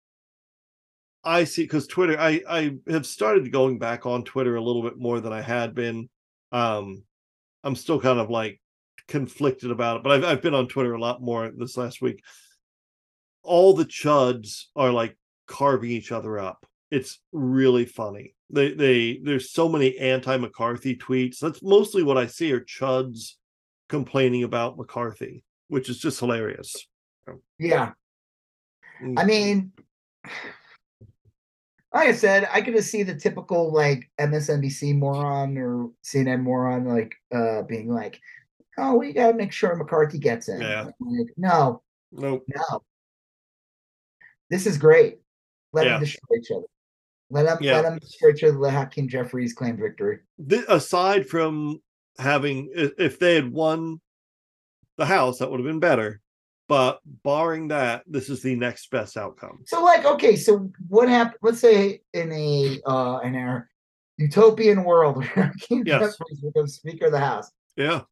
I see because Twitter, I I have started going back on Twitter a little bit more than I had been. Um, I'm still kind of like conflicted about it, but I've I've been on Twitter a lot more this last week. All the chuds are like carving each other up. It's really funny. They they there's so many anti-McCarthy tweets. That's mostly what I see are chuds complaining about McCarthy, which is just hilarious. yeah. I mm-hmm. mean, like I said, I could just see the typical like MSNBC moron or CNN moron like uh being like, "Oh, we got to make sure McCarthy gets in." Yeah. Like, no, nope. no. This is great. Let Yeah. them destroy each other. Let them Yeah. let them destroy each other. Let Hakeem Jeffries claim victory. Th- aside from having if they had won the house that would have been better but barring that this is the next best outcome So, like, okay, so what happened? Let's say in a uh in our utopian world where Hakeem Yes. Jeffries becomes Speaker of the House. yeah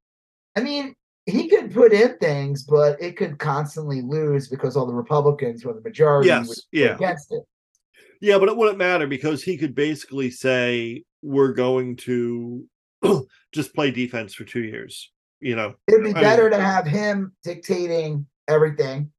I mean, he could put in things, but it could constantly lose because all the Republicans were the majority Yes, would yeah. against it. yeah but it wouldn't matter because he could basically say we're going to just play defense for two years you know It'd be I better mean- to have him dictating everything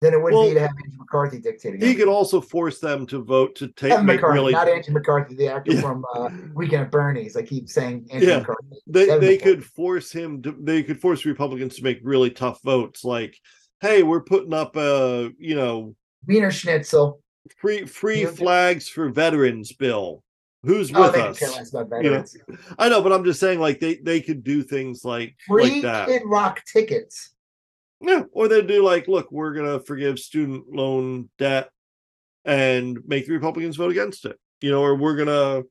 than it would Well, be to have Andrew McCarthy dictating. he everything. could also force them to vote to take Kevin McCarthy, really not Andrew McCarthy, the actor Yeah. from uh, Weekend at Bernie's. I keep saying Andrew Yeah. McCarthy. they Kevin they McCarthy. could force him to they could force republicans to make really tough votes like hey we're putting up a you know Wiener Schnitzel. free free You- flags for veterans bill who's Oh, with could us care less about you know, i know but i'm just saying like they they could do things like Free like that Kid Rock tickets. Yeah or they do like look we're gonna forgive student loan debt and make the republicans vote against it you know or we're gonna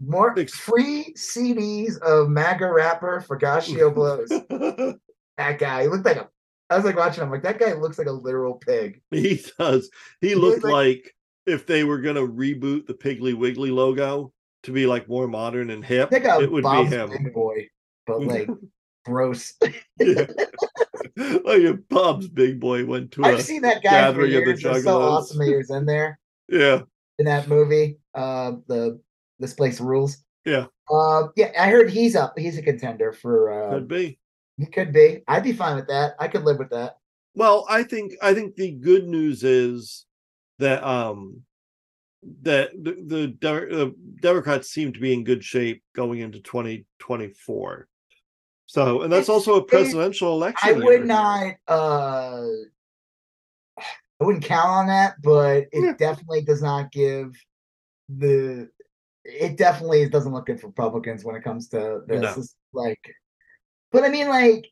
More Ex- free CDs of MAGA rapper Fagaccio Blows. that guy. He looked like a. I was like watching him, like that guy looks like a literal pig. he does he looks looked like- like if they were gonna reboot the piggly wiggly logo to be like more modern and hip I think a it would Bob's be him Boy, but like gross. Yeah. like if Bob's big boy went to I've seen that guy for gathering of the years. It's so awesome that he was in there yeah in that movie. Uh, the this place rules. Yeah. Uh, yeah, I heard he's up. He's a contender for. uh could be He could be. I'd be fine with that. I could live with that. Well, I think I think the good news is that um that the the, the Democrats seem to be in good shape going into 2024. So, and that's It's- also a presidential election. I year. would not. uh I wouldn't count on that, but it Yeah. definitely does not give the. It definitely doesn't look good for Republicans when it comes to this. No. Like, but I mean, like,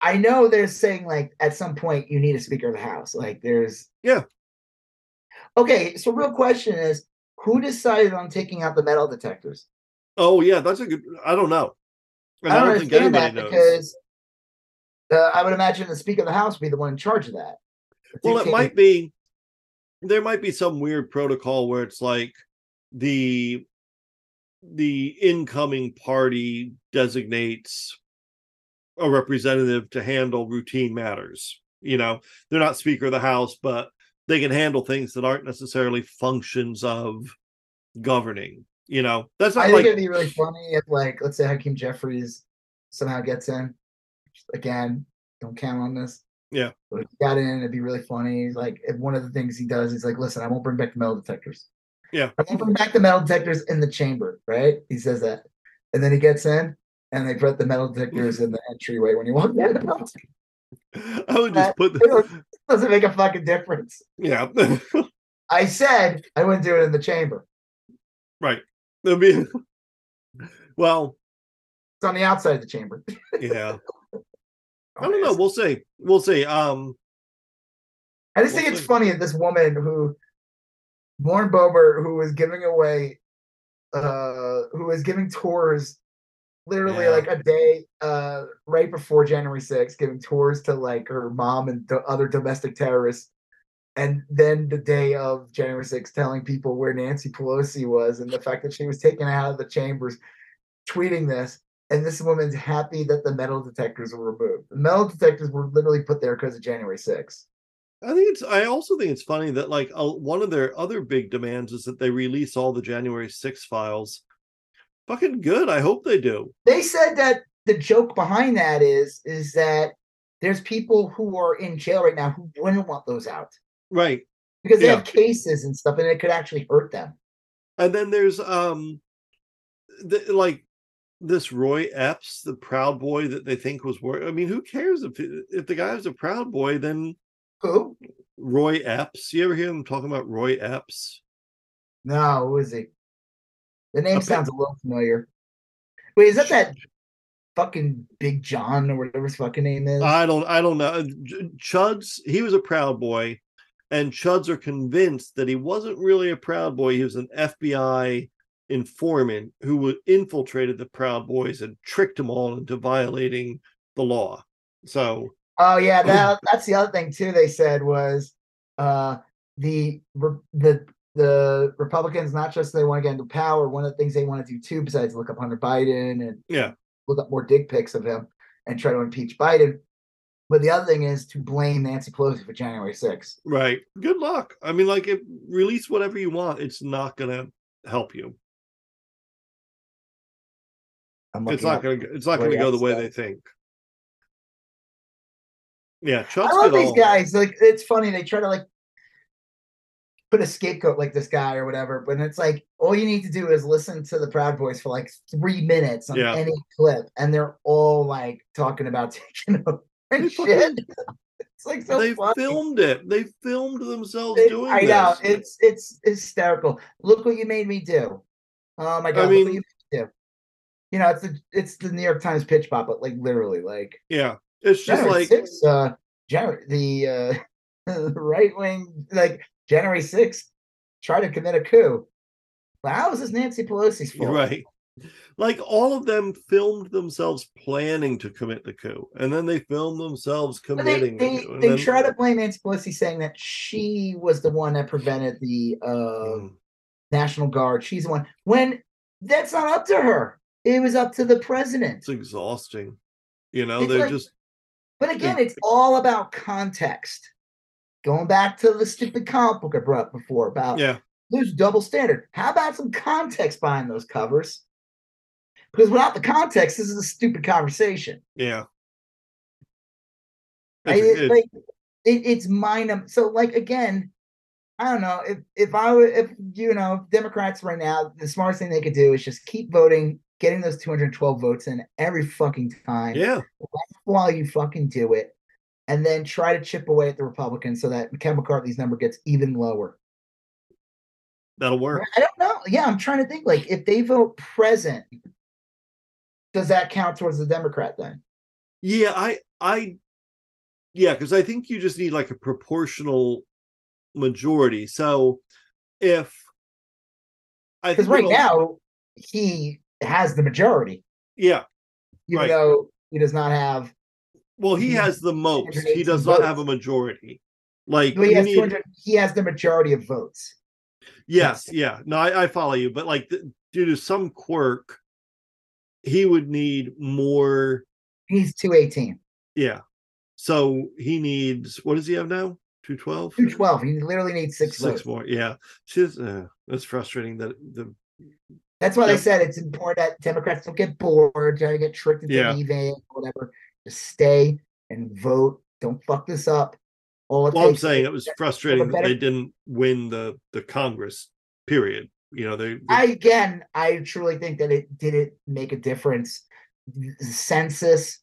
I know they're saying like at some point you need a Speaker of the House. Like, there's Yeah. Okay, so real question is, who decided on taking out the metal detectors? Oh yeah, that's a good. I don't know. And I don't, think understand anybody that knows. because uh, I would imagine the Speaker of the House would be the one in charge of that. well, it might be. There might be some weird protocol where it's like the the incoming party designates a representative to handle routine matters. You know, they're not Speaker of the House, but they can handle things that aren't necessarily functions of governing. You know, that's not I not think it'd be really funny if, like, let's say Hakeem Jeffries somehow gets in. Again, don't count on this. Yeah. But if he got in, it'd be really funny. Like, if one of the things he does, he's like, listen, I won't bring back the metal detectors. Yeah. I won't bring back the metal detectors in the chamber, right? He says that. And then he gets in and they put the metal detectors in the entryway when you walk in. I would just put It doesn't make a fucking difference. yeah. I said I wouldn't do it in the chamber. right. It'd be well, It's on the outside of the chamber. yeah. I don't know. We'll see. We'll see. Um, I just We'll think it's funny that this woman who Lauren Boebert, who was giving away uh who was giving tours literally Yeah. like a day uh right before January 6th, giving tours to like her mom and the other domestic terrorists. And then the day of January 6th, telling people where Nancy Pelosi was and the fact that she was taken out of the chambers, tweeting this. and this woman's happy that the metal detectors were removed. The metal detectors were literally put there because of January 6th. I think it's. I also think it's funny that like uh, one of their other big demands is that they release all the January 6 files. Fucking good. I hope they do. They said that the joke behind that is is that there's people who are in jail right now who wouldn't want those out Right. because they Yeah. have cases and stuff, and it could actually hurt them. And then there's um, the, like this Roy Epps, the Proud Boy that they think was work. I mean, who cares if if the guy was a Proud Boy? Then Who? Roy Epps. You ever hear them talking about Roy Epps? No, who is he? The name Okay. sounds a little familiar. Wait, is that that fucking Big John or whatever his fucking name is? I don't. I don't know. Ch- Chuds. He was a Proud Boy, and Chuds are convinced that he wasn't really a Proud Boy. He was an FBI informant who infiltrated the Proud Boys and tricked them all into violating the law. So Oh yeah, that that's the other thing too. They said was uh the the the Republicans not just they want to get into power. One of the things they want to do too, besides look up Hunter Biden and yeah, look up more dick pics of him and try to impeach Biden. But the other thing is to blame Nancy Pelosi for January 6th. right. Good luck. I mean, like, if release whatever you want, it's not gonna help you. It's not gonna. It's not gonna go the way they think. Yeah, I Chuds love these all- guys. Like it's funny they try to like put a scapegoat like this guy or whatever, but it's like all you need to do is listen to the Proud Boys for like three minutes on Yeah. any clip, and they're all like talking about taking over and They shit. It's like so they funny. filmed it. They filmed themselves It- doing I know it's it's hysterical. Look what you made me do. Oh my god! look mean- what you made me. You know, it's the it's the New York Times pitch pop, but like literally, like yeah, it's just January like 6th, uh, January, the uh, right wing, like January 6th, try to commit a coup. But how is this Nancy Pelosi's fault? right. Like all of them filmed themselves planning to commit the coup, and then they filmed themselves But they committing. they, the coup, they then- try to blame Nancy Pelosi, saying that she was the one that prevented the uh, Mm, National Guard. She's the one. When that's not up to her. It was up to the president. it's exhausting. You know, It's they're like- just But again, it's all about context. Going back to the stupid comic book I brought up before about yeah, there's double standard. How about some context behind those covers? Because without the context, this is a stupid conversation. yeah. I- It's- it- it's- like it, it's mind. Um, so like again, I don't know if if I were if you know Democrats right now, the smartest thing they could do is just keep voting, getting those 212 votes in every fucking time. yeah, while you fucking do it, and then try to chip away at the Republicans so that Ken McCarthy's number gets even lower. that'll work. I don't know. Yeah, I'm trying to think. Like, if they vote present, does that count towards the Democrat then? Yeah, I, I, yeah, because I think you just need like a proportional majority. So if I Because think right now he has the majority, yeah, even Right. though he does not have. well, he He has the most. He does not have a majority. Like Well, he has need, he has the majority of votes. yes, yeah, no, I, I follow you, but like th- due to some quirk, he would need more. He's 218. Yeah, so he needs what does he have now? Two twelve. 212. He literally needs six, Six votes. more. Yeah, that's, uh, that's frustrating. That the That's why Yep. they said it's important that Democrats don't get bored, to get tricked into Yeah. leaving, whatever. Just stay and vote. Don't fuck this up. All Well, I'm saying it was frustrating that they didn't win the the Congress. Period. You know, they, they- I again, I truly think that it didn't make a difference. The census,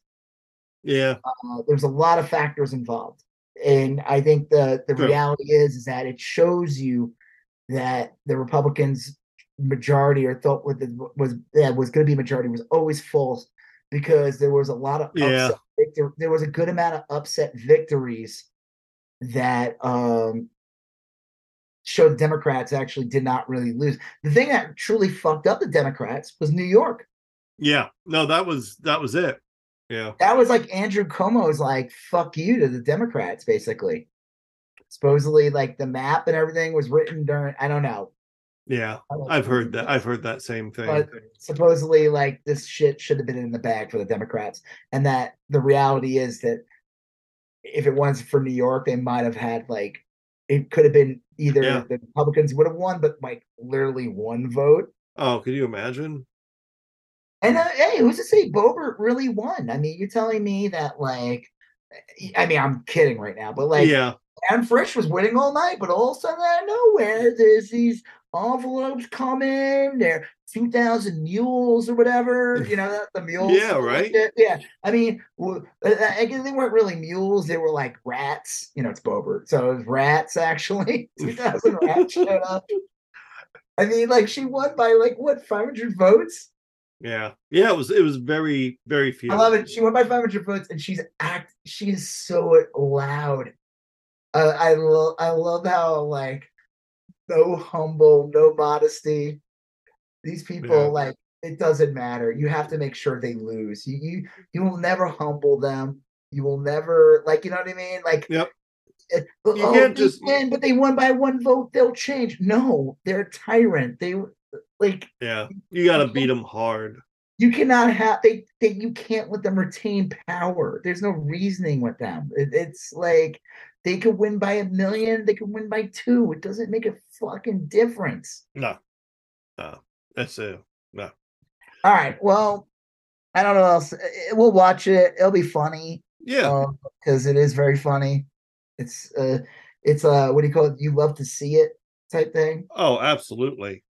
yeah, uh, there's a lot of factors involved, and I think the the reality is is that it shows you that the Republicans' majority or thought what the, was yeah was going to be majority was always false because there was a lot of Yeah. upset victor- there was a good amount of upset victories that um showed the Democrats actually did not really lose. The thing that truly fucked up the Democrats was New York. yeah. No, that was that was it. Yeah, That was like Andrew Cuomo's like fuck you to the Democrats, basically. Supposedly, like the map and everything was written during I don't know. Yeah, don't I've heard that. I've heard that same thing. But supposedly, like this shit should have been in the bag for the Democrats, and that the reality is that if it wasn't for New York, they might have had like it could have been either Yeah. the Republicans would have won, but like literally one vote. oh, could you imagine? And uh, hey, who's to say Boebert really won? I mean, you're telling me that like, I mean, I'm kidding right now, but like, yeah, and Frisch was winning all night, but all of a sudden out of nowhere, there's these envelopes coming. They're two thousand mules or whatever. You know the mules. Yeah, right. Yeah, I mean, I guess they weren't really mules. They were like rats. You know, it's Boebert, so it was rats actually. Two thousand rats showed up. I mean, like she won by like what five hundred votes. yeah, yeah. It was it was very very few. I love it. She won by 500 votes, and she's act. She's so loud. Uh, I love. I love how like no humble, no modesty. These people Yeah. like it doesn't matter. You have to make sure they lose. You you you will never humble them. You will never like you know what I mean. Like Yep. eh, but, You oh, can't they just- win, but they won by one vote. They'll change. No, they're a tyrant. They like Yeah, you got to beat them hard. you cannot have they, they you can't let them retain power there's no reasoning with them It- it's like they could win by a million they could win by two. It doesn't make a fucking difference. No, no, that's it. all right well i don't know else Eh, we'll watch it. It'll be funny Yeah, because it is very funny. It's uh it's uh what do you call it? You love to see it type thing. Oh, absolutely.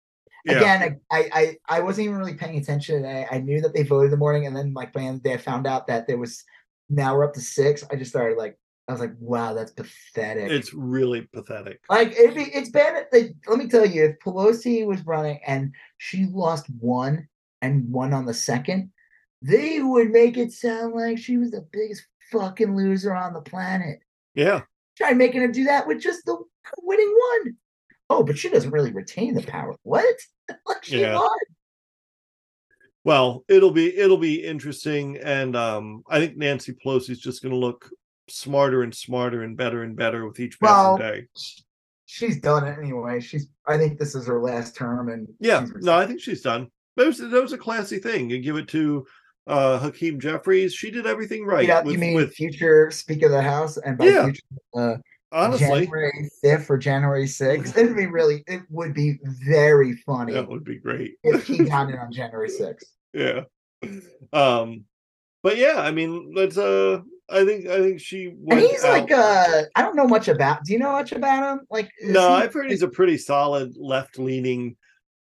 Yeah, again I, I i wasn't even really paying attention. I, I knew that they voted in the morning and then like by the end of the day i found out that there was now we're up to six i just started like i was like wow that's pathetic it's really pathetic. like it'd be, it's bad let me tell you if pelosi was running and she lost one and one on the second they would make it sound like she was the biggest fucking loser on the planet Yeah, try making her do that with just the winning one. Oh, but she doesn't really retain the power. What? like she Yeah. won. well, it'll be it'll be interesting, and um, I think Nancy Pelosi's just going to look smarter and smarter and better and better with each passing Well, day. she's done it anyway. She's. I think this is her last term, and Yeah, no, I think she's done. That was, that was a classy thing. You give it to uh Hakeem Jeffries. She did everything right. Yeah, with, you mean with Speaker Speaker of the House, and by Yeah. future, uh, honestly, January fifth or January sixth. It'd be really. It would be very funny that would be great. if he got it on January sixth. yeah. Um, but yeah, I mean, let's. Uh, I think I think she. And he's like, out- uh, I don't know much about. Do you know much about him? Like, no, he- I've heard he's a pretty solid left leaning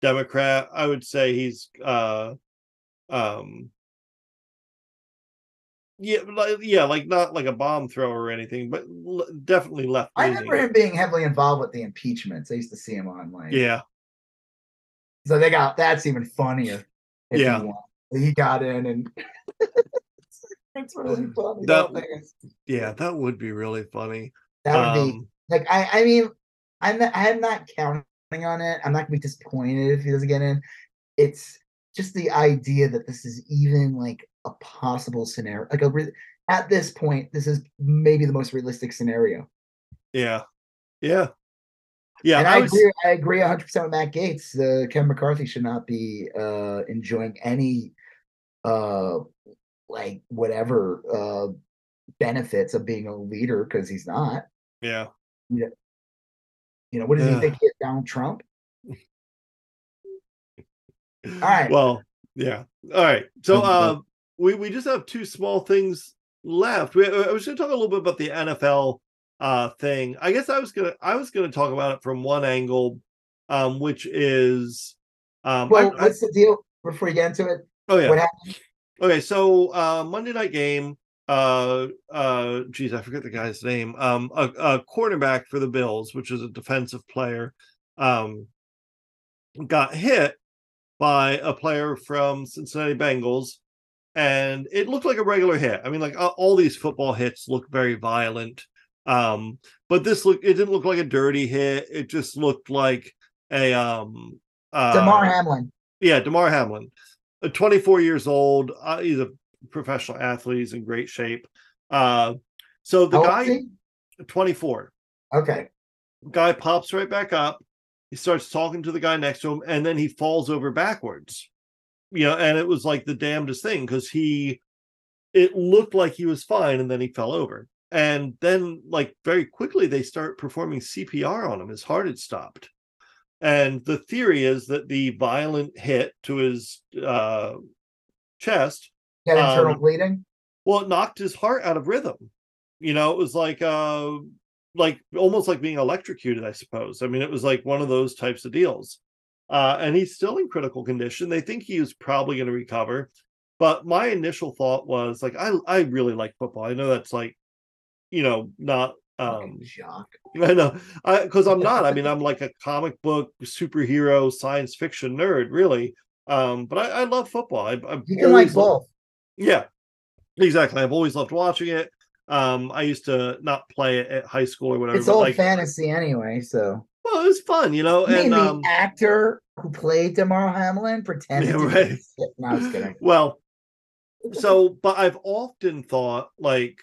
Democrat. I would say he's uh um yeah, like, yeah, like not like a bomb thrower or anything, but l- definitely left I remember him being heavily involved with the impeachments. I used to see him on like Yeah, So they got that's even funnier. if Yeah. he got in and it's really funny. That- That, thing is- yeah, that would be really funny. that would be Um, like I. I mean, I'm not, I'm not counting on it. I'm not gonna be disappointed if he doesn't get in. It's just the idea that this is even like a possible scenario. Like a re- at this point, this is maybe the most realistic scenario. yeah, yeah, yeah. and I I, was, agree. I agree 100 percent with Matt Gaetz. Uh, Kevin McCarthy should not be uh, enjoying any, uh, like whatever uh, benefits of being a leader because he's not. yeah, You know, what does Yeah. he think? He is Donald Trump? All right. Well, yeah. All right. So Um, uh we we just have two small things left. We, I was going to talk a little bit about the NFL uh thing. I guess I was going to I was going to talk about it from one angle um which is um well, I- I- what's the deal? Before you get into it, oh yeah. what happened? Okay, so uh Monday night game, uh uh geez, I forget the guy's name. Um a, a quarterback for the Bills, which is a defensive player, um got hit by a player from Cincinnati Bengals and it looked like a regular hit. I mean like uh, all these football hits look very violent. Um but this look it didn't look like a dirty hit. It just looked like a um uh Damar Hamlin. yeah, Damar Hamlin, 24 years old. Uh, he's a professional athlete. He's in great shape. Uh, so the How guy, 24, Okay. guy pops right back up. He starts talking to the guy next to him, and then he falls over backwards. You know, and it was like the damnedest thing because he, it looked like he was fine, and then he fell over. And then, like very quickly, they start performing CPR on him. His heart had stopped. And the theory is that the violent hit to his uh, chest, Got internal Um, bleeding. well, it knocked his heart out of rhythm. You know, it was like uh like almost like being electrocuted, I suppose. I mean, it was like one of those types of deals. Uh, and he's still in critical condition. They think he was probably going to recover. But my initial thought was like, I I really like football. I know that's like, you know, not um shock. I know, because I'm not. I mean, I'm like a comic book superhero science fiction nerd, really. Um, but I, I love football. I, I've You can like both. yeah, exactly. I've always loved watching it. Um, I used to not play it at high school or whatever. It's all like, fantasy anyway. So well, it was fun, you know. I mean, And the um, actor who played Damar Hamlin pretended. Yeah, right. No, I was kidding. well, so but I've often thought like,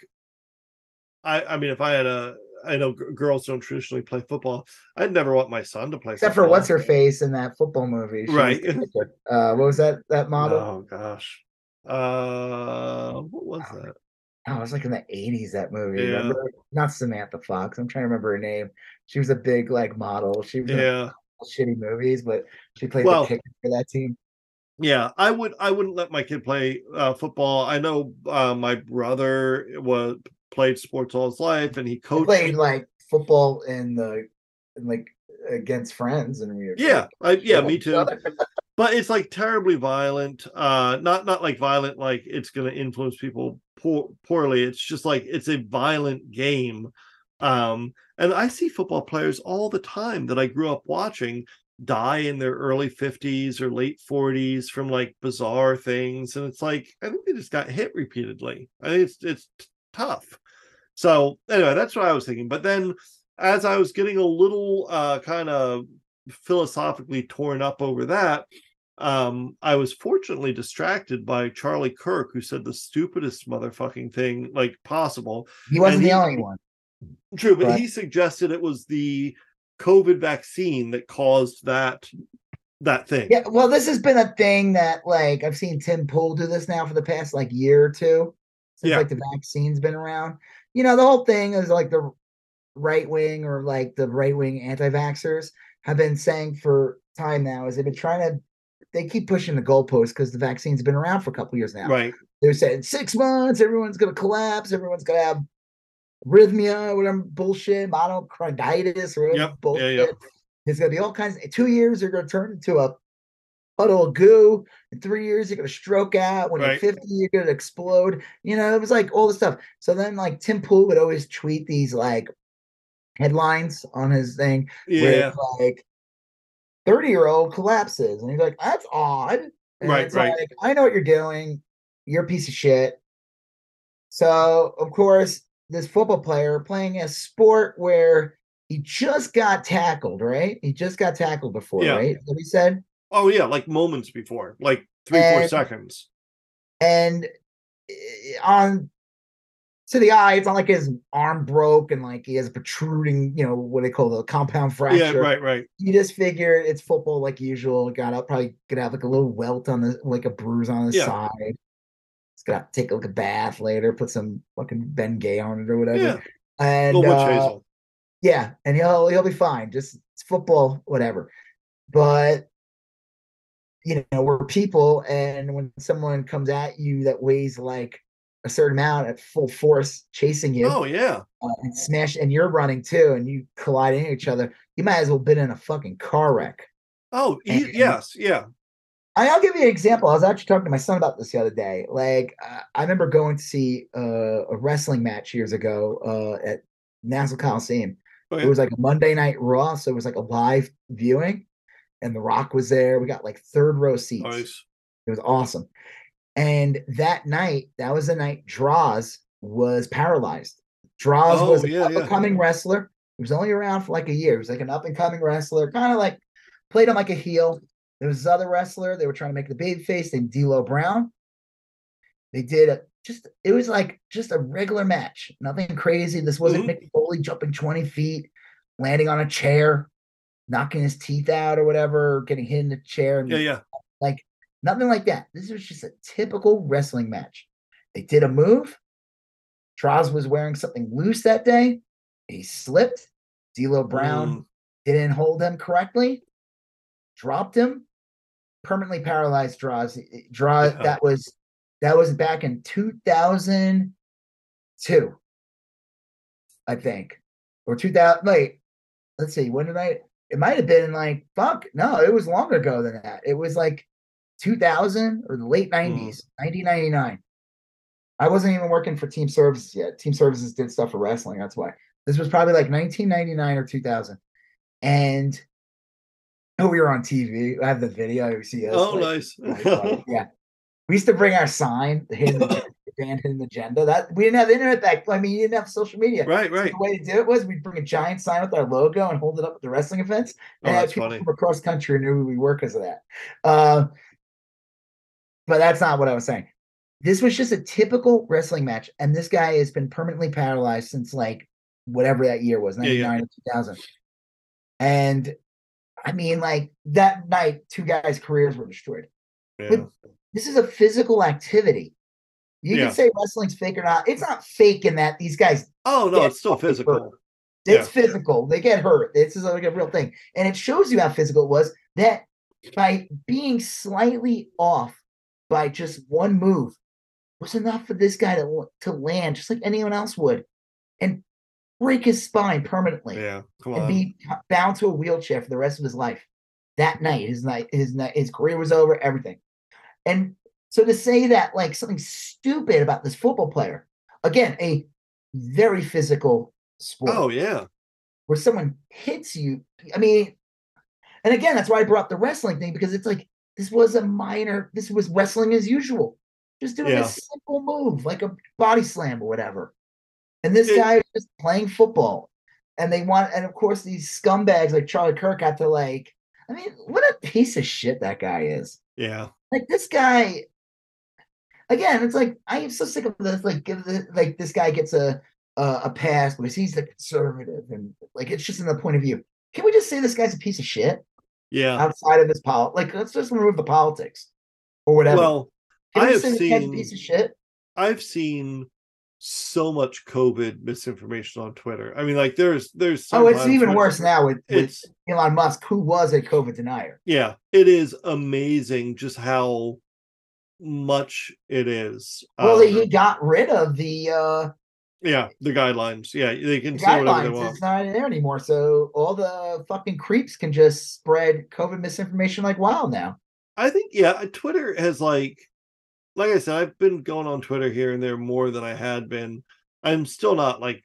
I I mean, if I had a, I know g- girls don't traditionally play football. I'd never want my son to play. Except for what's her face in that football movie. She Right. Uh, what was that? That model? Oh gosh. Uh what was Oh, that? Oh, it was like in the eighties. That movie. Yeah. Remember? Not Samantha Fox. I'm trying to remember her name. She was a big like model. She was Yeah. shitty movies, but she played Well- the kicker for that team. Yeah, I would I wouldn't let my kid play uh football. I know uh my brother was played sports all his life and he coached played like football in the in, like against friends and we Yeah, I, yeah, me too. But it's like terribly violent. Uh not not like violent like it's gonna influence people poor, poorly. It's just like it's a violent game. Um and I see football players all the time that I grew up watching die in their early 50s or late 40s from like bizarre things and it's like i think they just got hit repeatedly i think it's it's tough so anyway that's what i was thinking but then as i was getting a little uh kind of philosophically torn up over that um i was fortunately distracted by charlie kirk who said the stupidest motherfucking thing like possible He wasn't And the he- only one. True, but Right. he suggested it was the COVID vaccine that caused that that thing. Yeah, well, this has been a thing that like I've seen Tim Pool do this now for the past like year or two since Yeah. like the vaccine's been around. You know, the whole thing is like the right wing or like the right wing anti-vaxxers have been saying for time now is they've been trying to they keep pushing the goalposts because the vaccine's been around for a couple years now. Right. They're saying six months, everyone's gonna collapse, everyone's gonna have arrhythmia, whatever bullshit, myocarditis, or whatever Yep, bullshit. yeah. There's gonna be all kinds. Two years, they're gonna turn into a puddle of goo. In three years, you're gonna stroke out. When Right. you're 50, you're gonna explode. You know, it was like all this stuff. So then, like Tim Pool would always tweet these like headlines on his thing Yeah. like 30 year old collapses, and he's like, "That's odd." And Right, right. like, I know what you're doing. You're a piece of shit. So, of course, this football player playing a sport where he just got tackled, right? He just got tackled before, Yeah. right? What he said. Oh yeah, like moments before, like three, four seconds. And eh, on to the eye, it's not like his arm broke and like he has a protruding, you know, what they call the compound fracture. Yeah, right, right. You just figure it's football like usual. Got up, probably gonna have like a little welt on the like a bruise on the Yeah. side. It's gonna take like a bath later, put some fucking Bengay on it or whatever. Yeah. And uh, yeah, and he'll he'll be fine. Just it's football, whatever. But you know, we're people, and when someone comes at you that weighs like a certain amount at full force, chasing you, Oh yeah. uh, and smash, and you're running too, and you collide into each other, you might as well been in a fucking car wreck. Oh And- yes, yeah. I- I'll give you an example. I was actually talking to my son about this the other day. Like, uh, I remember going to see uh, a wrestling match years ago uh, at Nassau Coliseum. Oh, It was like a Monday night Raw, so it was like a live viewing, and The Rock was there. We got like third row seats. Nice. It was awesome. And that night, that was the night Droz was paralyzed. Droz Oh, was an yeah, up and coming wrestler. He was only around for like a year. He was like an up and coming wrestler, kind of like played him like a heel. There was this other wrestler. They were trying to make the baby face named D'Lo Brown. They did a, just it was like just a regular match, nothing crazy. This wasn't Mhm. Mick Foley jumping 20 feet, landing on a chair. Knocking his teeth out or whatever, getting hit in the chair. and Yeah, yeah. Like nothing like that. This was just a typical wrestling match. They did a move. Droz was wearing something loose that day. He slipped. D'Lo Brown Mm, didn't hold him correctly, dropped him, permanently paralyzed Droz. Draw Yeah. that was that was back in 2002, I think, or 2000. Wait, let's see. When did I? It might have been like fuck. No, it was longer ago than that. It was like 2000 or the late hmm. 90s, 1999. I wasn't even working for Team Services yet. Team Services did stuff for wrestling. That's why. This was probably like 1999 or 2000. And oh, we were on TV. I have the video. You see us. Oh, like, nice. like, yeah. We used to bring our sign, the hidden band hidden agenda. That we didn't have internet back. I mean, you didn't have social media. right, So right. The way to do it was we'd bring a giant sign with our logo and hold it up at the wrestling events. Oh, And that's people funny. from across country knew who we were because of that. Uh, but that's not what I was saying. This was just a typical wrestling match, and this guy has been permanently paralyzed since like whatever that year was, Yeah, yeah. 99 or 2000. And I mean, like that night, two guys' careers were destroyed. Yeah. This is a physical activity. You Yeah. can say wrestling's fake or not. It's not fake in that these guys Oh no, it's still fucking hurt. physical. it's physical. They get hurt. This is like a real thing. And it shows you how physical it was that by being slightly off by just one move was enough for this guy to, to land just like anyone else would and break his spine permanently Yeah, come and on. be bound to a wheelchair for the rest of his life. That night, his night, his night, his career was over, everything. And so to say that like something stupid about this football player, again, a very physical sport Oh yeah, where someone hits you. I mean, and again, that's why I brought up the wrestling thing because it's like this was a minor, this was wrestling as usual, just doing Yeah. a simple move like a body slam or whatever. And this It- guy is just playing football, and they want, and of course, these scumbags like Charlie Kirk have to like. I mean, what a piece of shit that guy is. yeah, Like this guy. Again, it's like I am so sick of this. Like, give the like this guy gets a a, a pass because he's the conservative, and like it's just in the point of view. Can we just say this guy's a piece of shit yeah. outside of his pol? Like, let's just remove the politics or whatever. Well, Can I we have say this a seen piece of shit. I've seen so much COVID misinformation on Twitter. I mean, like there's there's Oh, it's even when- worse now with, with Elon Musk, who was a COVID denier. yeah, it is amazing just how much it is. Well, Um, he got rid of the uh yeah, the guidelines. Yeah, they can the say whatever they want. It's not there anymore. So all the fucking creeps can just spread COVID misinformation like wild now. I think yeah, Twitter has like like I said, I've been going on Twitter here and there more than I had been. I'm still not like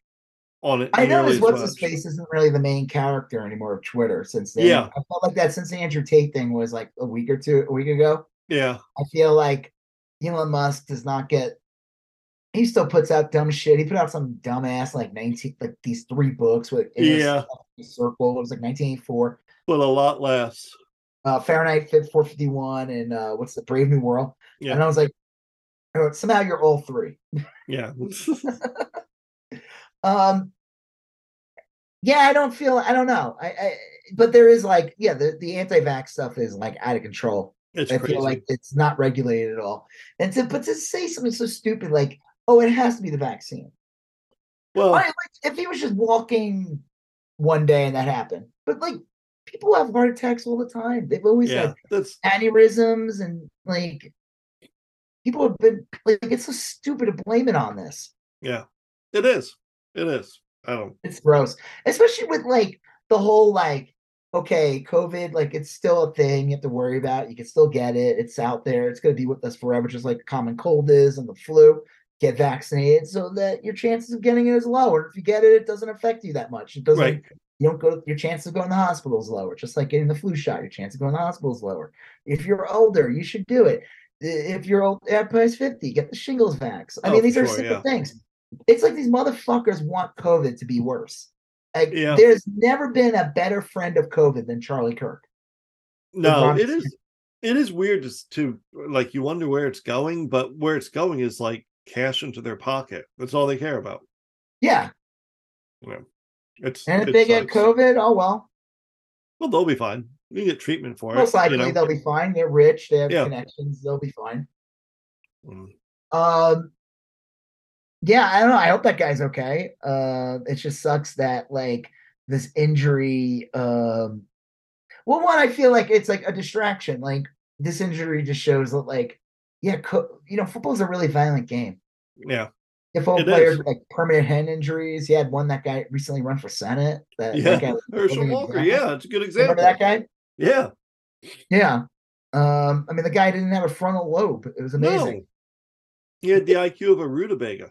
on it. I noticed what's his face isn't really the main character anymore of Twitter since then. Yeah. I felt like that since the Andrew Tate thing was like a week or two, a week ago. Yeah, I feel like Elon Musk does not get. He still puts out dumb shit. He put out some dumbass like nineteen, like these three books with Yeah. Circle. It was like nineteen eighty four. but a lot less. Uh, Fahrenheit four fifty one and uh, what's the Brave New World? Yeah. And I was like, oh, somehow you're all three. Yeah. Um, yeah, I don't feel. I don't know. I, I but there is like, yeah, the the anti-vax stuff is like out of control. It's I crazy. feel like it's not regulated at all. And to but to say something so stupid like, oh, it has to be the vaccine. well, I, like, if he was just walking one day and that happened, but like people have heart attacks all the time. They've always yeah, had that's aneurysms and like people have been like it's so stupid to blame it on this. yeah, it is. It is. I don't. It's gross, especially with like the whole like, okay, COVID, like it's still a thing you have to worry about. You can still get it. It's out there. It's going to be with us forever, just like common cold is and the flu. Get vaccinated so that your chances of getting it is lower. If you get it, it doesn't affect you that much. It doesn't. Right. You don't go. Your chance of going to the hospital is lower. Just like getting the flu shot, your chance of going to the hospital is lower. If you're older, you should do it. If you're old, at past fifty, get the shingles vax. I Oh, mean, these are sure, simple yeah. things. It's like these motherfuckers want COVID to be worse. Like, Yeah. There's never been a better friend of COVID than Charlie Kirk. No, it is. It is weird to, to like you wonder where it's going, but where it's going is like cash into their pocket. That's all they care about. Yeah, Yeah. It's and if it they get. COVID, oh well. Well, they'll be fine. You can get treatment for Most it. Most likely you know? they'll be fine. They're rich. They have Yeah. connections. They'll be fine. Mm. Um, yeah, I don't know. I hope that guy's okay. Uh, it just sucks that like this injury. Um, well, one, I feel like it's like a distraction. Like this injury just shows that, like, yeah, co- you know, football's a really violent game. Yeah. If all players like permanent hand injuries, he had one that guy recently run for senate. That, that Yeah. guy Herschel Walker. Yeah, it's a good example. Remember that guy? Yeah. Yeah. Um, I mean, the guy didn't have a frontal lobe. It was amazing. No. He had the IQ of a rutabaga.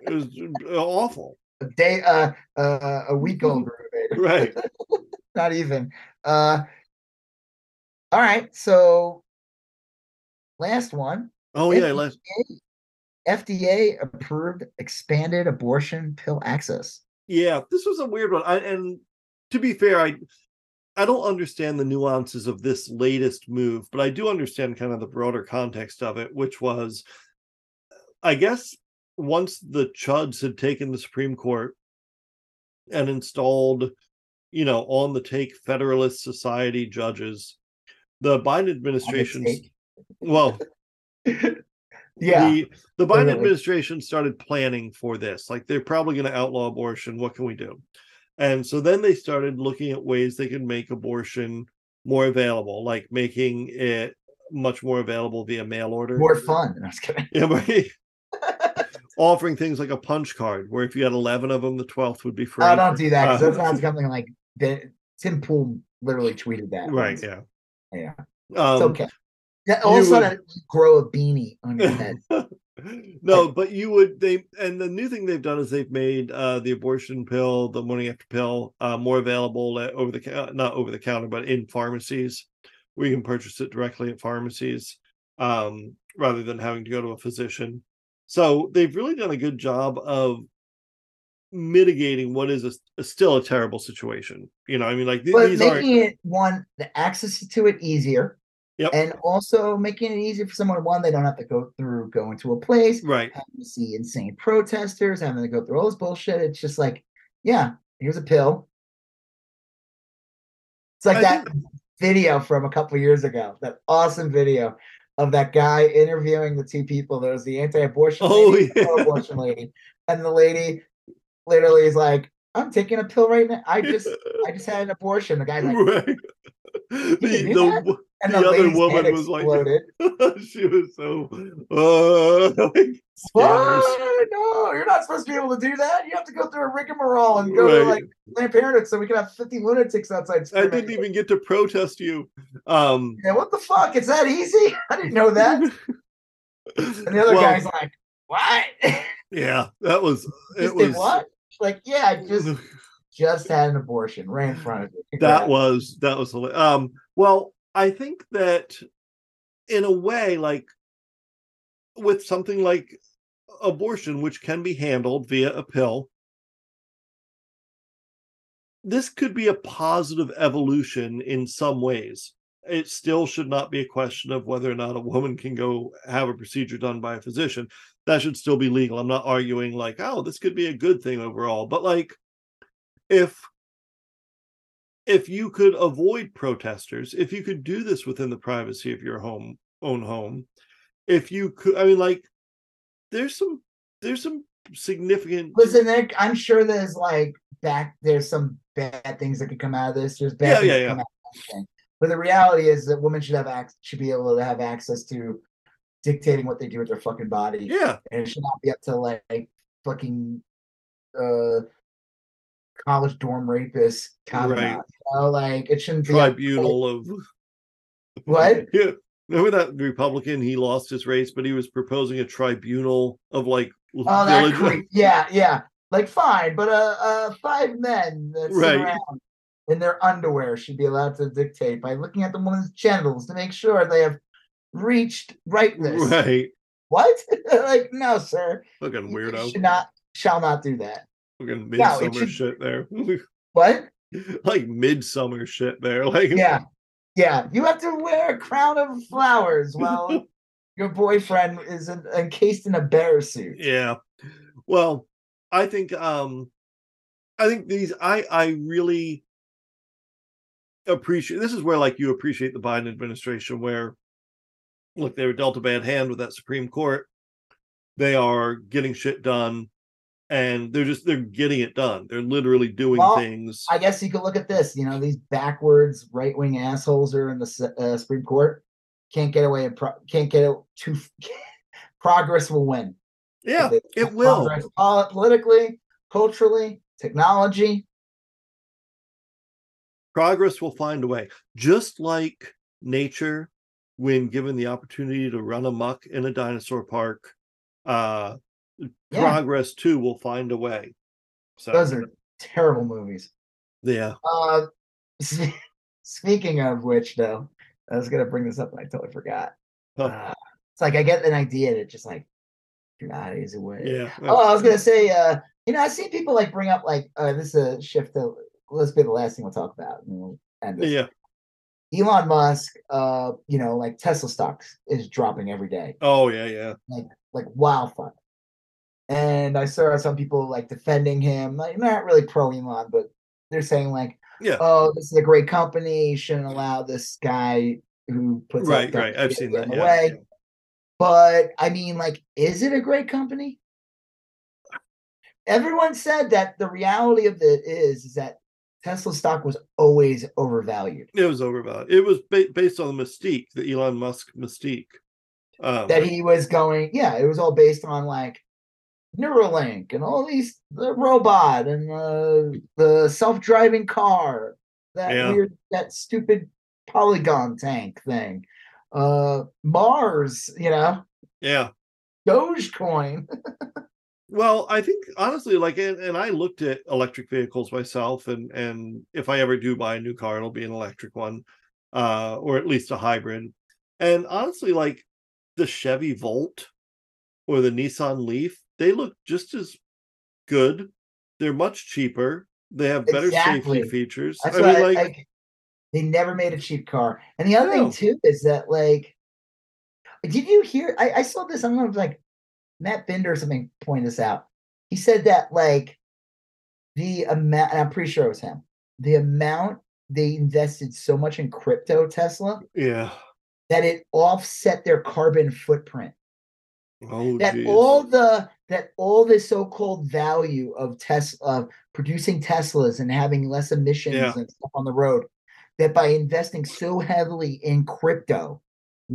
It was uh, awful. A day, uh, uh, a week rutabaga. Right. Not even. Uh, all right. So, last one. Oh yeah, let's FDA approved expanded abortion pill access. yeah, this was a weird one. I, and to be fair, I I don't understand the nuances of this latest move, but I do understand kind of the broader context of it, which was I guess once the chuds had taken the Supreme Court and installed, you know, on the take Federalist Society judges, the Biden administration well Yeah. the the Biden Totally. administration started planning for this. Like they're probably going to outlaw abortion. What can we do? And so then they started looking at ways they can make abortion more available, like making it much more available via mail order. More fun. I was kidding. Yeah, offering things like a punch card, where if you had eleven of them, the twelfth would be free. Oh, don't do that. 'cause Uh, that sounds something like the, Tim Pool literally tweeted that. right? once. Yeah. Yeah. Um, It's okay. Yeah, all of a would- sudden, grow a beanie on your head. no, but you would they and the new thing they've done is they've made uh the abortion pill, the morning after pill, uh more available at over the cou- not over the counter, but in pharmacies where you can purchase it directly at pharmacies um rather than having to go to a physician. So they've really done a good job of mitigating what is a, a still a terrible situation. You know, I mean, like th- but making it one the access to it easier Yep. and also making it easier for someone one they don't have to go through going to a place right. having to see insane protesters having to go through all this bullshit it's just like yeah here's a pill it's like I that video from a couple years ago that awesome video of that guy interviewing the two people there was the anti-abortion Oh, lady, and the yeah. pro-abortion lady and the lady literally is like i'm taking a pill right now i just I just had an abortion. The guy's like, right. The, the, and the the, other woman was like- she was so uh like. What? No, you're not supposed to be able to do that. You have to go through a rigmarole and go to Right. like Planned Parenthood so we can have 50 lunatics outside. I didn't even get to protest you. Um Yeah, what the fuck? It's that easy? I didn't know that. And the other well, guy's like, what? yeah, that was it just was what? Like, yeah, I just just had an abortion right in front of you. that was that was um well I think that in a way like with something like abortion which can be handled via a pill this could be a positive evolution in some ways. It still should not be a question of whether or not a woman can go have a procedure done by a physician. That should still be legal. I'm not arguing like oh this could be a good thing overall but like if if you could avoid protesters, if you could do this within the privacy of your home own home, if you could I mean like there's some there's some significant Listen, I'm sure there's like back there's some bad things that could come out of this. There's bad Yeah, things yeah, that yeah. come out of everything. But the reality is that women should have ac- should be able to have access to dictating what they do with their fucking body. yeah And it should not be up to like fucking uh college dorm rapists Kavanaugh. Right. You know, like it shouldn't be up- tribunal of What? yeah remember that republican he lost his race but he was proposing a tribunal of like Oh, village-. Yeah, yeah. Like fine, but uh, uh five men that Right. around in their underwear should be allowed to dictate by looking at the woman's genitals to make sure they have reached rightness. right What? like, no, sir. fucking You weirdo Should not shall not do that. Fucking No, it midsummer should- shit there What? like midsummer shit there like Yeah. Yeah. You have to wear a crown of flowers while your boyfriend is en- encased in a bear suit. yeah well i think um i think these i i really appreciate this is where like you appreciate the Biden administration where look they were dealt a bad hand with that Supreme Court. They are getting shit done and they're just they're getting it done. They're literally doing Well, things. I guess you could look at this. You know, these backwards right wing assholes are in the uh, Supreme Court. Can't get away. And pro- can't get it too. progress will win. yeah, it will. Politically, culturally, technology. Progress will find a way. Just like nature, when given the opportunity to run amok in a dinosaur park, uh Yeah. progress too will find a way. So Those are terrible movies. yeah. Uh, speaking of which, though, I was gonna bring this up and I totally forgot. Huh. Uh, it's like I get an idea that just like God is away. Yeah. Oh, I was gonna say, uh, you know, I see people like bring up like uh, this is a shift. To, let's be the last thing we'll talk about. And we'll end this. yeah. Elon Musk, uh, you know, like Tesla stocks is dropping every day, Oh yeah, yeah. Like like wildfire. And I saw some people like defending him, like not really pro Elon, but they're saying like, Yeah. oh, this is a great company. You shouldn't allow this guy who puts Right, right. I've seen that. in the Yeah. way. But I mean, like, is it a great company? Everyone said that the reality of it is, is that Tesla stock was always overvalued. It was overvalued. It was ba- based on the mystique, the Elon Musk mystique. Um, That he was going, yeah, it was all based on like Neuralink and all these the robot and uh, the self-driving car, that Yeah. weird, that stupid polygon tank thing, uh, Mars, you know, yeah. Dogecoin. Well, I think honestly, like, and, and I looked at electric vehicles myself, and and if I ever do buy a new car, it'll be an electric one, uh, or at least a hybrid. And honestly, like the Chevy Volt or the Nissan Leaf, they look just as good. They're much cheaper. They have better Exactly. safety features. That's I mean, I- like, they never made a cheap car. And the other No. thing too is that like, did you hear? I, I saw this. I don't know if like Matt Binder or something pointed this out. He said that like the amount, and I'm pretty sure it was him. The amount they invested so much in crypto Tesla yeah. that it offset their carbon footprint. Oh, that geez. all the that all the so-called value of Tesla of producing Teslas and having less emissions Yeah. and stuff on the road, that by investing so heavily in crypto,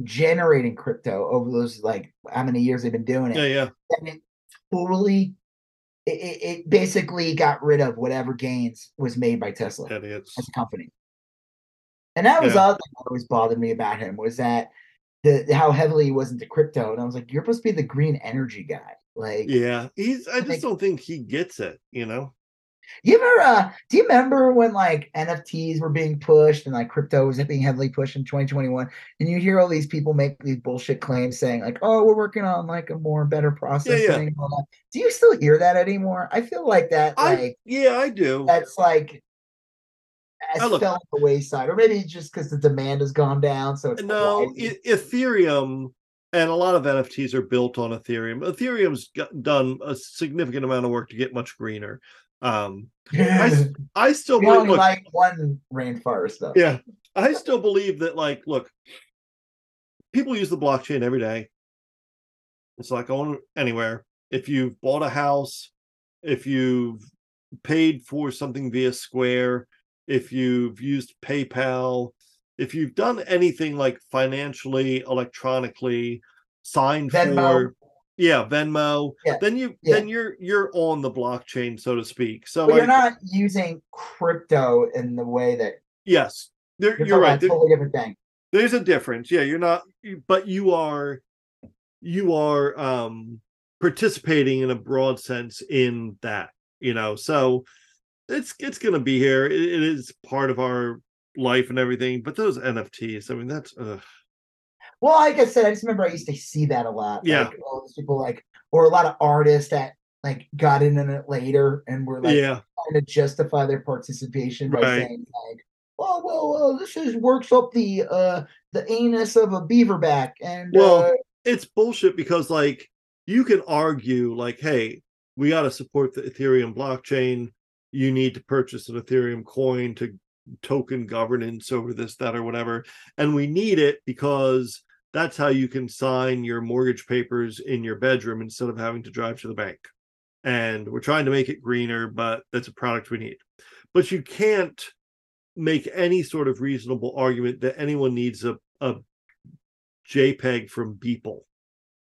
generating crypto over those like how many years they've been doing it, yeah, yeah, that it totally it, it, it basically got rid of whatever gains was made by Tesla idiots. as a company. And that was Yeah. other thing that always bothered me about him was that the how heavily he was into crypto. And I was like, you're supposed to be the green energy guy. Like Yeah, he's. I Like- just don't think he gets it. You know. you ever uh do you remember when like NFTs were being pushed and like crypto was being heavily pushed in 2021? And you hear all these people make these bullshit claims saying, like, oh, we're working on like a more better process." yeah. that. Do you still hear that anymore? I feel like that I like yeah, I do. that's like has Oh, fell on the wayside, or maybe just because the demand has gone down. So it's No, Ethereum and a lot of NFTs are built on Ethereum. Ethereum's got, done a significant amount of work to get much greener. Um, I, I still we believe. Look, like one rainforest though. yeah, I still believe that. Like, look, people use the blockchain every day. It's like going anywhere. If you've bought a house, if you've paid for something via Square, if you've used PayPal, if you've done anything like financially, electronically, signed Venmo. for, yeah, Venmo, Yeah, then you yeah. then you're you're on the blockchain, so to speak. So like, you're not using crypto in the way that yes, there, you're, you're right. There- totally different thing. there's a difference yeah you're not but you are you are um participating in a broad sense in that you know so it's it's gonna be here it, it is part of our life and everything but those nfts i mean that's ugh. Well, like I said, I just remember I used to see that a lot. Yeah. Like all those people like or a lot of artists that like got in on it later and were like yeah trying to justify their participation by Right. saying like, "Oh well, uh, this is works up the uh the anus of a beaverback," and Well, uh, it's bullshit because like you can argue like hey we got to support the ethereum blockchain you need to purchase an ethereum coin to token governance over this, that, or whatever. And we need it because that's how you can sign your mortgage papers in your bedroom instead of having to drive to the bank. And we're trying to make it greener, but that's a product we need. But you can't make any sort of reasonable argument that anyone needs a, a JPEG from Beeple.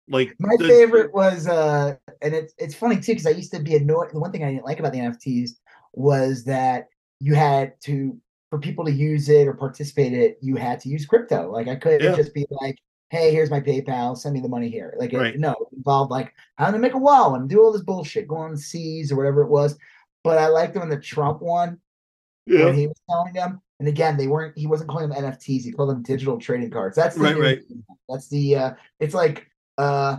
Like My the- favorite was uh and it's it's funny too because I used to be annoyed. The one thing I didn't like about the NFTs was that you had to for people to use it or participate in it, you had to use crypto. Like I couldn't Yeah. just be like, hey, here's my PayPal, send me the money here. Like it, no, it involved like how to make a wall and do all this bullshit, go on seas or whatever it was. But I liked them in the Trump one yeah, when he was telling them. And again, they weren't. He wasn't calling them NFTs. He called them digital trading cards. That's the Right, right. That's the. uh It's like uh,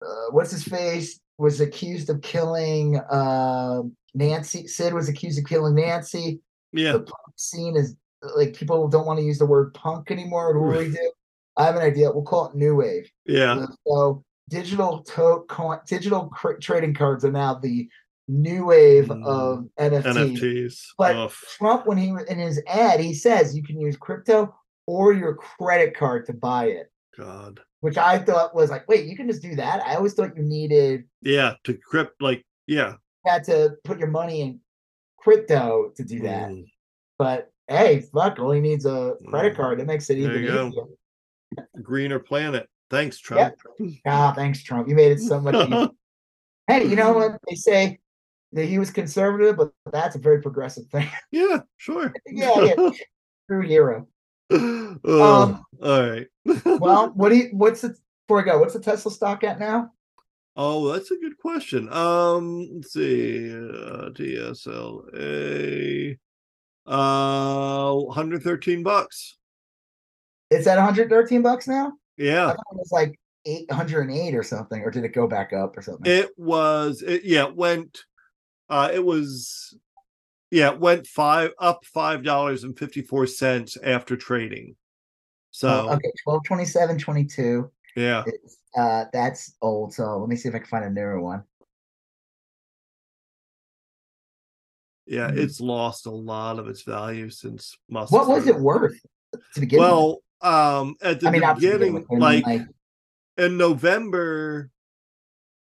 uh what's his face was accused of killing uh Nancy. Sid was accused of killing Nancy. yeah, The punk scene is like people don't want to use the word punk anymore. What do we do? I have an idea. We'll call it new wave. yeah, So digital to- coin, digital cr- trading cards are now the new wave Mm. of NFTs. NFTs. But Ugh. Trump, when he was in his ad, he says you can use crypto or your credit card to buy it, God. which I thought was like, wait, you can just do that. I always thought you needed Yeah, to crypt like yeah. you had to put your money in crypto to do that. Mm, But hey, fuck, he needs a credit Mm. card. It makes it There even you go. easier. greener planet. Thanks, Trump. Ah, thanks, Trump. You made it so much easier. hey, you know what they say that he was conservative, but that's a very progressive thing. yeah, sure. yeah, yeah, true hero. Um, all right. Well, what do you? What's the before I go? What's the Tesla stock at now? oh, that's a good question. Um, let's see. Uh, TSLA. Uh, 113 bucks. It's at 113 bucks now. Yeah, thought it was like 808 or something, or did it go back up or something? it was. It, yeah, it went. Uh, it was. Yeah, it went five up five dollars and fifty four cents after trading. So Oh, okay, 1227, 22. yeah, It's, uh, that's old. So let me see if I can find a newer one. yeah, Mhm. it's lost a lot of its value since Musk. What was it worth to begin with? Well, um, at the I mean, beginning, with, mean, like, in November,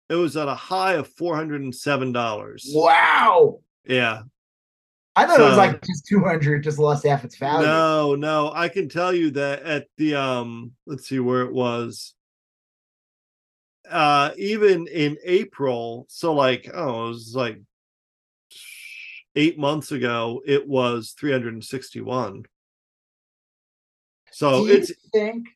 it was at a high of four hundred and seven dollars. wow. Yeah, I thought it was like just 200, just lost half its value. no, no, I can tell you that at the um, let's see where it was. Uh, even in April, so like, oh, it was like eight months ago, it was three hundred and sixty-one. So Do you it's think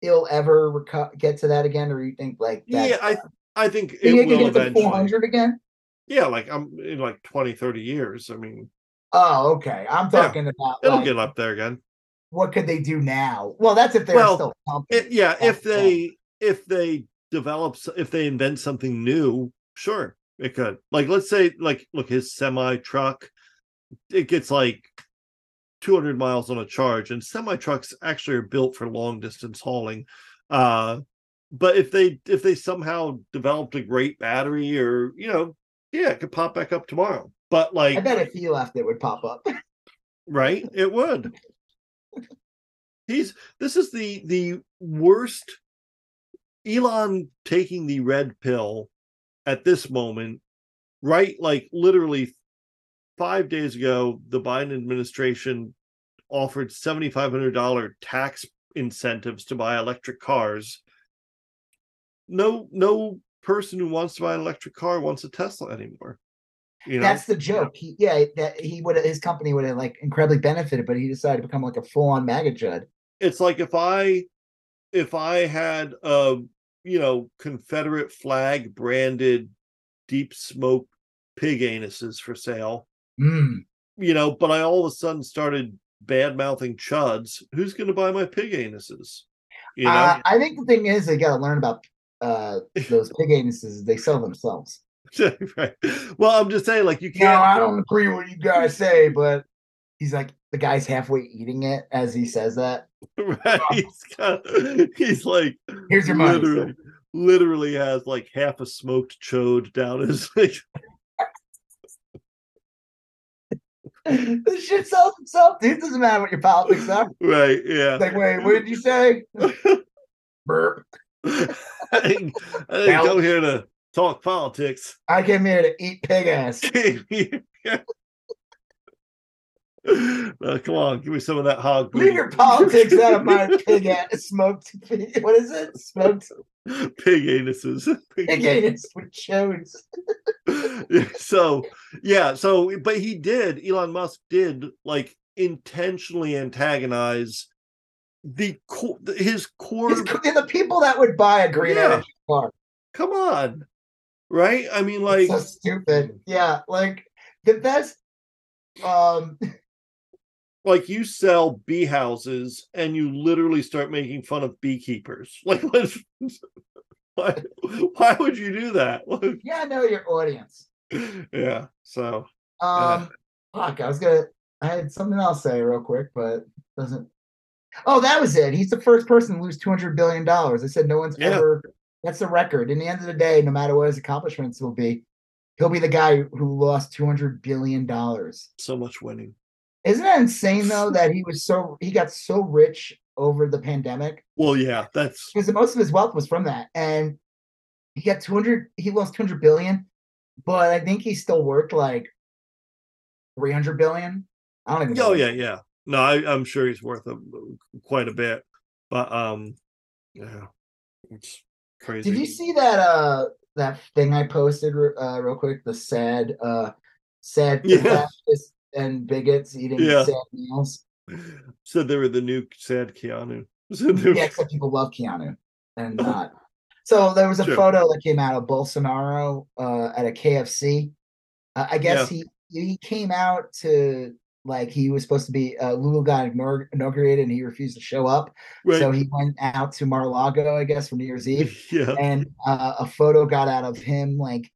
it'll ever reco- get to that again, or you think like yeah, I I think it will get to eventually. 400 again? Yeah, like I'm in like 20, 30 years. I mean, Oh, okay. I'm Yeah, talking about it'll like, get up there again. what could they do now? Well, that's if they're Well, still pumping. It, yeah, if That's the they if they develop if they invent something new, sure, it could. Like let's say like look his semi truck, it gets like 200 miles on a charge, and semi trucks actually are built for long distance hauling. Uh, but if they if they somehow developed a great battery, or you know, yeah, it could pop back up tomorrow. But like I bet if he left, it would pop up. right it would he's this is the the worst elon taking the red pill at this moment right like literally five days ago the biden administration offered $7500 tax incentives to buy electric cars no no person who wants to buy an electric car wants a tesla anymore you know That's the joke. He, yeah, that he would his company would have like incredibly benefited, but he decided to become like a full on MAGA chud. it's like if I if I had a you know Confederate flag branded deep smoke pig anuses for sale, Mm. you know, but I all of a sudden started bad mouthing chuds, who's gonna buy my pig anuses? You know? Uh, I think the thing is they got to learn about uh those pig anuses. They sell themselves. right. Well, I'm just saying, like you can't I don't agree with what you guys say, but he's like the guy's halfway eating it as he says that. right. He's got he's like Here's your money. literally literally has like half a smoked chode down his like this shit sells itself, dude. Doesn't matter what your politics are. Right. Yeah. Like, wait, what did you say? Burp. I didn't, didn't come here to talk politics. I came here to eat pig ass. Uh, come on, give me some of that hog. Leave your politics out of my pig ass. Smoked. pig- What is it? Smoked pig anuses. pig anus with shows. so yeah, so but he did. Elon Musk did like intentionally antagonize the core, his core. It's the people that would buy a green Yeah. energy car. Come on, right? I mean, Like, so stupid. Yeah, like the best. Um, like you sell bee houses and you literally start making fun of beekeepers. Like, why, why would you do that? yeah, I know your audience. yeah. So Um, fuck, I was gonna. I had something else to say real quick, but doesn't. Oh, that was it. He's the first person to lose two hundred billion dollars. I said no one's Yeah. ever. That's the record. In the end of the day, no matter what his accomplishments will be, he'll be the guy who lost two hundred billion dollars. so much winning. Isn't that insane though? that he was so he got so rich over the pandemic Well, yeah, that's because most of his wealth was from that, and he got two hundred. He lost two hundred billion, but I think he still worked like three hundred billion. I don't even. Oh, know. oh yeah, yeah. No, I, I'm sure he's worth a, quite a bit, but um, yeah, it's crazy. Did you see that uh that thing I posted uh real quick? The sad uh sad Yeah. and bigots eating Yeah. sad meals. Said they were the new sad Keanu. Were- Yeah, except people love Keanu and not. So there was a Sure. photo that came out of Bolsonaro uh, at a KFC. Uh, I guess he he came out to like he was supposed to be uh, Lula got inaugurated and he refused to show up. right. So he went out to Mar-a-Lago, I guess, for New Year's Eve. yeah, and uh, a photo got out of him like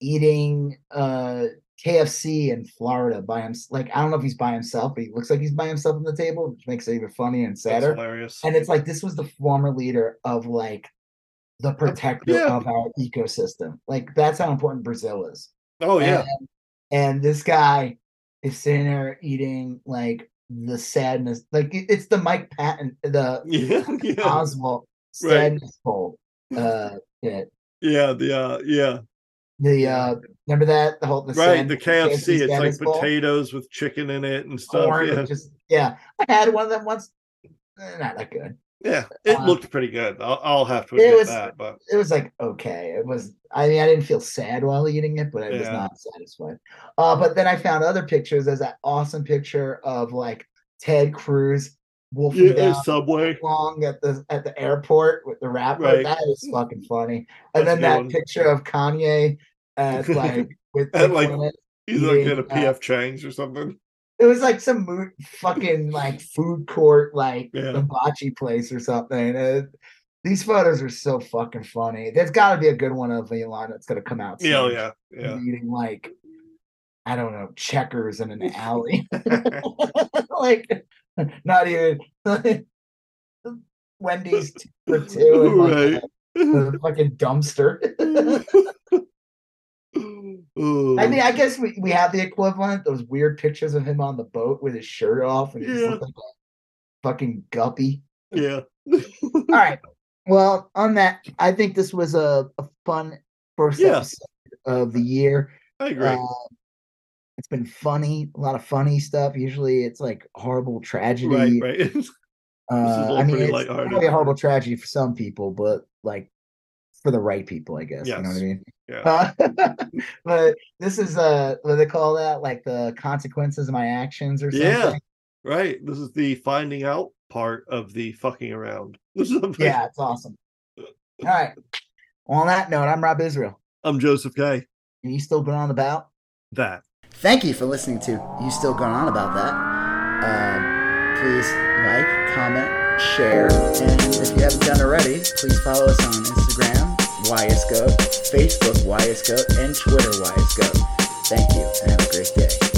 eating uh KFC in Florida by him. Like I don't know if he's by himself, but he looks like he's by himself on the table, which makes it even funny and that's sadder. hilarious. And it's like this was the former leader of like the protector yeah. of our ecosystem. Like that's how important Brazil is. oh yeah, And, and this guy is sitting there eating like the sadness. Like it- it's the Mike Patton, the yeah, yeah, Oswalt Right. sadness bowl. Uh, bit. yeah. The uh, yeah, The uh, remember that the whole the right. sand- The KFC. It's like Bowl? potatoes with chicken in it and stuff. corn. Yeah, Just yeah, I had one of them once. Eh, Not that good. Yeah. It uh, looked pretty good. I'll, I'll have to It admit was- that. But It was like okay. It was. I mean, I didn't feel sad while eating it, but I was not satisfied. Uh, but then I found other pictures. There's that awesome picture of like Ted Cruz wolfing yeah, down Subway. along at the at the airport with the rapper. Right. That is fucking funny. And That's then that one. picture of Kanye at like with At, like, He's like in a uh, PF Chang's or something. It was like some fucking like food court, like Yeah. hibachi place or something. Uh, these photos are so fucking funny. There's got to be a good one of Elon that's gonna come out. Yeah, oh, soon. yeah, yeah. eating like I don't know checkers in an alley, like not even Wendy's two for two, and like Right. a, a fucking dumpster. I mean, I guess we, we have the equivalent. Those weird pictures of him on the boat with his shirt off and he just Yeah. like a fucking guppy. yeah. All right. Well, on that, I think this was a, a fun first Yeah. episode of the year. I agree. Uh, it's been funny, a lot of funny stuff. Usually, it's like horrible tragedy. right. Uh, I mean, it's probably a horrible tragedy for some people, but like for the right people, I guess. You know what I mean? yeah. Uh, but this is uh, what do they call that? Like the consequences of my actions or something. Yeah. Right. This is the finding out part of the fucking around. This is the- Yeah, it's awesome. All right. Well, on that note, I'm Rob Israel. I'm Joseph K. And you still going on about? That. Thank you for listening to You Still Going On About That. Um, please like, comment, share, and if you haven't done already, please follow us on Instagram, YSGoat, Facebook, YSGoat, and Twitter, YSGoat. Thank you, and have a great day.